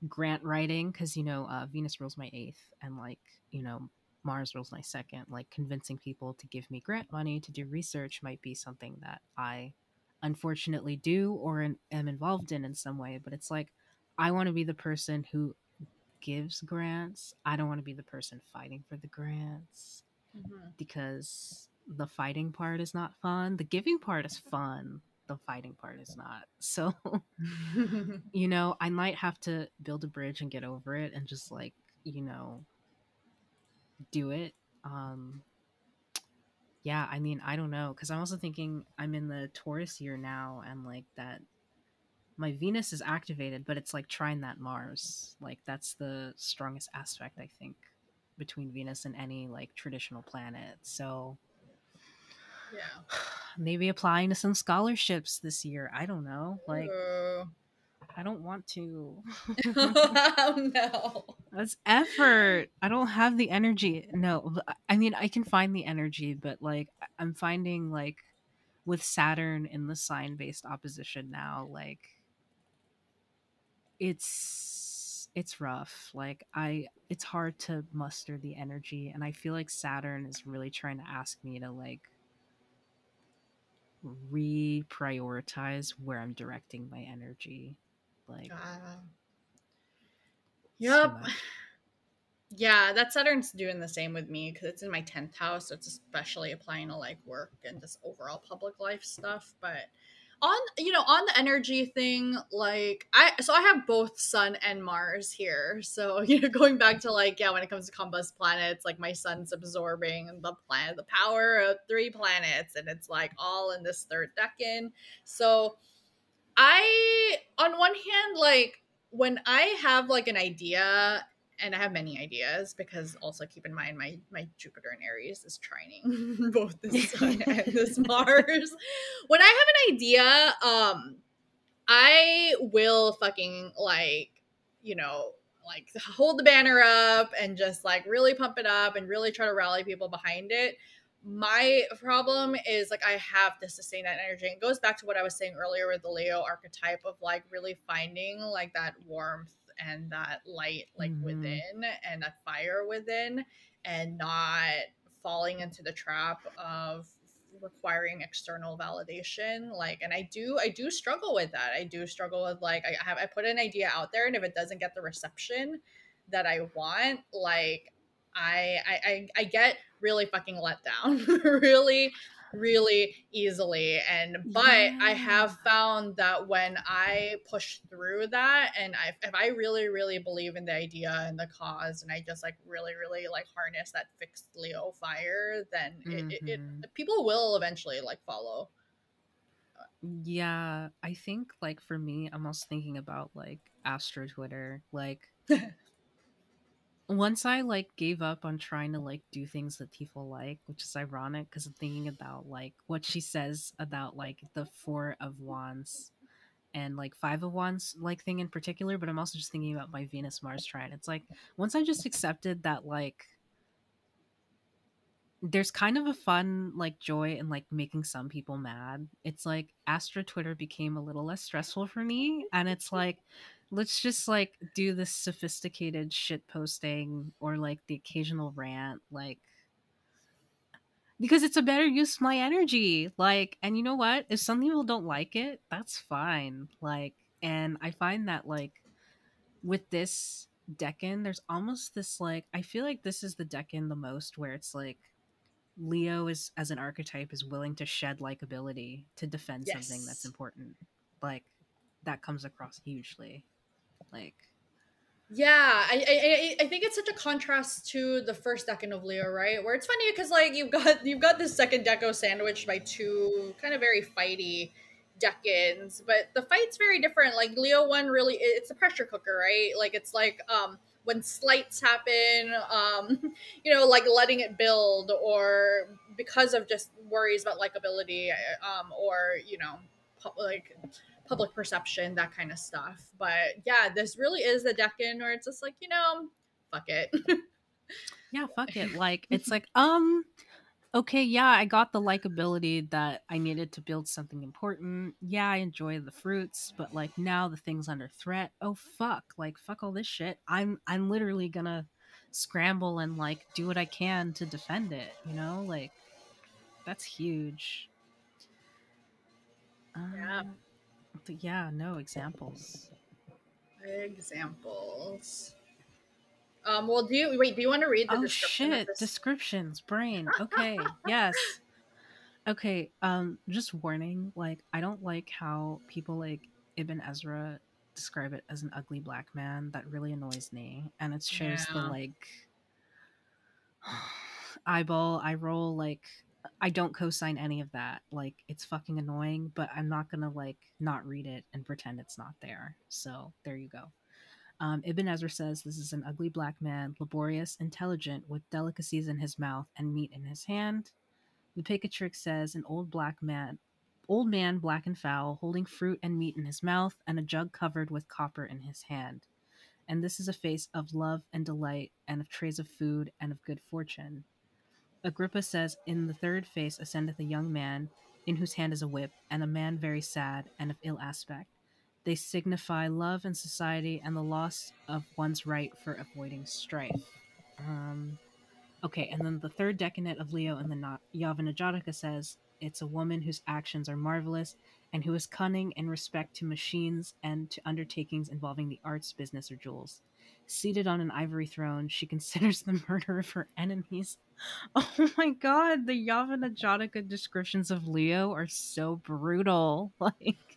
grant writing because you know uh, Venus rules my eighth and like you know Mars rules my second. Like convincing people to give me grant money to do research might be something that I unfortunately do or in, am involved in in some way. But it's like I want to be the person who gives grants. I don't want to be the person fighting for the grants mm-hmm. because the fighting part is not fun. The giving part is fun. The fighting part is not. So, you know, I might have to build a bridge and get over it and just like, you know, do it. Um yeah, I mean, I don't know cuz I'm also thinking I'm in the Taurus year now and like that my Venus is activated, but it's like trining that Mars. Like that's the strongest aspect I think between Venus and any like traditional planet. So yeah. Maybe applying to some scholarships this year. I don't know. Like I don't want to. oh no. That's effort. I don't have the energy. No. I mean, I can find the energy, but like I'm finding like with Saturn in the sign based opposition now, like it's it's rough. Like I it's hard to muster the energy and I feel like Saturn is really trying to ask me to like reprioritize where I'm directing my energy. Like, uh, yep. yeah, that Saturn's doing the same with me because it's in my 10th house. So it's especially applying to like work and just overall public life stuff. But on you know on the energy thing like i so i have both sun and mars here. So you know going back to like yeah when it comes to combust planets like my sun's absorbing the planet the power of three planets and it's like all in this third decan so i on one hand like when i have like an idea and I have many ideas because also keep in mind my my Jupiter and Aries is trining both the sun and this Mars. When I have an idea, um, I will fucking like, you know, like hold the banner up and just like really pump it up and really try to rally people behind it. My problem is like I have to sustain that energy. It goes back to what I was saying earlier with the Leo archetype of like really finding like that warmth and that light like mm-hmm. within and that fire within and not falling into the trap of requiring external validation like and i do i do struggle with that i do struggle with like i have i put an idea out there and if it doesn't get the reception that I want, like I I I get really fucking let down really really easily and but yeah. i have found that when i push through that and I, if i really really believe in the idea and the cause and i just like really really like harness that fixed leo fire then mm-hmm. it, it, it people will eventually like follow yeah i think like for me i'm also thinking about like astro twitter like once I like gave up on trying to like do things that people like, which is ironic because I'm thinking about like what she says about like the four of wands and like five of wands like thing in particular, but I'm also just thinking about my Venus Mars trine. It's like once I just accepted that like there's kind of a fun like joy in like making some people mad. It's like Astro Twitter became a little less stressful for me and it's like let's just like do this sophisticated shit posting or like the occasional rant like because it's a better use of my energy like and you know what if some people don't like it that's fine like and i find that like with this decan there's almost this like i feel like this is the decan the most where it's like leo is as an archetype is willing to shed likability to defend yes. something that's important like that comes across hugely like, yeah, I, I I think it's such a contrast to the first decan of Leo, right? Where it's funny because like you've got you've got this second deco sandwiched by two kind of very fighty decans, but the fight's very different. Like Leo one really it's a pressure cooker, right? Like it's like um when slights happen, um, you know, like letting it build or because of just worries about likability, um, or you know, like public perception, that kind of stuff. But yeah, this really is the decan where it's just like, you know, fuck it. yeah, fuck it. Like it's like, um, okay, yeah, I got the likability that I needed to build something important. Yeah, I enjoy the fruits, but like now the thing's under threat. Oh fuck, like fuck all this shit. I'm I'm literally gonna scramble and like do what I can to defend it, you know? Like that's huge. Um, yeah, no examples. Examples. Um, well, do you wait? Do you want to read the oh, description shit. descriptions? Brain. Okay. yes. Okay. Um, just warning. Like, I don't like how people like Ibn Ezra describe it as an ugly black man. That really annoys me, and it shows yeah. the like eyeball, eye roll, like I don't co-sign any of that. Like it's fucking annoying, but I'm not gonna like not read it and pretend it's not there. So there you go. Um, Ibn Ezra says this is an ugly black man, laborious, intelligent, with delicacies in his mouth and meat in his hand. The Picatrix says an old black man, old man, black and foul, holding fruit and meat in his mouth and a jug covered with copper in his hand. And this is a face of love and delight, and of trays of food and of good fortune. Agrippa says, In the third face ascendeth a young man, in whose hand is a whip, and a man very sad and of ill aspect. They signify love and society and the loss of one's right for avoiding strife. Um, okay, and then the third decanate of Leo in the Yavanajataka says, It's a woman whose actions are marvelous and who is cunning in respect to machines and to undertakings involving the arts, business, or jewels. Seated on an ivory throne, she considers the murder of her enemies. Oh my god, the Yavanajataka descriptions of Leo are so brutal. Like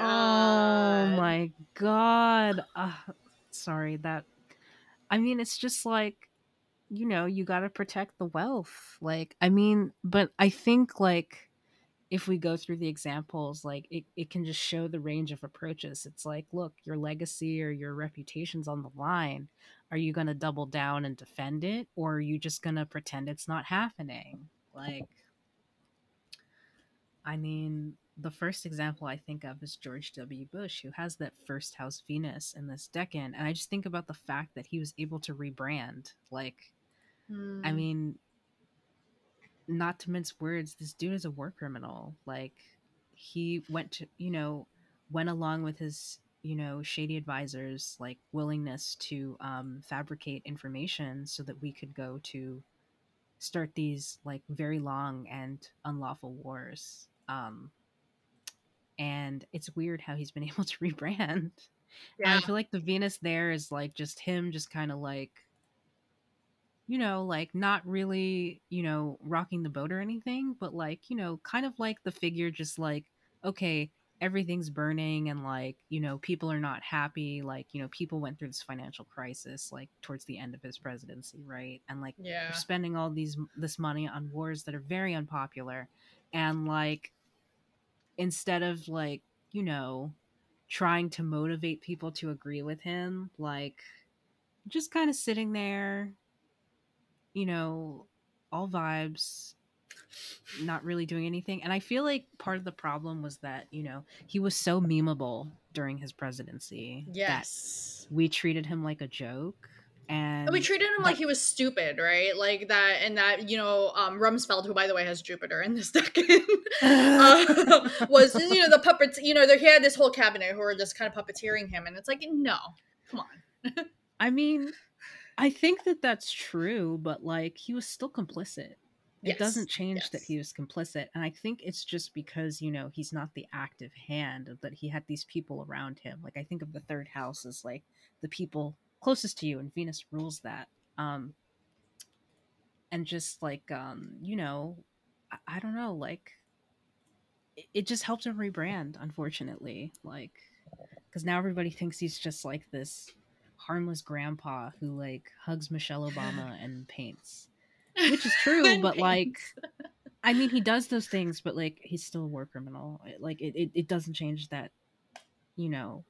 Oh my god. Uh, sorry, that I mean it's just like you know, you got to protect the wealth. Like I mean, but I think like if we go through the examples, like it, it can just show the range of approaches. It's like, look, your legacy or your reputation's on the line. Are you going to double down and defend it? Or are you just going to pretend it's not happening? Like, I mean, the first example I think of is George W. Bush, who has that first house Venus in this decan. And I just think about the fact that he was able to rebrand. Like, mm. I hmm. mean, not to mince words, this dude is a war criminal. Like he went to, you know, went along with his, you know, shady advisors, like willingness to um, fabricate information so that we could go to start these like very long and unlawful wars. Um, and it's weird how he's been able to rebrand. yeah. i feel like the venus there is like just him just kind of like you know, like not really, you know, rocking the boat or anything, but like, you know, kind of like the figure just like, okay, everything's burning and like, you know, people are not happy. Like, you know, people went through this financial crisis like towards the end of his presidency, right? And like yeah. they're spending all these this money on wars that are very unpopular and like instead of like, you know, trying to motivate people to agree with him, like just kind of sitting there you know, all vibes, not really doing anything. And I feel like part of the problem was that, you know, he was so memeable during his presidency. Yes. we treated him like a joke. And we treated him that, like he was stupid, right? Like that, and that you know, um, Rumsfeld, who by the way has Jupiter in this deck, uh, was you know the puppets. You know, there, he had this whole cabinet who were just kind of puppeteering him, and it's like, no, come on. I mean, I think that that's true, but like he was still complicit. It yes. doesn't change yes. that he was complicit. And I think it's just because, you know, he's not the active hand, that he had these people around him. Like I think of the third house as like the people closest to you, and Venus rules that. Um and just like um, you know, I, I don't know, like it, it just helped him rebrand, unfortunately. Like because now everybody thinks he's just like this harmless grandpa who like hugs Michelle Obama and paints. Which is true, but like I mean he does those things, but like he's still a war criminal. Like it, it, it doesn't change that you know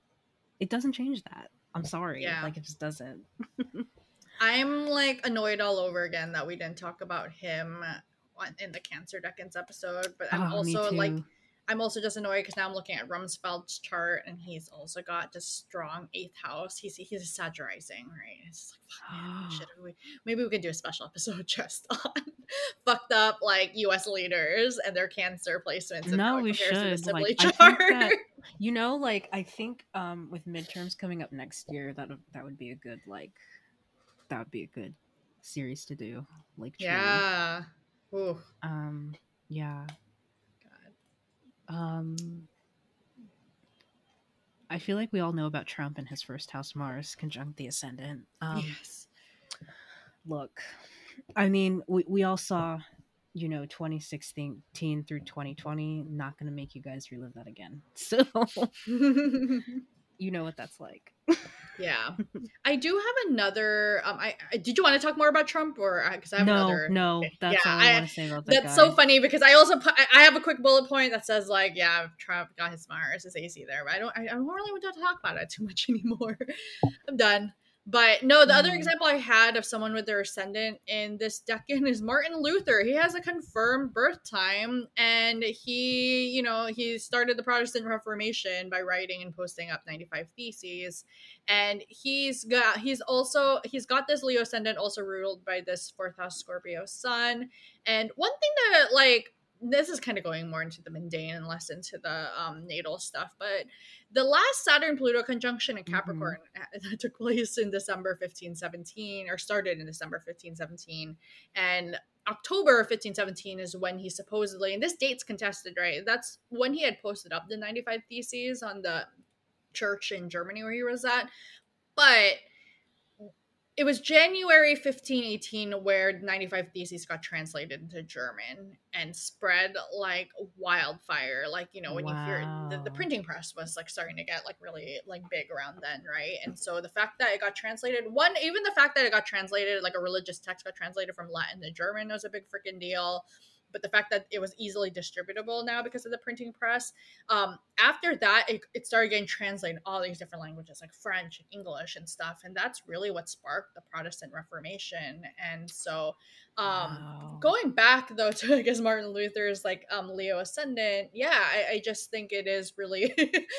it doesn't change that. I'm sorry. Yeah. Like it just doesn't. I'm like annoyed all over again that we didn't talk about him uh, in the Cancer Decans episode, but I'm oh, also like I'm also just annoyed because now I'm looking at Rumsfeld's chart and he's also got this strong eighth house. He's he's satirizing, right? It's like, man, shit, we, maybe we could do a special episode just on fucked up like U.S. leaders and their cancer placements. No, we should. Like, I think that, you know, like I think um with midterms coming up next year, that that would be a good like that would be a good series to do. Like, truly. yeah, Ooh. um, yeah um, I feel like we all know about Trump and his first house Mars conjunct the ascendant. Um, yes. Look, I mean, we, we all saw, you know, 2016 through 2020. Not going to make you guys relive that again. So, you know what that's like. yeah, I do have another. Um, I, I did you want to talk more about Trump or because uh, I have no, another? No, that's yeah, all I, I want to say about that. That's guy. so funny because I also put, I have a quick bullet point that says like, yeah, Trump got his Mars, his AC there, but I don't, I, I don't really want to talk about it too much anymore. I'm done. But no, the mm. other example I had of someone with their ascendant in this decan is Martin Luther. He has a confirmed birth time, and he, you know, he started the Protestant Reformation by writing and posting up 95 Theses. And he's got, he's also, he's got this Leo ascendant also ruled by this fourth house Scorpio sun. And one thing that, like, this is kind of going more into the mundane and less into the um, natal stuff, but the last Saturn Pluto conjunction in mm-hmm. Capricorn mm-hmm. took place in December 1517 or started in December 1517 and October 1517 is when he supposedly and this date's contested right that's when he had posted up the 95 theses on the church in Germany where he was at but it was January 1518 where 95 Theses got translated into German and spread like wildfire. Like, you know, when wow. you hear the, the, printing press was like starting to get like really like big around then, right? And so the fact that it got translated, one, even the fact that it got translated, like a religious text got translated from Latin to German was a big freaking deal but the fact that it was easily distributable now because of the printing press um, after that it, it started getting translated in all these different languages like french and english and stuff and that's really what sparked the protestant reformation. And so um, wow. going back though to i guess martin luther's like um, leo ascendant yeah I, I just think it is really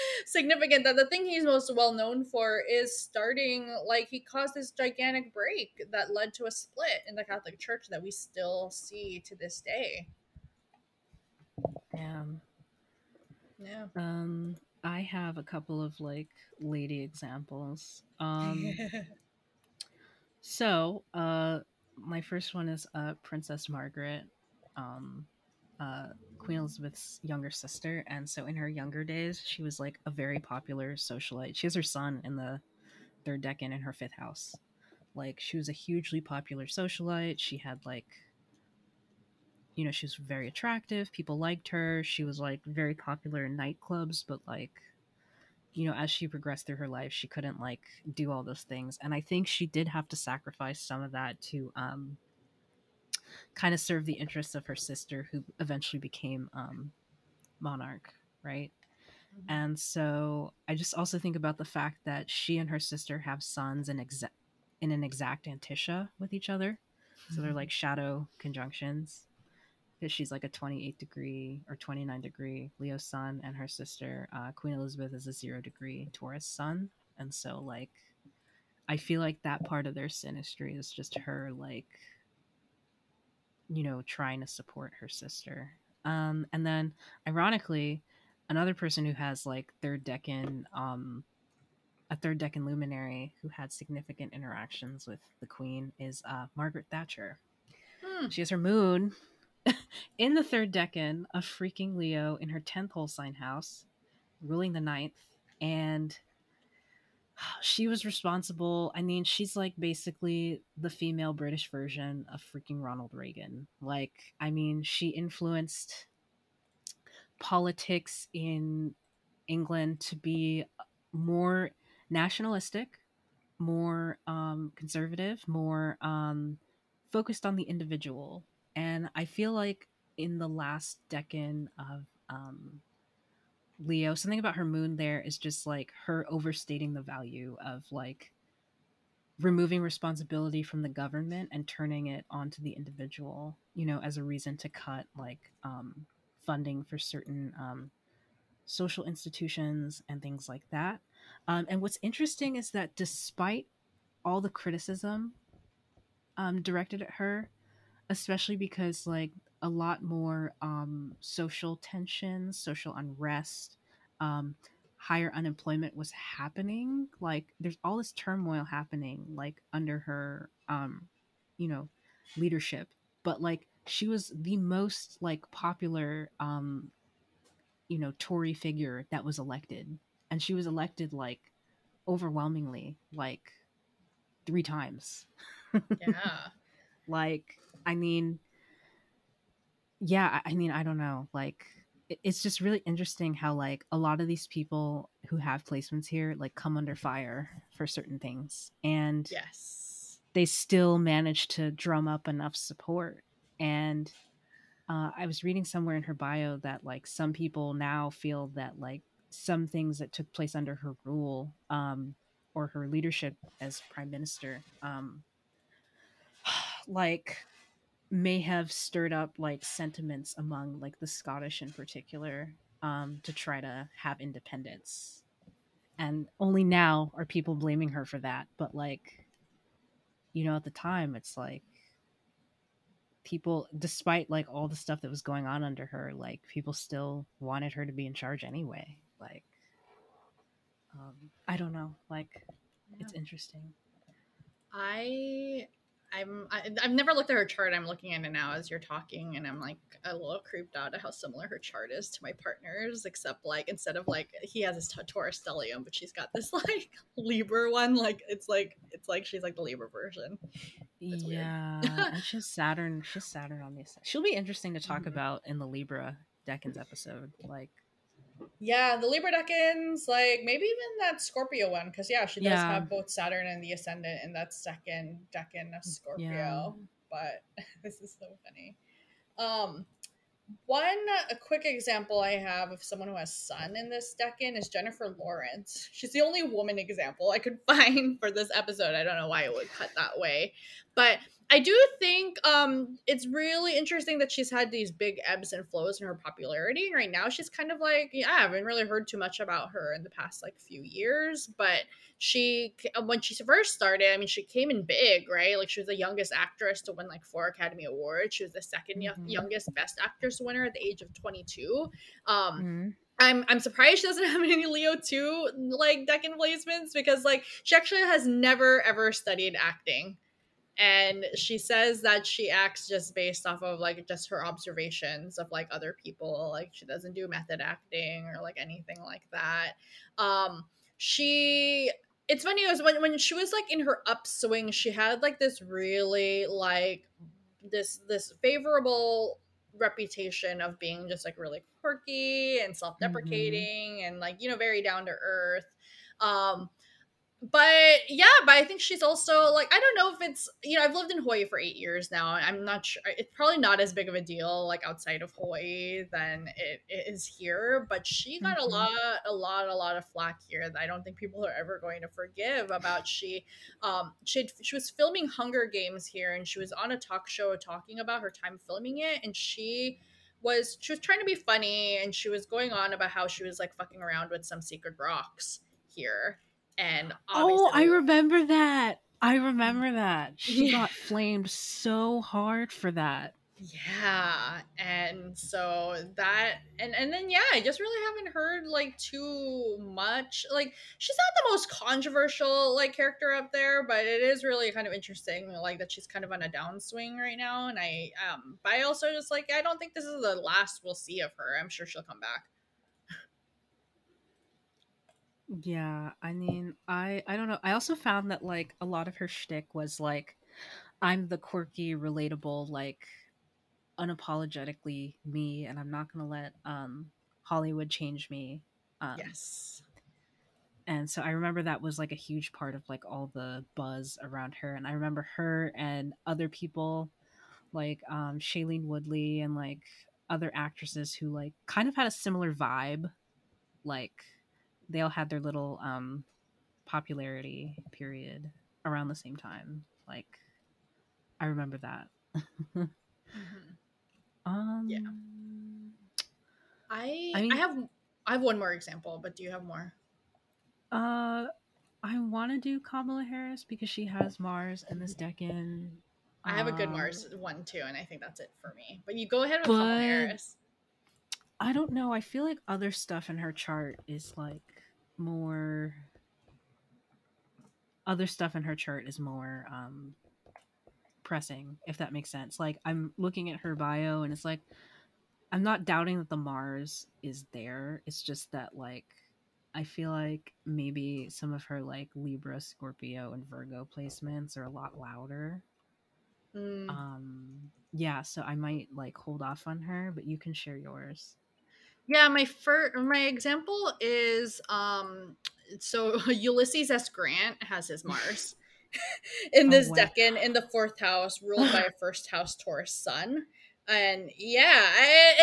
significant that the thing he's most well known for is starting like he caused this gigantic break that led to a split in the catholic church that we still see to this day Damn. Yeah. Um, I have a couple of like lady examples. Um, so, uh, my first one is uh, Princess Margaret. Um, uh, Queen Elizabeth's younger sister, and so in her younger days, she was like a very popular socialite. She has her sun in the third decan in her fifth house. Like she was a hugely popular socialite. She had like you know, she was very attractive. People liked her. She was like very popular in nightclubs, but like you know, as she progressed through her life, she couldn't like do all those things. And I think she did have to sacrifice some of that to um kind of serve the interests of her sister who eventually became um monarch, right? Mm-hmm. And so I just also think about the fact that she and her sister have suns in exa- in an exact antiscia with each other. So they're mm-hmm. like shadow conjunctions because she's like a 28 degree or 29 degree Leo sun, and her sister, uh, Queen Elizabeth, is a zero degree Taurus sun. And so, like, I feel like that part of their synastry is just her, like, you know, trying to support her sister. Um, and then, ironically, another person who has like third decan, um, a third decan luminary who had significant interactions with the Queen is uh, Margaret Thatcher. Hmm. She has her moon in the third decan of freaking Leo in her 10th whole sign house, ruling the ninth. And she was responsible. I mean, she's like basically the female British version of freaking Ronald Reagan. Like, I mean, she influenced politics in England to be more nationalistic, more um, conservative, more um, focused on the individual and I feel like in the last decan of um, Leo, something about her moon there is just like her overstating the value of like removing responsibility from the government and turning it onto the individual, you know, as a reason to cut like um, funding for certain um, social institutions and things like that. Um, and what's interesting is that despite all the criticism um, directed at her, especially because like a lot more um, social tension, social unrest, um, higher unemployment was happening. Like there's all this turmoil happening, like under her, um, you know, leadership. But like she was the most like popular, um, you know, Tory figure that was elected, and she was elected like overwhelmingly, like three times. yeah. like I mean, yeah, I mean, I don't know. Like, it's just really interesting how like a lot of these people who have placements here like come under fire for certain things, and yes, they still manage to drum up enough support. And uh, I was reading somewhere in her bio that like some people now feel that like some things that took place under her rule um, or her leadership as prime minister um, like may have stirred up like sentiments among like the Scottish in particular um, to try to have independence. And only now are people blaming her for that. But like, you know, at the time, it's like people, despite like all the stuff that was going on under her, like people still wanted her to be in charge anyway. Like, um, I don't know. Like, yeah. it's interesting. I I'm I, am i have never looked at her chart. I'm looking at it now as you're talking, and I'm like a little creeped out at how similar her chart is to my partner's, except like instead of like he has his Taurus stellium, but she's got this like Libra one. Like it's like it's like she's like the Libra version. It's yeah, and she's Saturn. She's Saturn on the. She'll be interesting to talk mm-hmm. about in the Libra Decans episode. Like yeah, the Libra Decans, like maybe even that Scorpio one, because yeah, she does yeah. have both Saturn and the Ascendant in that second Decan of Scorpio. Yeah. But this is so funny. Um, one a quick example I have of someone who has Sun in this decan is Jennifer Lawrence. She's the only woman example I could find for this episode. I don't know why it would cut that way, but I do think um, it's really interesting that she's had these big ebbs and flows in her popularity. And right now, she's kind of like, yeah, I haven't really heard too much about her in the past like few years. But she, when she first started, I mean, she came in big, right? Like she was the youngest actress to win like four Academy Awards. She was the 2nd mm-hmm. youngest Best Actress winner at the age of 22. Um, mm-hmm. I'm I'm surprised she doesn't have any Leo 2 like deck placements because like she actually has never ever studied acting and she says that she acts just based off of like just her observations of like other people like she doesn't do method acting or like anything like that um she it's funny it was when, when she was like in her upswing she had like this really like this this favorable reputation of being just like really quirky and self-deprecating mm-hmm. and like you know very down to earth um but yeah, but I think she's also like I don't know if it's you know I've lived in Hawaii for eight years now. I'm not sure it's probably not as big of a deal like outside of Hawaii than it, it is here. But she got mm-hmm. a lot, a lot, a lot of flack here that I don't think people are ever going to forgive about. She, um, she she was filming Hunger Games here, and she was on a talk show talking about her time filming it, and she was she was trying to be funny, and she was going on about how she was like fucking around with some secret rocks here and oh, I remember that. I remember that. She got flamed so hard for that. Yeah, and so that and and then yeah, I just really haven't heard like too much. Like she's not the most controversial like character up there, but it is really kind of interesting like that she's kind of on a downswing right now and I um but I also just like I don't think this is the last we'll see of her. I'm sure she'll come back. Yeah, I mean, I I don't know. I also found that like a lot of her shtick was like, I'm the quirky, relatable, like unapologetically me, and I'm not gonna let um Hollywood change me. Um, yes. And so I remember that was like a huge part of like all the buzz around her, and I remember her and other people, like um Shailene Woodley and like other actresses who like kind of had a similar vibe, like they all had their little um popularity period around the same time. Like I remember that. mm-hmm. Um Yeah. I I, mean, I have I have one more example, but do you have more? Uh I want to do Kamala Harris because she has Mars and this Decan. I have a good Mars um, one too, and I think that's it for me. But you go ahead with Kamala Harris. I don't know. I feel like other stuff in her chart is like more other stuff in her chart is more um pressing if that makes sense. Like i'm looking at her bio and it's like i'm not doubting that the mars is there. It's just that like i feel like maybe some of her like libra scorpio and virgo placements are a lot louder. Mm. um yeah so i might like hold off on her but you can share yours yeah, my first my example is um so Ulysses S. Grant has his Mars in oh, this oh, wow. in the fourth house, ruled by a first house Taurus sun and yeah,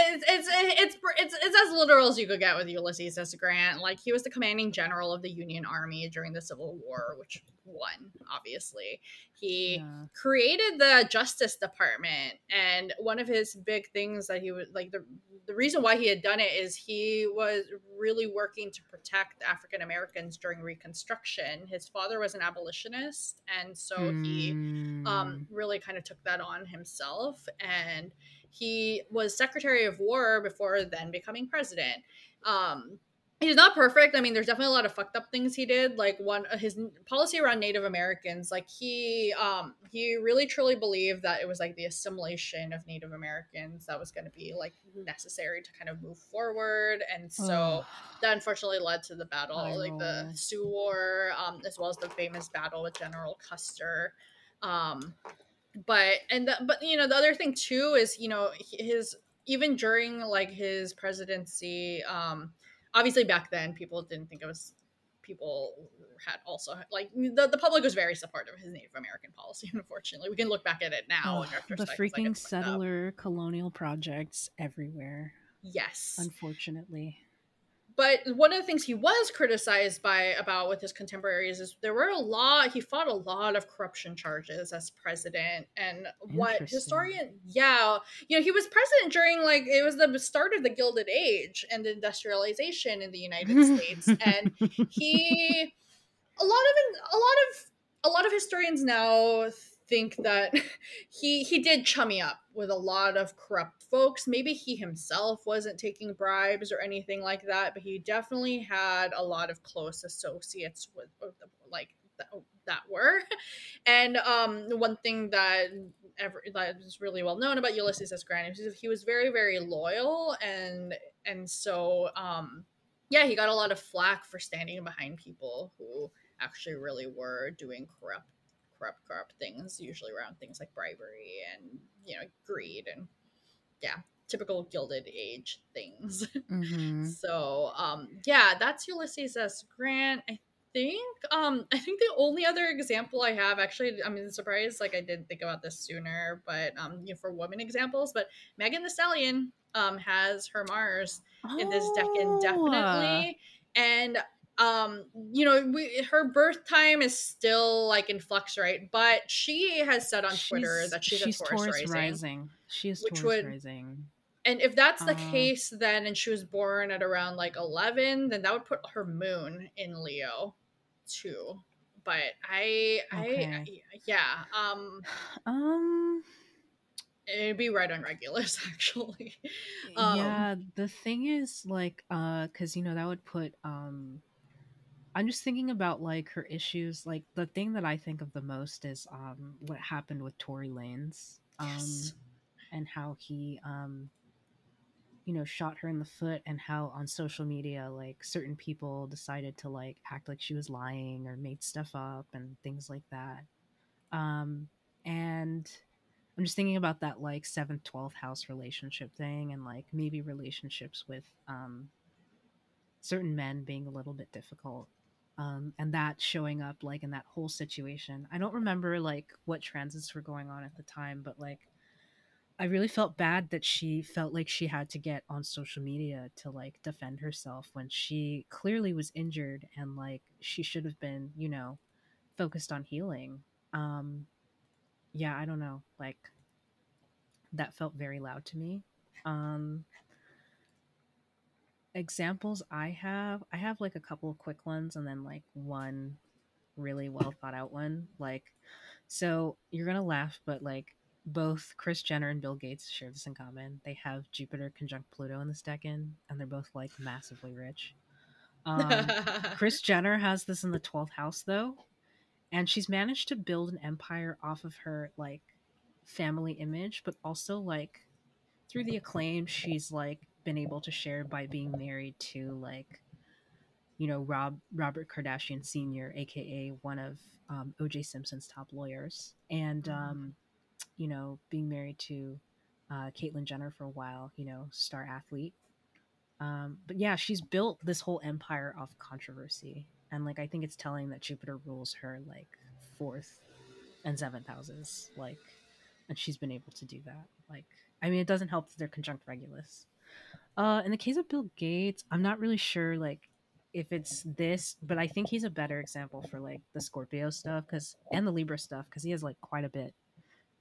it's, it's it's it's it's as literal as you could get with Ulysses S. Grant. Like he was the commanding general of the Union Army during the Civil War, which won. Obviously, he yeah. created the Justice Department, and one of his big things that he was like the the reason why he had done it is he was really working to protect African Americans during Reconstruction. His father was an abolitionist, and so mm. he um, hmm. really kind of took that on himself and he was Secretary of War before then becoming president. Um, he's not perfect. I mean, there's definitely a lot of fucked up things he did. Like one his policy around Native Americans, like he um he really truly believed that it was like the assimilation of Native Americans that was going to be like necessary to kind of move forward, and so oh. that unfortunately led to the battle, like the Sioux War, um, as well as the famous battle with General Custer. Um, but and the, but you know the other thing too is you know his even during like his presidency um obviously back then people didn't think it was people had also like the, the public was very supportive of his native american policy unfortunately. We can look back at it now oh, the freaking like settler colonial projects everywhere. Yes. Unfortunately but one of the things he was criticized by about with his contemporaries is there were a lot he fought a lot of corruption charges as president. And what historian yeah you know he was president during like it was the start of the gilded age and industrialization in the united states. And he a lot of a lot of a lot of historians now think that he he did chummy up with a lot of corrupt folks. Maybe he himself wasn't taking bribes or anything like that, but he definitely had a lot of close associates with, like that, that were. And um, one thing that ever that is really well known about Ulysses S. Grant is he was very very loyal and and so um, yeah he got a lot of flack for standing behind people who actually really were doing corrupt corrupt corrupt things usually around things like bribery and you know greed and yeah typical gilded age things Mm-hmm. so um yeah that's ulysses s grant i think um i think the only other example i have actually i mean surprised like i didn't think about this sooner but um you know for women examples but megan thee stallion um has her mars in this deck Oh. indefinitely and um you know we, her birth time is still like in flux right but she has said on twitter that she's, a taurus, rising. She is which Taurus would- rising. and if that's the Uh. case then and she was born at around like 11 then that would put her moon in leo too but i i, Okay. I yeah um Um. it'd be right on regulus actually Um, yeah, the thing is, like, uh, because you know that would put um. I'm just thinking about like her issues. Like the thing that I think of the most is um what happened with Tory Lanez. Um, Yes. and how he um you know shot her in the foot and how on social media like certain people decided to like act like she was lying or made stuff up and things like that um and i'm just thinking about that like 7th 12th house relationship thing and like maybe relationships with um certain men being a little bit difficult um, and that showing up like in that whole situation i don't remember like what transits were going on at the time but like I really felt bad that she felt like she had to get on social media to like defend herself when she clearly was injured and like she should have been, you know, focused on healing. Um yeah, I don't know. Like that felt very loud to me. Um examples I have, I have like a couple of quick ones and then like one really well thought out one. Like so you're going to laugh but like both Kris Jenner and Bill Gates share this in common. They have Jupiter conjunct Pluto in this decan, and they're both like massively rich. Um, Kris Jenner has this in the 12th house though, and she's managed to build an empire off of her like family image, but also like through the acclaim she's like been able to share by being married to like you know Rob Robert Kardashian Sr., aka one of um, O.J. Simpson's top lawyers, and Mhm. um, you know being married to uh, Caitlyn Jenner for a while, you know star athlete. Um, but yeah, she's built this whole empire off controversy, and like I think it's telling that Jupiter rules her like fourth and seventh houses, like, and she's been able to do that. Like, I mean, it doesn't help that they're conjunct Regulus. Uh, in the case of Bill Gates, I'm not really sure like if it's this, but I think he's a better example for like the Scorpio stuff because and the Libra stuff because he has like quite a bit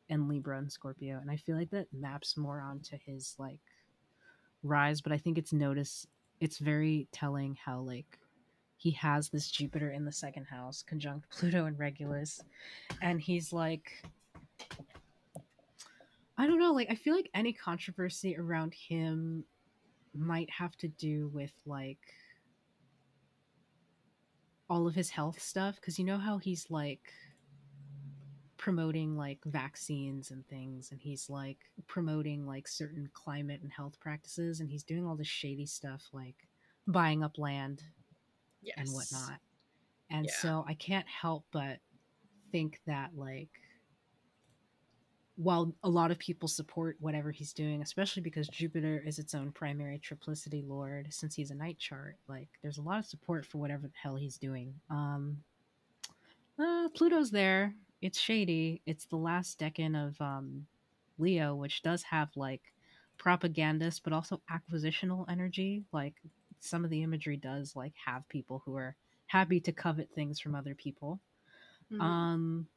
in Libra and Scorpio, and I feel like that maps more onto his like rise. But I think it's notice it's very telling how like he has this Jupiter in the second house conjunct Pluto and Regulus, and he's like. I don't know, like I feel like any controversy around him might have to do with like all of his health stuff because you know how he's like promoting like vaccines and things and he's like promoting like certain climate and health practices and he's doing all this shady stuff like buying up land yes. and whatnot and Yeah. so i can't help but think that like while a lot of people support whatever he's doing especially because jupiter is its own primary triplicity lord since he's a night chart like there's a lot of support for whatever the hell he's doing. Um uh, pluto's there. It's shady. It's the last decan of um leo which does have like propagandist but also acquisitional energy. Like some of the imagery does like have people who are happy to covet things from other people. Mhm. um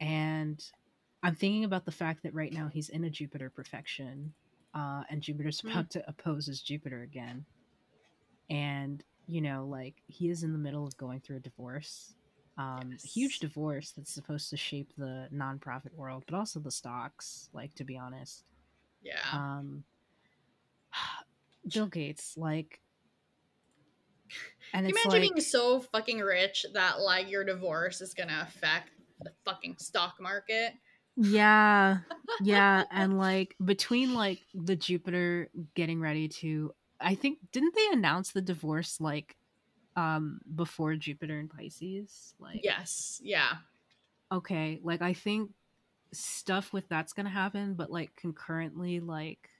and i'm thinking about the fact that right now he's in a jupiter profection uh and jupiter's Mm. about to oppose his jupiter again and you know like he is in the middle of going through a divorce um a huge divorce that's supposed to shape the nonprofit world but also the stocks like to be honest yeah. um bill gates like And Can you imagine like, being so fucking rich that like your divorce is gonna affect the fucking stock market? Yeah. Yeah. and like between like the Jupiter getting ready to I think didn't they announce the divorce like um before Jupiter and Pisces? Like Yes. Yeah. Okay. Like I think stuff with that's gonna happen, but like concurrently, like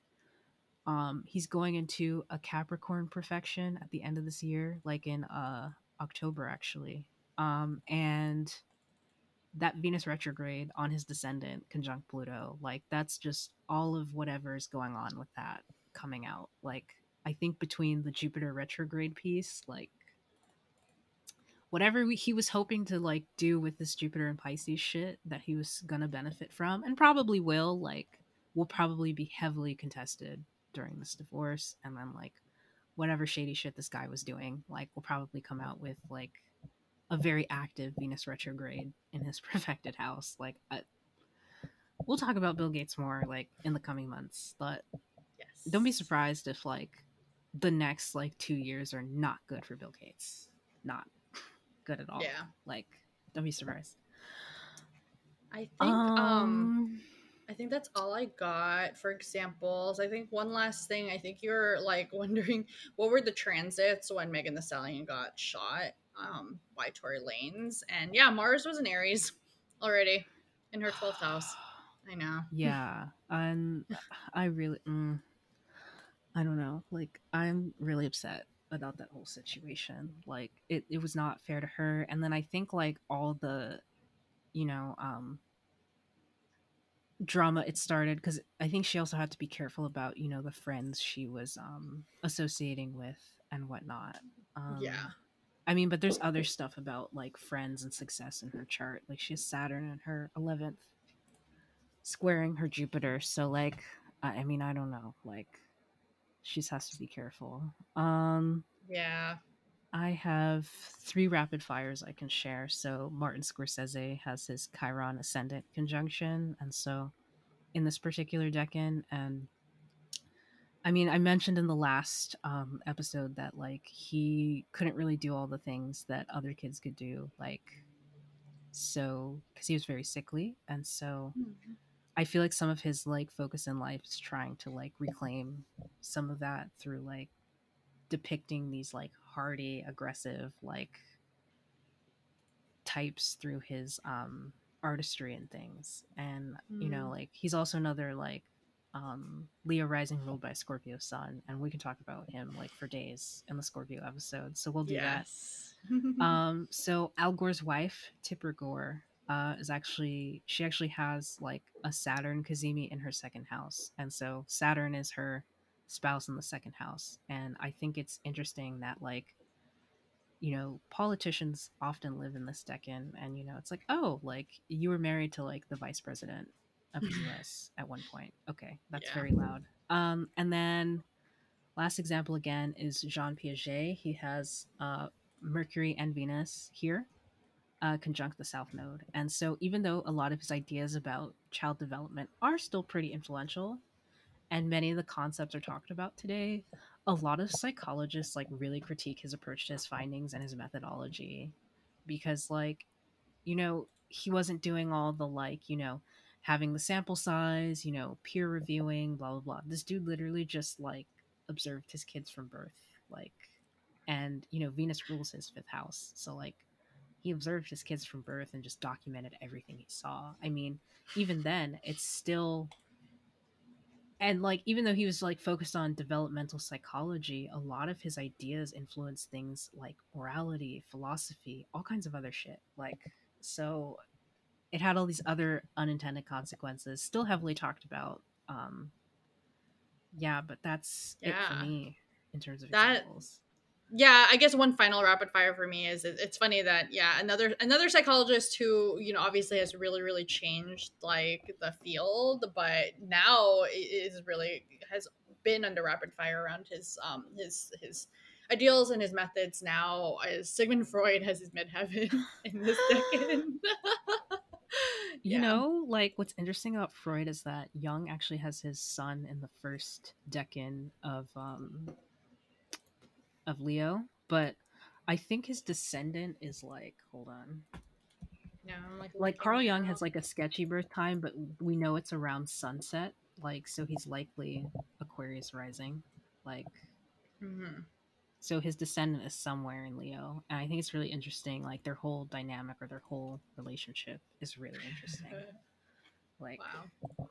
um he's going into a Capricorn profection at the end of this year, like in uh October actually. Um and that Venus retrograde on his descendant conjunct Pluto, like that's just all of whatever is going on with that coming out. Like I think between the Jupiter retrograde piece, like whatever we, he was hoping to like do with this Jupiter and Pisces shit that he was gonna benefit from, and probably will, like, will probably be heavily contested during this divorce, and then like whatever shady shit this guy was doing, like, will probably come out with like a very active Venus retrograde in his profected house. Like, I, we'll talk about Bill Gates more like in the coming months, but yes. don't be surprised if like the next like two years are not good for Bill Gates. Not good at all. Yeah. Like, don't be surprised. I think um, um I think that's all I got for examples. I think one last thing, I think you're like wondering what were the transits when Megan Thee Stallion got shot um by Tory Lanez. And yeah, Mars was in Aries already in her 12th house. I know. Yeah. And I really mm, I don't know. Like I'm really upset about that whole situation. Like it, it was not fair to her. And then I think like all the, you know, um drama it started because I think she also had to be careful about, you know, the friends she was um associating with and whatnot. Um, yeah. I mean, but there's other stuff about like friends and success in her chart. Like she has Saturn in her 11th squaring her Jupiter. So like I, I mean, I don't know. Like she just has to be careful. Um, yeah. I have three rapid fires I can share. So Martin Scorsese has his Chiron ascendant conjunction, and so in this particular decan, and I mean, I mentioned in the last um, episode that like he couldn't really do all the things that other kids could do, like so because he was very sickly, and so. Mm-hmm I feel like some of his like focus in life is trying to like reclaim some of that through like depicting these like hardy, aggressive like types through his um artistry and things. And mm. you know, mm. like he's also another like um Leo rising ruled by Scorpio sun and we can talk about him like for days in the Scorpio episode. So we'll do yes. that. um so Al Gore's wife, Tipper Gore, uh, is actually she actually has like a Saturn cazimi in her second house, and so Saturn is her spouse in the second house. And I think it's interesting that like you know politicians often live in this decan, and you know it's like oh like you were married to like the vice president of the U.S. at one point. Okay, that's yeah. very loud. Um, and then last example again is Jean Piaget. He has uh, Mercury and Venus here uh, conjunct the South Node. And so, even though a lot of his ideas about child development are still pretty influential, and many of the concepts are talked about today, a lot of psychologists like really critique his approach to his findings and his methodology because, like, you know, he wasn't doing all the like, you know, having the sample size, you know, peer reviewing, blah blah blah. This dude literally just like observed his kids from birth, like, and you know, Venus rules his fifth house, so like he observed his kids from birth and just documented everything he saw. I mean, even then, it's still and like even though he was like focused on developmental psychology, a lot of his ideas influenced things like morality, philosophy, all kinds of other shit. Like so it had all these other unintended consequences, still heavily talked about. Um yeah, but that's yeah. it for me in terms of that, examples yeah i guess one final rapid fire for me is it's funny that yeah another another psychologist who you know obviously has really really changed like the field but now is really has been under rapid fire around his um his his ideals and his methods now is sigmund freud has his midheaven in this decade you know like what's interesting about freud is that jung actually has his sun in the first decan of um of Leo, but I think his descendant is like, hold on. No, I'm like Like Carl Jung has like a sketchy birth time, but we know it's around sunset. Like, so he's likely Aquarius rising. Like, Mhm. So his descendant is somewhere in Leo, and I think it's really interesting. Like their whole dynamic or their whole relationship is really interesting. Like, wow.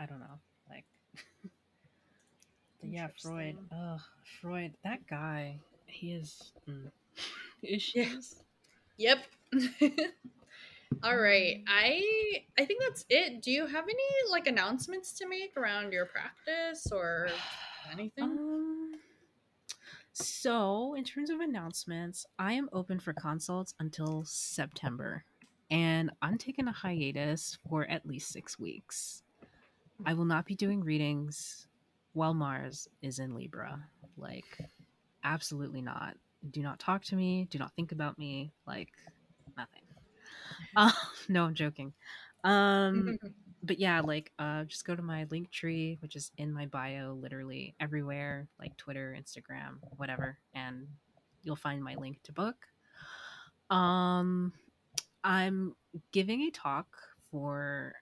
I don't know, like, yeah, Freud. Oh, Freud. That guy. He is mm, issues. Yep. All right. I I think that's it. Do you have any like announcements to make around your practice or anything? Um, so, in terms of announcements, I am open for consults until September, and I'm taking a hiatus for at least six weeks. I will not be doing readings while Mars is in Libra. Like, absolutely not. Do not talk to me. Do not think about me. Like, nothing. Uh, no, I'm joking. Um, but yeah, like uh just go to my link tree, which is in my bio literally everywhere, like Twitter, Instagram, whatever, and you'll find my link to book. Um I'm giving a talk for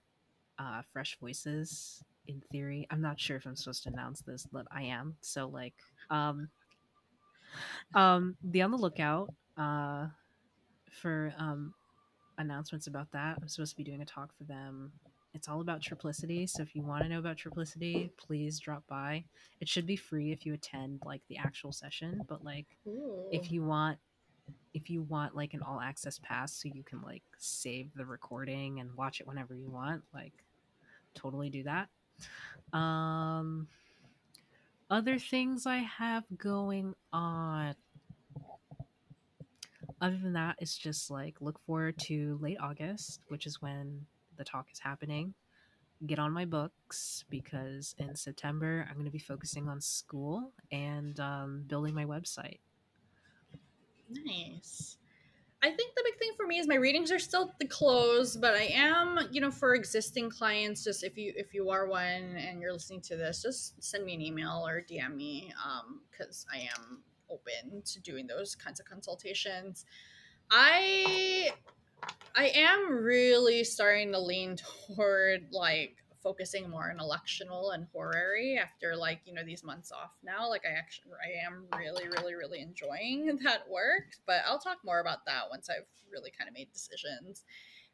uh Fresh Voices in theory. I'm not sure if I'm supposed to announce this, but I am. So like um um be on the lookout uh for um announcements about that. I'm supposed to be doing a talk for them. It's all about triplicity. So if you want to know about triplicity, please drop by. It should be free if you attend like the actual session, but like Ooh. if you want if you want like an all access pass so you can like save the recording and watch it whenever you want, like totally do that. Um other things I have going on other than that, it's just like look forward to late August, which is when the talk is happening. Get on my books because in September I'm going to be focusing on school and um, building my website. Nice. I think the big thing for me is my readings are still the close, but I am, you know, for existing clients, just if you if you are one and you're listening to this, just send me an email or DM me, um, because I am open to doing those kinds of consultations. I I am really starting to lean toward like focusing more on electional and horary after like you know these months off now. Like i actually i am really really really enjoying that work but i'll talk more about that once i've really kind of made decisions.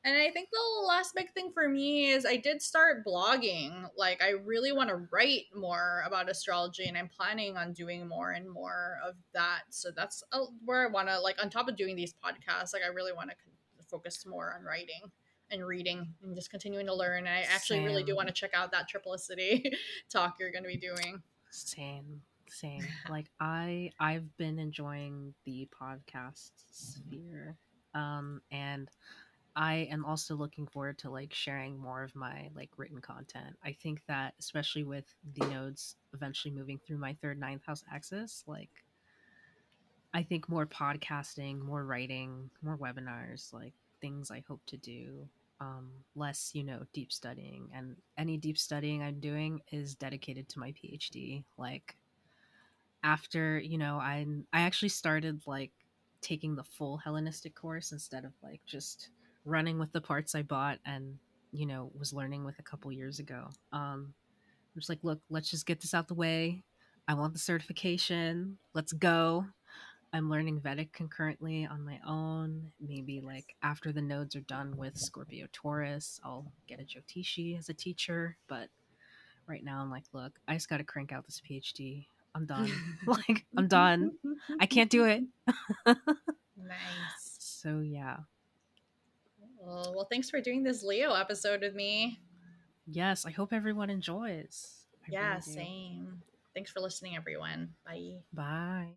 And i think the last big thing for me is i did start blogging. Like i really want to write more about astrology and i'm planning on doing more and more of that. So that's uh, where i want to like on top of doing these podcasts like i really want to focus more on writing and reading and just continuing to learn. I actually really do want to check out that triplicity talk you're going to be doing. Same, same. like I I've been enjoying the podcast sphere. Um and I am also looking forward to like sharing more of my like written content. I think that especially with the nodes eventually moving through my third ninth house axis, like I think more podcasting, more writing, more webinars, like things I hope to do. Um, less, you know, deep studying. And any deep studying I'm doing is dedicated to my PhD. Like after, you know, I I actually started like taking the full Hellenistic course instead of like just running with the parts I bought and, you know, was learning with a couple years ago. Um, I'm just like, look, let's just get this out the way. I want the certification. Let's go. I'm learning Vedic concurrently on my own. Maybe like after the nodes are done with Scorpio Taurus, I'll get a Jyotishi as a teacher. But right now, I'm like, look, I just got to crank out this PhD. I'm done. like, I'm done. I can't do it. Nice. So, yeah. Well, well, thanks for doing this Leo episode with me. Yes, I hope everyone enjoys. I yeah, really same. Thanks for listening, everyone. Bye. Bye.